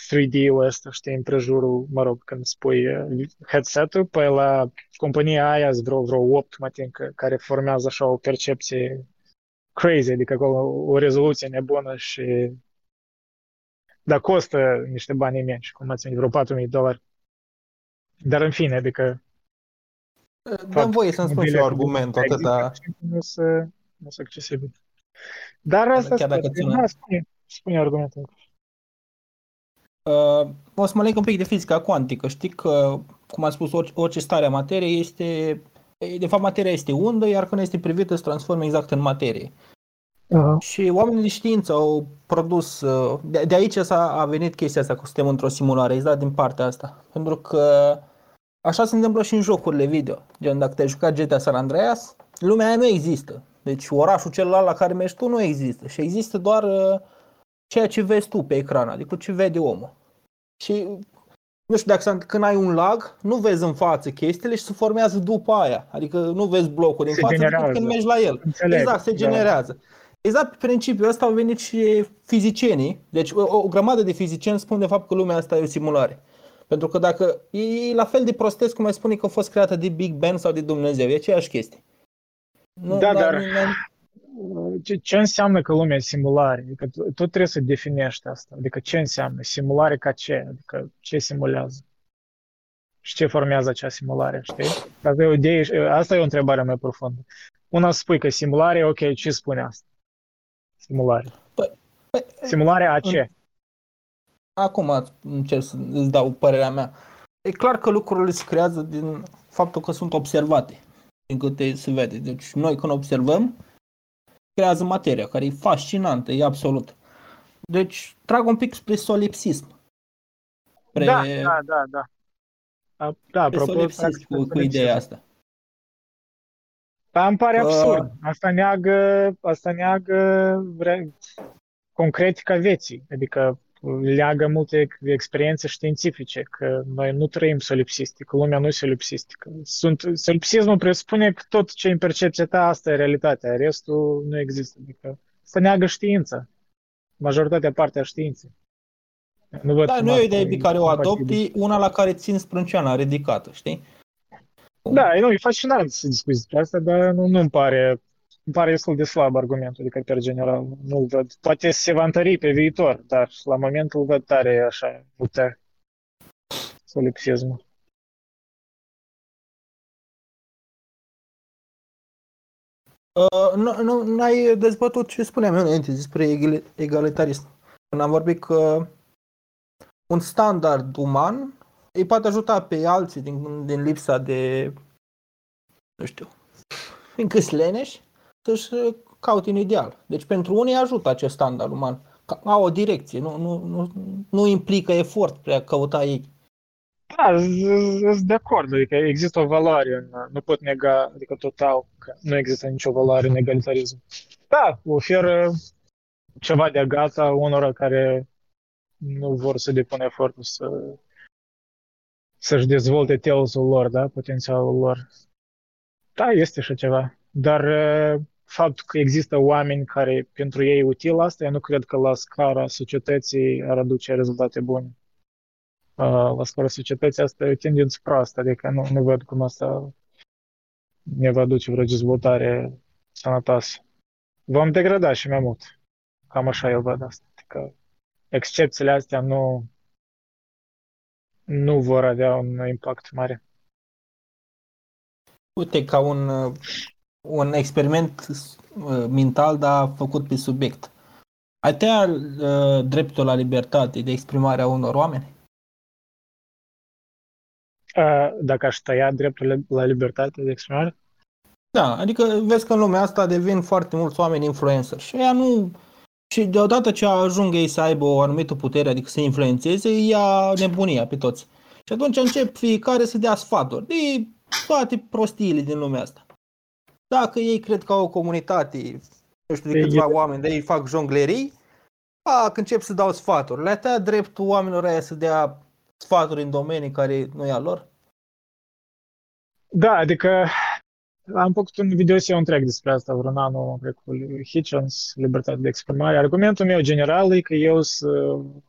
3D-ul ăsta, știi, împrejurul, mă rog, când spui uh, headset-ul, pe la compania aia sunt vreo, vreo 8, mă tin, care formează așa o percepție crazy, adică acolo o rezoluție nebună și dar costă niște bani imensi, cum ați vreo 4.000 de dolari. Dar în fine, adică Dăm voie să-mi spun și eu argumentul atâta. Nu să, nu să accesibil. Dar asta Chiar dacă ține. Da, spune, spune argumentul. Uh, o să mă leg un pic de fizica cuantică. Știi că, cum am spus, orice, orice stare a materiei este... De fapt, materia este undă, iar când este privită se transformă exact în materie. Uh-huh. Și oamenii de știință au produs, uh, de, de aici s-a a venit chestia asta că suntem într-o simulare, exact din partea asta. Pentru că așa se întâmplă și în jocurile video. Gen, dacă te-ai jucat GTA San Andreas, lumea aia nu există. Deci orașul celălalt la care mergi tu nu există. Și există doar uh, ceea ce vezi tu pe ecran, adică ce vede omul. Și nu știu dacă când ai un lag, nu vezi în față chestiile și se formează după aia. Adică nu vezi blocul din Se față generează. decât când mergi la el. Înțeleg, exact, se da. generează. Exact pe principiul ăsta au venit și fizicienii. Deci o, o grămadă de fizicieni spun de fapt că lumea asta e o simulare. Pentru că dacă e la fel de prostesc cum ai spune că a fost creată de Big Bang sau de Dumnezeu, e aceeași chestie. Nu, Da, la- dar- la- Ce, ce înseamnă că lumea e simulare? Adică tu, tu trebuie să definești asta. Adică ce înseamnă? Simulare ca ce? Adică ce simulează? Și ce formează acea simulare, știi? Asta e o, idee, asta e o întrebare mai profundă. Una spui că simulare, ok, ce spune asta? Simulare. Păi- păi, Simulare a ce? Acum încerc să îți dau părerea mea. E clar că lucrurile se creează din faptul că sunt observate, din câte se vede. Deci noi când observăm, creează materia, care e fascinantă, e absolut. Deci trag un pic spre solipsism. Spre, Da, da, da, da. A- Da, spre apropo, solipsism practic, cu, cu solipsism. ideea asta. Dar îmi pare Că- absurd. Asta neagă, asta neagă vre- concretica vieții. Adică leagă multe experiențe științifice, că noi nu trăim solipsistic, lumea nu e solipsistică. Sunt, solipsismul presupune că tot ce e în percepția ta, asta e realitatea, restul nu există. Adică să neagă știința, majoritatea parte a științei. Nu văd Da, cum nu e o asta idee pe care o compatibil. adopti, una la care țin sprânceana ridicată, știi? Da, e, nu, e fascinant să discuți despre asta, dar nu, nu-mi pare, îmi pare destul de slab argumentul, adică per general, nu-l văd. Poate se va întări pe viitor, dar la moment îl văd tare așa, puter, solipsismul. Uh, nu, nu, n-ai dezbătut ce spuneam eu înainte despre egal- egalitarism. Când am vorbit că un standard uman îi poate ajuta pe alții din, din lipsa de, nu știu, încă leneși, să-și caute un ideal. Deci pentru unii ajută acest standard uman. Ca- Au o direcție, nu, nu, nu, nu implică efort spre a căuta ei. Da, sunt de acord, adică există o valoare, în, nu pot nega, adică total, că nu există nicio valoare în egalitarism. Da, oferă ceva de gata unora care nu vor să depună efortul să să-și dezvolte teosul lor, da, potențialul lor. Da, este așa ceva. Dar uh, faptul că există oameni care pentru ei e util asta, eu nu cred că la scara societății ar aduce rezultate bune. Uh, La scara societății asta e o tendință proastă, adică nu, nu văd cum asta ne va duce vreo dezvoltare sănătoasă. Vom degrada și mai mult. Cam așa eu văd asta. Adică excepțiile astea nu, nu vor avea un impact mare. Uite, ca un, uh, un experiment uh, mental, dar făcut pe subiect. Ai tăia uh, dreptul la libertate de exprimare a unor oameni? Uh, Dacă aș tăia dreptul la libertate de exprimare? Da, adică vezi că în lumea asta devin foarte mulți oameni influencer și ea nu... Și deodată ce ajung ei să aibă o anumită putere, adică să influențeze, ia nebunia pe toți. Și atunci încep fiecare să dea sfaturi de toate prostiile din lumea asta. Dacă ei cred că au o comunitate, nu știu, de Ei- câțiva oameni, de ei fac jonglerii, fac, încep să dau sfaturi. Le tăia dreptul oamenilor aia să dea sfaturi în domenii care nu e a lor? Da, adică am făcut un video eu întreg despre asta, vreun an, cred cu Hitchens, libertate de exprimare. Argumentul meu general e că eu sunt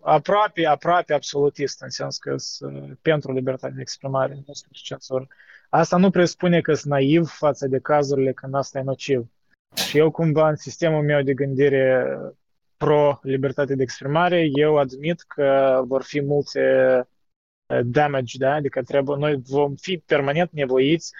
aproape, aproape absolutist, în sens că sunt pentru libertate de exprimare, nu sunt cenzură. Asta nu presupune că sunt naiv față de cazurile când asta e nociv. Și eu cumva în sistemul meu de gândire pro-libertate de exprimare, eu admit că vor fi multe uh, damage, da? adică trebuie, noi vom fi permanent nevoiți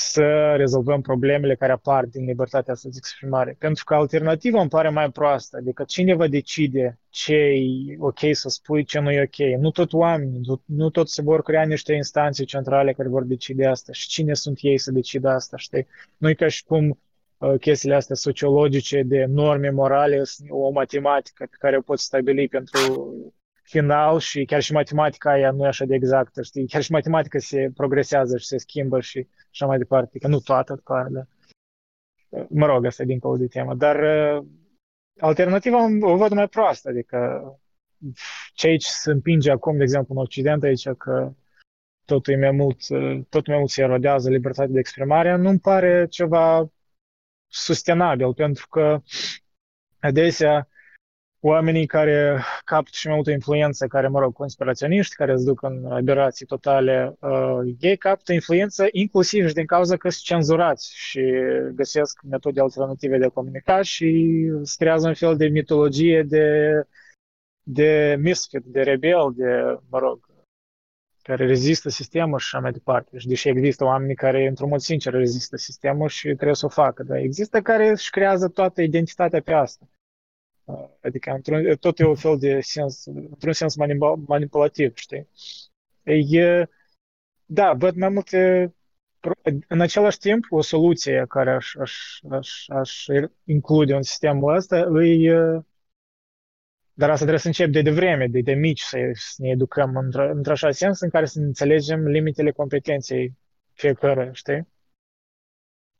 să rezolvăm problemele care apar din libertatea asta de exprimare. Pentru că alternativa îmi pare mai proastă, adică cine va decide ce e ok să spui, ce nu e ok. Nu tot oamenii, nu, nu tot se vor crea niște instanțe centrale care vor decide asta și cine sunt ei să decidă asta, știi? Nu e ca și cum uh, chestiile astea sociologice de norme morale, o matematică pe care o poți stabili pentru final și chiar și matematica aia nu e așa de exactă, știi? Chiar și matematica se progresează și se schimbă și așa mai departe, că nu toată, clar, dar mă rog, asta e dincolo de temă, dar uh, alternativa o văd mai proastă, adică ce aici se împinge acum, de exemplu, în Occident, aici că totul e mai mult, uh, tot mai mult se erodează libertatea de exprimare, nu-mi pare ceva sustenabil, pentru că adesea oamenii care capătă și mai multă influență, care, mă rog, conspiraționiști, care îți duc în aberații totale, uh, ei capătă influență inclusiv și din cauza că sunt cenzurați și găsesc metode alternative de a comunica și se creează un fel de mitologie de, de misfit, de rebel, de, mă rog, care rezistă sistemul și așa mai departe. Și deși există oameni care, într-un mod sincer, rezistă sistemul și trebuie să o facă, dar există care își creează toată identitatea pe asta. Adică într-un, tot e un fel de sens, într-un sens manipulativ, știi? E, da, văd mai multe în același timp, o soluție care aș, aș, aș, aș include în sistemul ăsta e dar asta trebuie să încep de devreme, de, de mici, să, să ne educăm într- într-așa sens în care să înțelegem limitele competenței fiecare, știi?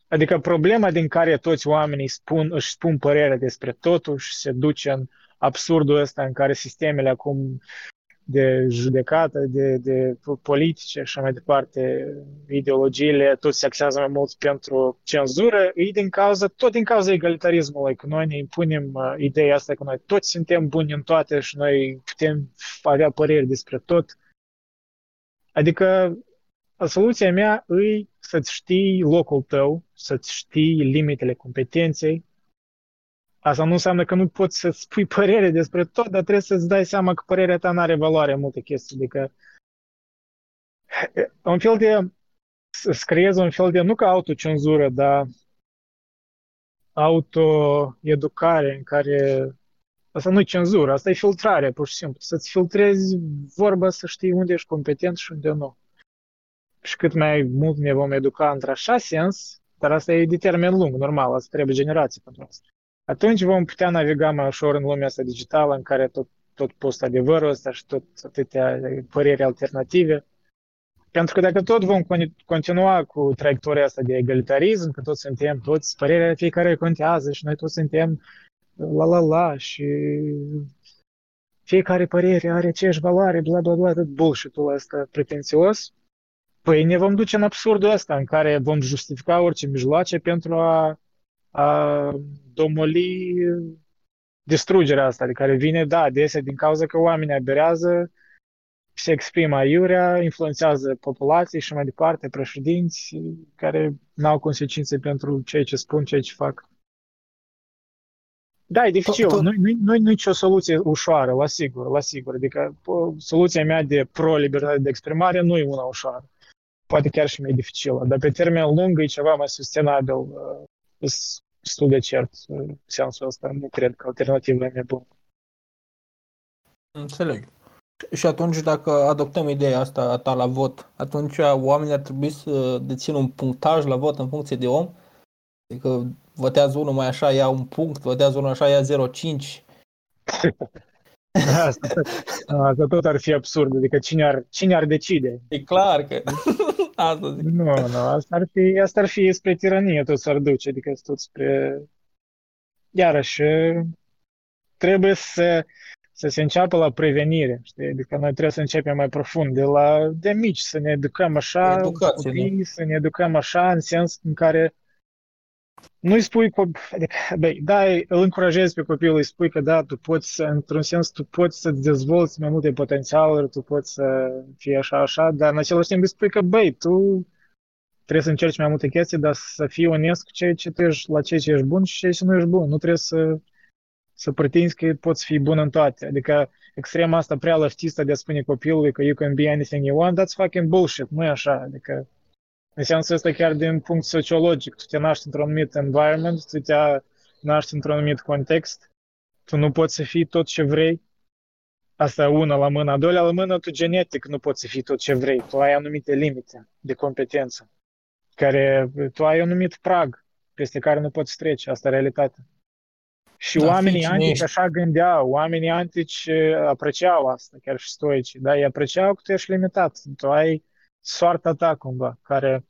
Adică problema din care toți oamenii spun, își spun părerea despre totul și se duce în absurdul ăsta în care sistemele acum de judecată, de, de politice și mai departe, ideologiile, tot se axează mai mult pentru cenzură, e din cauza, tot din cauza egalitarismului, că noi ne impunem uh, ideea asta că noi toți suntem buni în toate și noi putem avea păreri despre tot. Adică soluția mea e să-ți știi locul tău, să-ți știi limitele competenței. Asta nu înseamnă că nu poți să spui părere despre tot, dar trebuie să-ți dai seama că părerea ta nu are valoare în multe chestii. Adică un fel de să creezi un fel de, nu ca autocenzură, dar autoeducare în care asta nu e cenzură, asta e filtrare, pur și simplu. Să-ți filtrezi vorba, să știi unde ești competent și unde nu și cât mai mult ne vom educa într-așa sens, dar asta e de termen lung, normal, asta trebuie generații pentru asta. Atunci vom putea naviga mai ușor în lumea asta digitală în care tot, tot post adevărul ăsta și tot atâtea păreri alternative. Pentru că dacă tot vom continua cu traiectoria asta de egalitarism, că toți suntem, toți, părerea fiecare contează și noi toți suntem la la la și fiecare părere are aceeași valoare, bla bla bla, tot bullshit-ul ăsta pretențios, Păi ne vom duce în absurdul ăsta în care vom justifica orice mijloace pentru a, a domoli distrugerea asta de care vine, da, adesea din cauza că oamenii aberează, se exprimă aiurea, influențează populații și mai departe, președinți care nu au consecințe pentru ceea ce spun, ceea ce fac. Da, e dificil. Nu, nu, nu, nu e nicio soluție ușoară, la sigur, la sigur. Adică soluția mea de pro-libertate de exprimare nu e una ușoară poate chiar și mai dificilă, dar pe termen lung e ceva mai sustenabil, uh, destul de cert uh, sensul ăsta. Nu cred că alternativa e mai bună. Înțeleg. Și atunci, dacă adoptăm ideea asta a ta la vot, atunci oamenii ar trebui să dețină un punctaj la vot în funcție de om? Adică votează unul mai așa, ia un punct, votează unul așa, ia 0,5. Asta, asta tot ar fi absurd. Adică cine ar, cine ar decide? E clar că... Asta zic. Nu, nu, asta ar fi, asta ar fi spre tiranie, tot s-ar duce, adică tot spre... Iarăși, trebuie să, să se înceapă la prevenire, știi? Adică noi trebuie să începem mai profund, de la de mici, să ne educăm așa, Educație, copii, da. să ne educăm așa, în sens în care nu-i spui, adică, băi, da, îl încurajezi pe copil, îi spui că da, tu poți, într-un sens, tu poți să dezvolți mai multe potențialuri, tu poți să fii așa, așa, dar în același timp îi spui că, băi, tu trebuie să încerci mai multe chestii, dar să fii onest cu ceea ce tu ești, la ceea ce ești bun și ceea ce nu ești bun. Nu trebuie să, să pretinzi că poți fi bun în toate. Adică extrema asta prea lăftistă de a spune copilului că you can be anything you want, that's fucking bullshit. Nu e așa. Adică în sensul ăsta chiar din punct sociologic. Tu te naști într-un anumit environment, tu te naști într-un anumit context, tu nu poți să fii tot ce vrei. Asta e una la mână. A doilea la mână, tu genetic nu poți să fii tot ce vrei. Tu ai anumite limite de competență, care tu ai un anumit prag peste care nu poți trece. Asta e realitatea. Și da, oamenii antici așa gândeau, oamenii antici apreciau asta, chiar și stoici, dar ei apreciau că tu ești limitat, tu ai soarta ta cumva, care,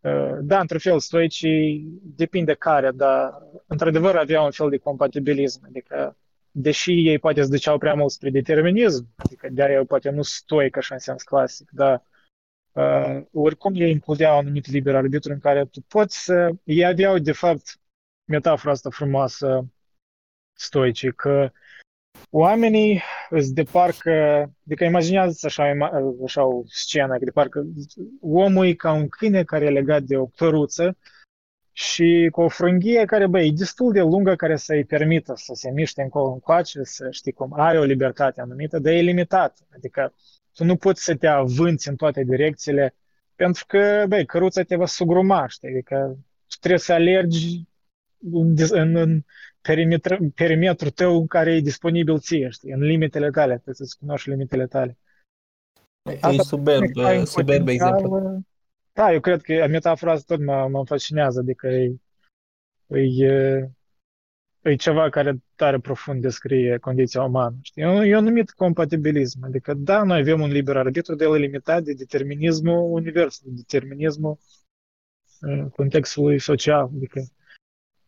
uh, da, într-un fel, stoicii depinde care, dar într-adevăr aveau un fel de compatibilism, adică deși ei poate îți duceau prea mult spre determinism, adică de-aia poate nu stoic așa în sens clasic, dar uh, oricum ei includeau anumit liber arbitru în care tu poți să... Ei aveau, de fapt, metafora asta frumoasă stoicii, că oamenii îți de parcă, adică imaginează așa, așa o scenă, de parcă omul e ca un câine care e legat de o căruță și cu o frânghie care, băi, e destul de lungă care să-i permită să se miște încolo încoace, să știi cum, are o libertate anumită, dar e limitat. Adică tu nu poți să te avânți în toate direcțiile pentru că, băi, căruța te va sugruma, știi? Adică tu trebuie să alergi în, în, în perimetru, perimetrul tău care e disponibil ție, știi, în limitele tale, trebuie să-ți cunoști limitele tale. Asta e superb, superb exemplu. Da, eu cred că metafora asta tot mă, mă fascinează, adică e, e, e ceva care tare profund descrie condiția umană. Știi? Eu, eu numit compatibilism, adică da, noi avem un liber arbitru, de el e limitat de determinismul universului, determinismul contextului social, adică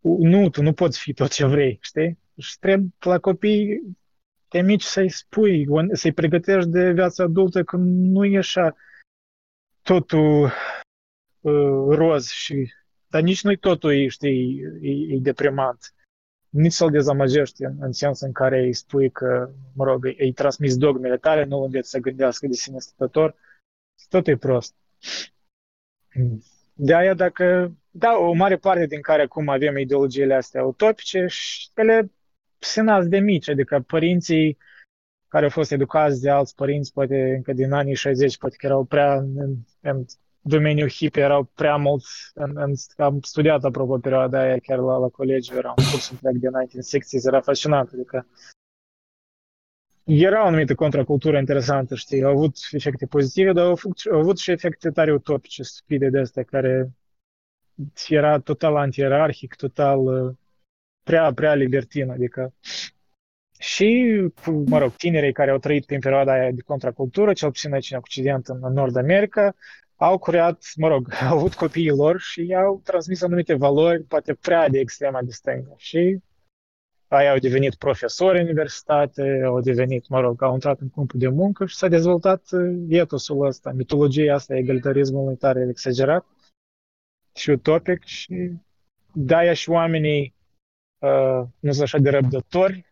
nu, tu nu poți fi tot ce vrei, știi? Și trebuie la copii de mici să-i spui, să-i pregătești de viața adultă că nu e așa totul uh, roz și dar nici nu-i totul, știi, e, e deprimant. Nici să-l dezamăgești în, în sens în care îi spui că, mă rog, îi, îi transmis dogmele tale, nu înveți să gândească de sine stătător. Tot e prost. De aia dacă da, o mare parte din care acum avem ideologiile astea utopice și ele se nasc de mici, adică părinții care au fost educați de alți părinți, poate încă din anii 60, poate că erau prea în, în domeniul hippie, erau prea mulți, în, în, am studiat apropo perioada aia chiar la, la colegi, era un curs întreg de 1960, era fascinant, adică era o anumită contracultură interesantă, știi, au avut efecte pozitive, dar au avut, au avut și efecte tare utopice, stupide de astea, care era total antierarhic, total uh, prea, prea libertin, adică și, mă rog, tinerii care au trăit prin perioada aia de contracultură, cel puțin aici în Occident, în Nord America, au creat, mă rog, au avut copiii lor și au transmis anumite valori, poate prea de extrema de stângă. Și aia au devenit profesori în universitate, au devenit, mă rog, au intrat în câmpul de muncă și s-a dezvoltat uh, etosul ăsta, mitologia asta, egalitarismul tare exagerat. Și utopic și de-aia și oamenii uh, nu sunt așa de răbdători,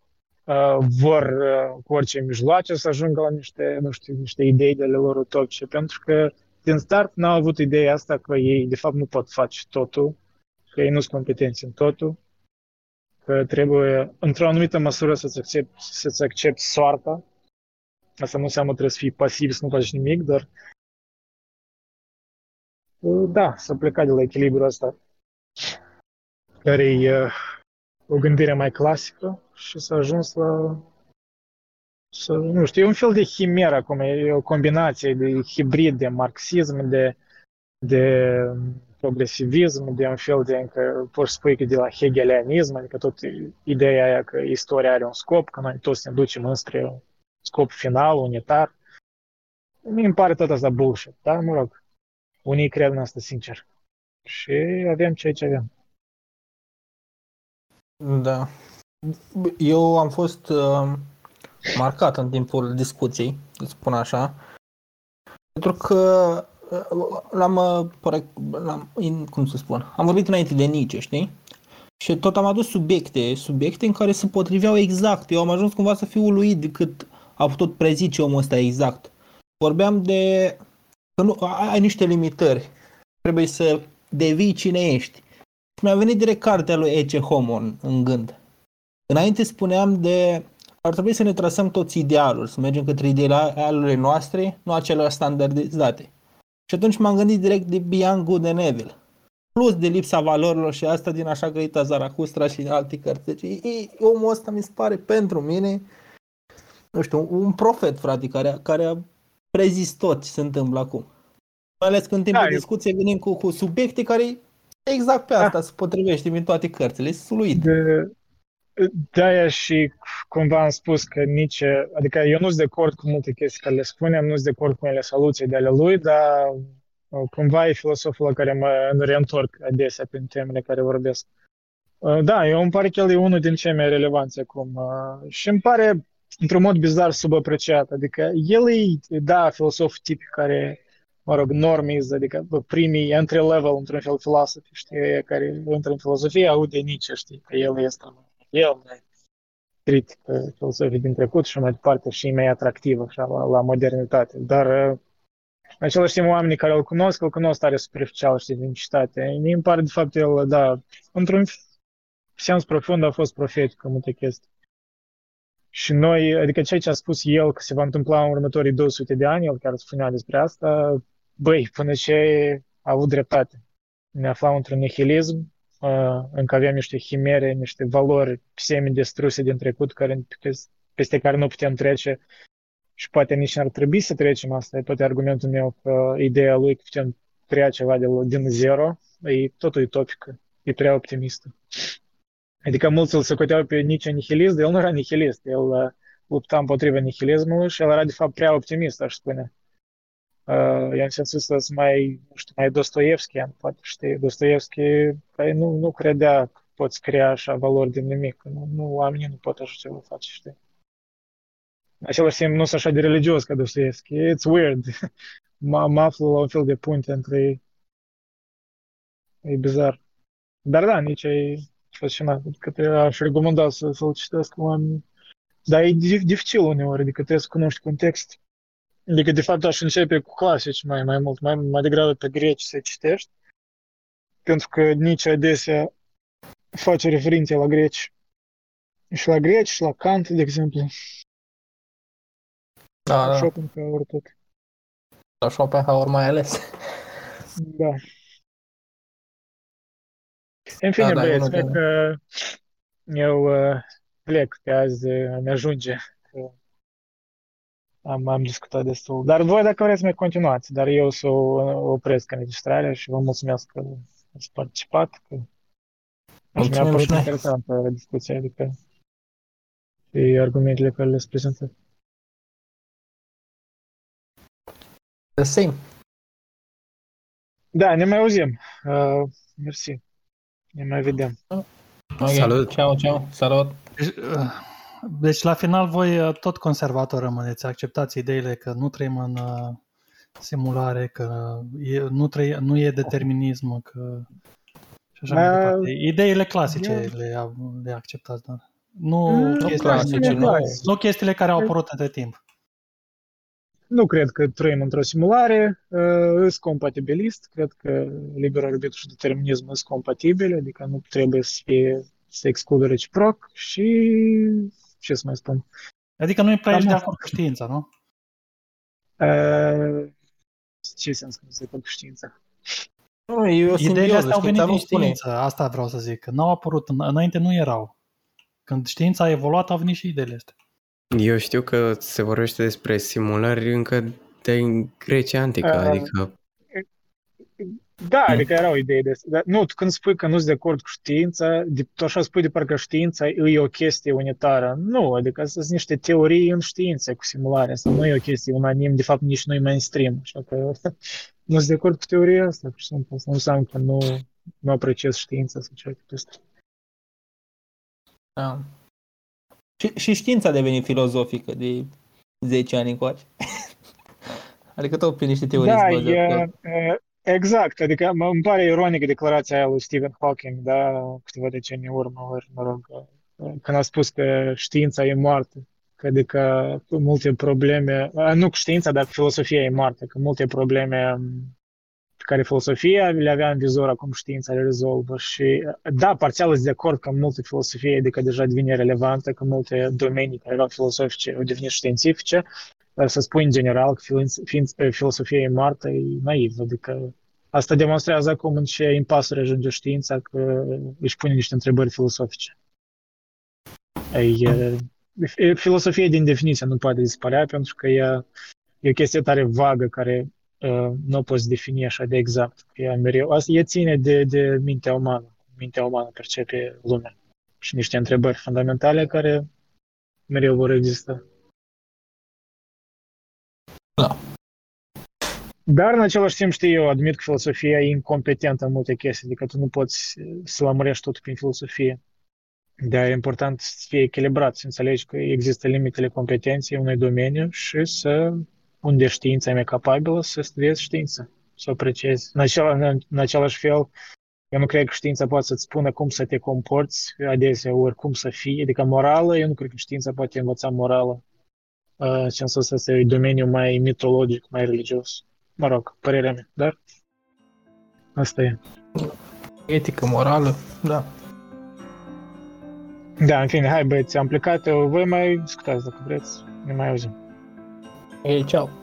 uh, vor uh, cu orice mijloace să ajungă la niște, nu știu, niște idei de lor utopice, pentru că din start n-au avut ideea asta că ei de fapt nu pot face totul, că ei nu sunt competenți în totul, că trebuie într-o anumită măsură să-ți accepti, să-ți accepti soarta. Asta nu înseamnă că trebuie să fii pasiv, să nu faci nimic, dar da, să pleca de la echilibrul ăsta, care e o gândire mai clasică și să ajuns la să, nu știu, e un fel de chimeră acum, e o combinație de hibrid de marxism, de, de progresivism, de un fel de, încă, poți spui că de la hegelianism, adică tot ideea aia că istoria are un scop, că noi toți ne ducem înspre un scop final, unitar. Mi îmi pare tot asta bullshit, dar mă rog, unii cred în asta sincer. Și avem ceea ce avem. Da. Eu am fost uh, marcat în timpul discuției, să spun așa, pentru că uh, l-am, uh, pore- l-am in- cum să spun, am vorbit înainte de Nietzsche, știi? Și tot am adus subiecte, subiecte în care se potriveau exact. Eu am ajuns cumva să fiu uluit de cât a putut prezice omul ăsta exact. Vorbeam de că nu, ai niște limitări. Trebuie să devii cine ești. Și mi-a venit direct cartea lui Ece Homo în, în gând. Înainte spuneam de ar trebui să ne trasăm toți idealuri, să mergem către idealurile noastre, nu acelea standardizate. Și atunci m-am gândit direct de Beyond Good and Evil. Plus de lipsa valorilor și asta din așa grăita Zarahustra și alte cărți. Deci e, e, omul ăsta mi se pare pentru mine, nu știu, un profet, frate, care, care a prezis tot ce se întâmplă acum. Mai ales când în timpul Da, da, eu- discuției venim cu, cu subiecte care exact pe asta se potrivește din toate cărțile. E suluit. De, de-aia și cumva am spus că nici, adică eu nu sunt de acord cu multe chestii care le spunem, nu sunt de acord cu ele soluții de ale lui, dar uh, cumva e filosoful la care mă reîntorc adesea prin temele care vorbesc. Uh, Da, eu îmi pare că el e unul din cei mai relevanți acum uh, și îmi pare într-un mod bizar subapreciat, adică el e, da, filosof tipic care, mă rog, normiz, adică bă, primii entry-level, într-un fel, filosofi, știi, ăia care intră în filosofie, au de Nietzsche, știi, că el este el mai critică filosofii din trecut și mai departe și e mai atractiv așa, la, la modernitate. Dar uh, în același timp oamenii care îl cunosc, îl cunosc tare superficial, știi, din citate. Mie îmi pare, de fapt, el, da, într-un sens profund a fost profetic în multe chestii. Și noi, adică ceea ce a spus el că se va întâmpla în următorii 200 de ani, el chiar spunea despre asta, băi, până ce a avut dreptate. Ne aflam într-un nihilism, uh, încă avem niște chimere, niște valori semi-destruse din trecut care, peste care nu putem trece și poate nici n-ar trebui să trecem asta. E tot argumentul meu că ideea lui că putem crea ceva de, din zero e tot utopică, e prea optimistă. Adică mulți îl socoteau pe Nietzsche nihilist, dar el nu era nihilist, el uh, lupta împotriva nihilismului și el era de fapt prea optimist, aș spune. Uh, eu în sensul ăsta sunt mai, nu știu, mai Dostoevski, am poate știi, Dostoevski care nu, nu credea că poți crea așa valori din nimic, nu, nu oamenii nu pot așa ceva face, știi. În același timp nu sunt așa de religios ca Dostoevski, it's weird. mă, mă aflu la un fel de punte între ei. E bizar. Dar da, nici e fascinant, adică te aș recomanda să, să-l citesc oamenii. Dar e dif- dificil uneori, adică trebuie să cunoști context. Adică, de fapt, aș începe cu clasici mai, mai mult, mai, mai degrabă pe greci să citești, pentru că nici adesea face referințe la greci. Și la greci, și la Kant, de exemplu. Da, da. Schopenhauer, tot. La Schopenhauer mai ales. Da. În fine, Da, da, e băieți, unul cred din- că eu uh, plec, că azi uh, mi ajunge. Că am, am discutat destul. Dar voi, dacă vreți, mai continuați. Dar eu să o opresc înregistrarea și vă mulțumesc că ați participat. Că Aș mi-a Mulțumim părut și noi. interesantă discuția, adică și argumentele care le-ați prezentat. The same. Da, ne mai auzim. Uh, mersi. Ne mai vedem. Ok. Salut. Ciao, ciao. Salut. Deci, uh, Deci, la final, voi uh, tot conservator rămâneți. Acceptați ideile că nu trăim în uh, simulare, că e, nu, trăi, nu e determinism, că... Și așa mai Da. departe. Ideile clasice Eu- le, le acceptați, dar nu, Mm, Nu chestiile, clasice, nu. nu chestiile care au apărut între timp. Nu cred că trăim într-o simulare, uh, sunt compatibilist, cred că liberul arbitru și determinismul sunt compatibile, adică nu trebuie să fie să excludă reciproc și ce să mai spun. Adică nu e prea ești de Cam acord cu știința, nu? Uh, ce sens că nu se cu știința? Nu, e o Ideile simbioză, astea au venit știința din nu spune. știință, asta vreau să zic. Că n-au apărut, în- înainte nu erau. Când știința a evoluat, au venit și ideile astea. Eu știu că se vorbește despre simulări încă din Grecia Antică, Uh, adică Da, Mm. adică erau idei de dar Nu, tu când spui că nu sunt de acord cu știința, de, tu așa spui de parcă știința e o chestie unitară. Nu, adică sunt niște teorii în știință cu simularea asta. Nu e o chestie unanim, de fapt nici nu e mainstream. Așa că nu sunt de acord cu teoria asta, pur și simplu. Asta nu înseamnă că nu, nu apreciez știința sau ceva de asta. Da. Și, și știința a devenit filozofică de 10 ani încoace. adică tot prin niște teorii Da, se bazează e, pe- e, exact. Adică mă, îmi pare ironică declarația aia lui Stephen Hawking, da, câteva decenii în urmă, ori, mă rog, când a spus că știința e moartă. Că adică multe probleme, a, nu cu știința, dar filosofia e moartă, că multe probleme m, pe care filosofia le avea în vizor, acum știința le rezolvă. Și da, parțial sunt de acord că multe filosofie adică deja devine relevantă, că multe domenii care erau filosofice au devenit științifice, dar să spui în general că fiind, fiind, filosofia e moartă e naiv. Adică asta demonstrează acum în ce impas ajunge știința că își pune niște întrebări filosofice. Ei, e, filosofia din definiție nu poate dispărea pentru că ea e o chestie tare vagă care uh, nu o poți defini așa de exact. Ea mereu, asta e ține de, de mintea umană. Mintea umană percepe lumea și niște întrebări fundamentale care mereu vor exista. Da. Dar în același timp, știi, eu admit că filosofia e incompetentă în multe chestii, adică tu nu poți să lămurești totul prin filosofie. De e important să fie echilibrat, să înțelegi că există limitele competenței unui domeniu și să, unde știința e mai capabilă, să studiezi știința, să o apreciezi. În, acela, în, în același fel, eu nu cred că știința poate să-ți spună cum să te comporți adesea, ori cum să fii, adică morală, eu nu cred că știința poate învăța morală. Uh, ce înseamnă să e domeniu mai mitologic, mai religios. Mă rog, părerea mea, dar asta e. Etică, morală, da. Da, în fine, hai băieți, am plecat, voi mai discutați dacă vreți, ne mai auzim. Ei, ceau.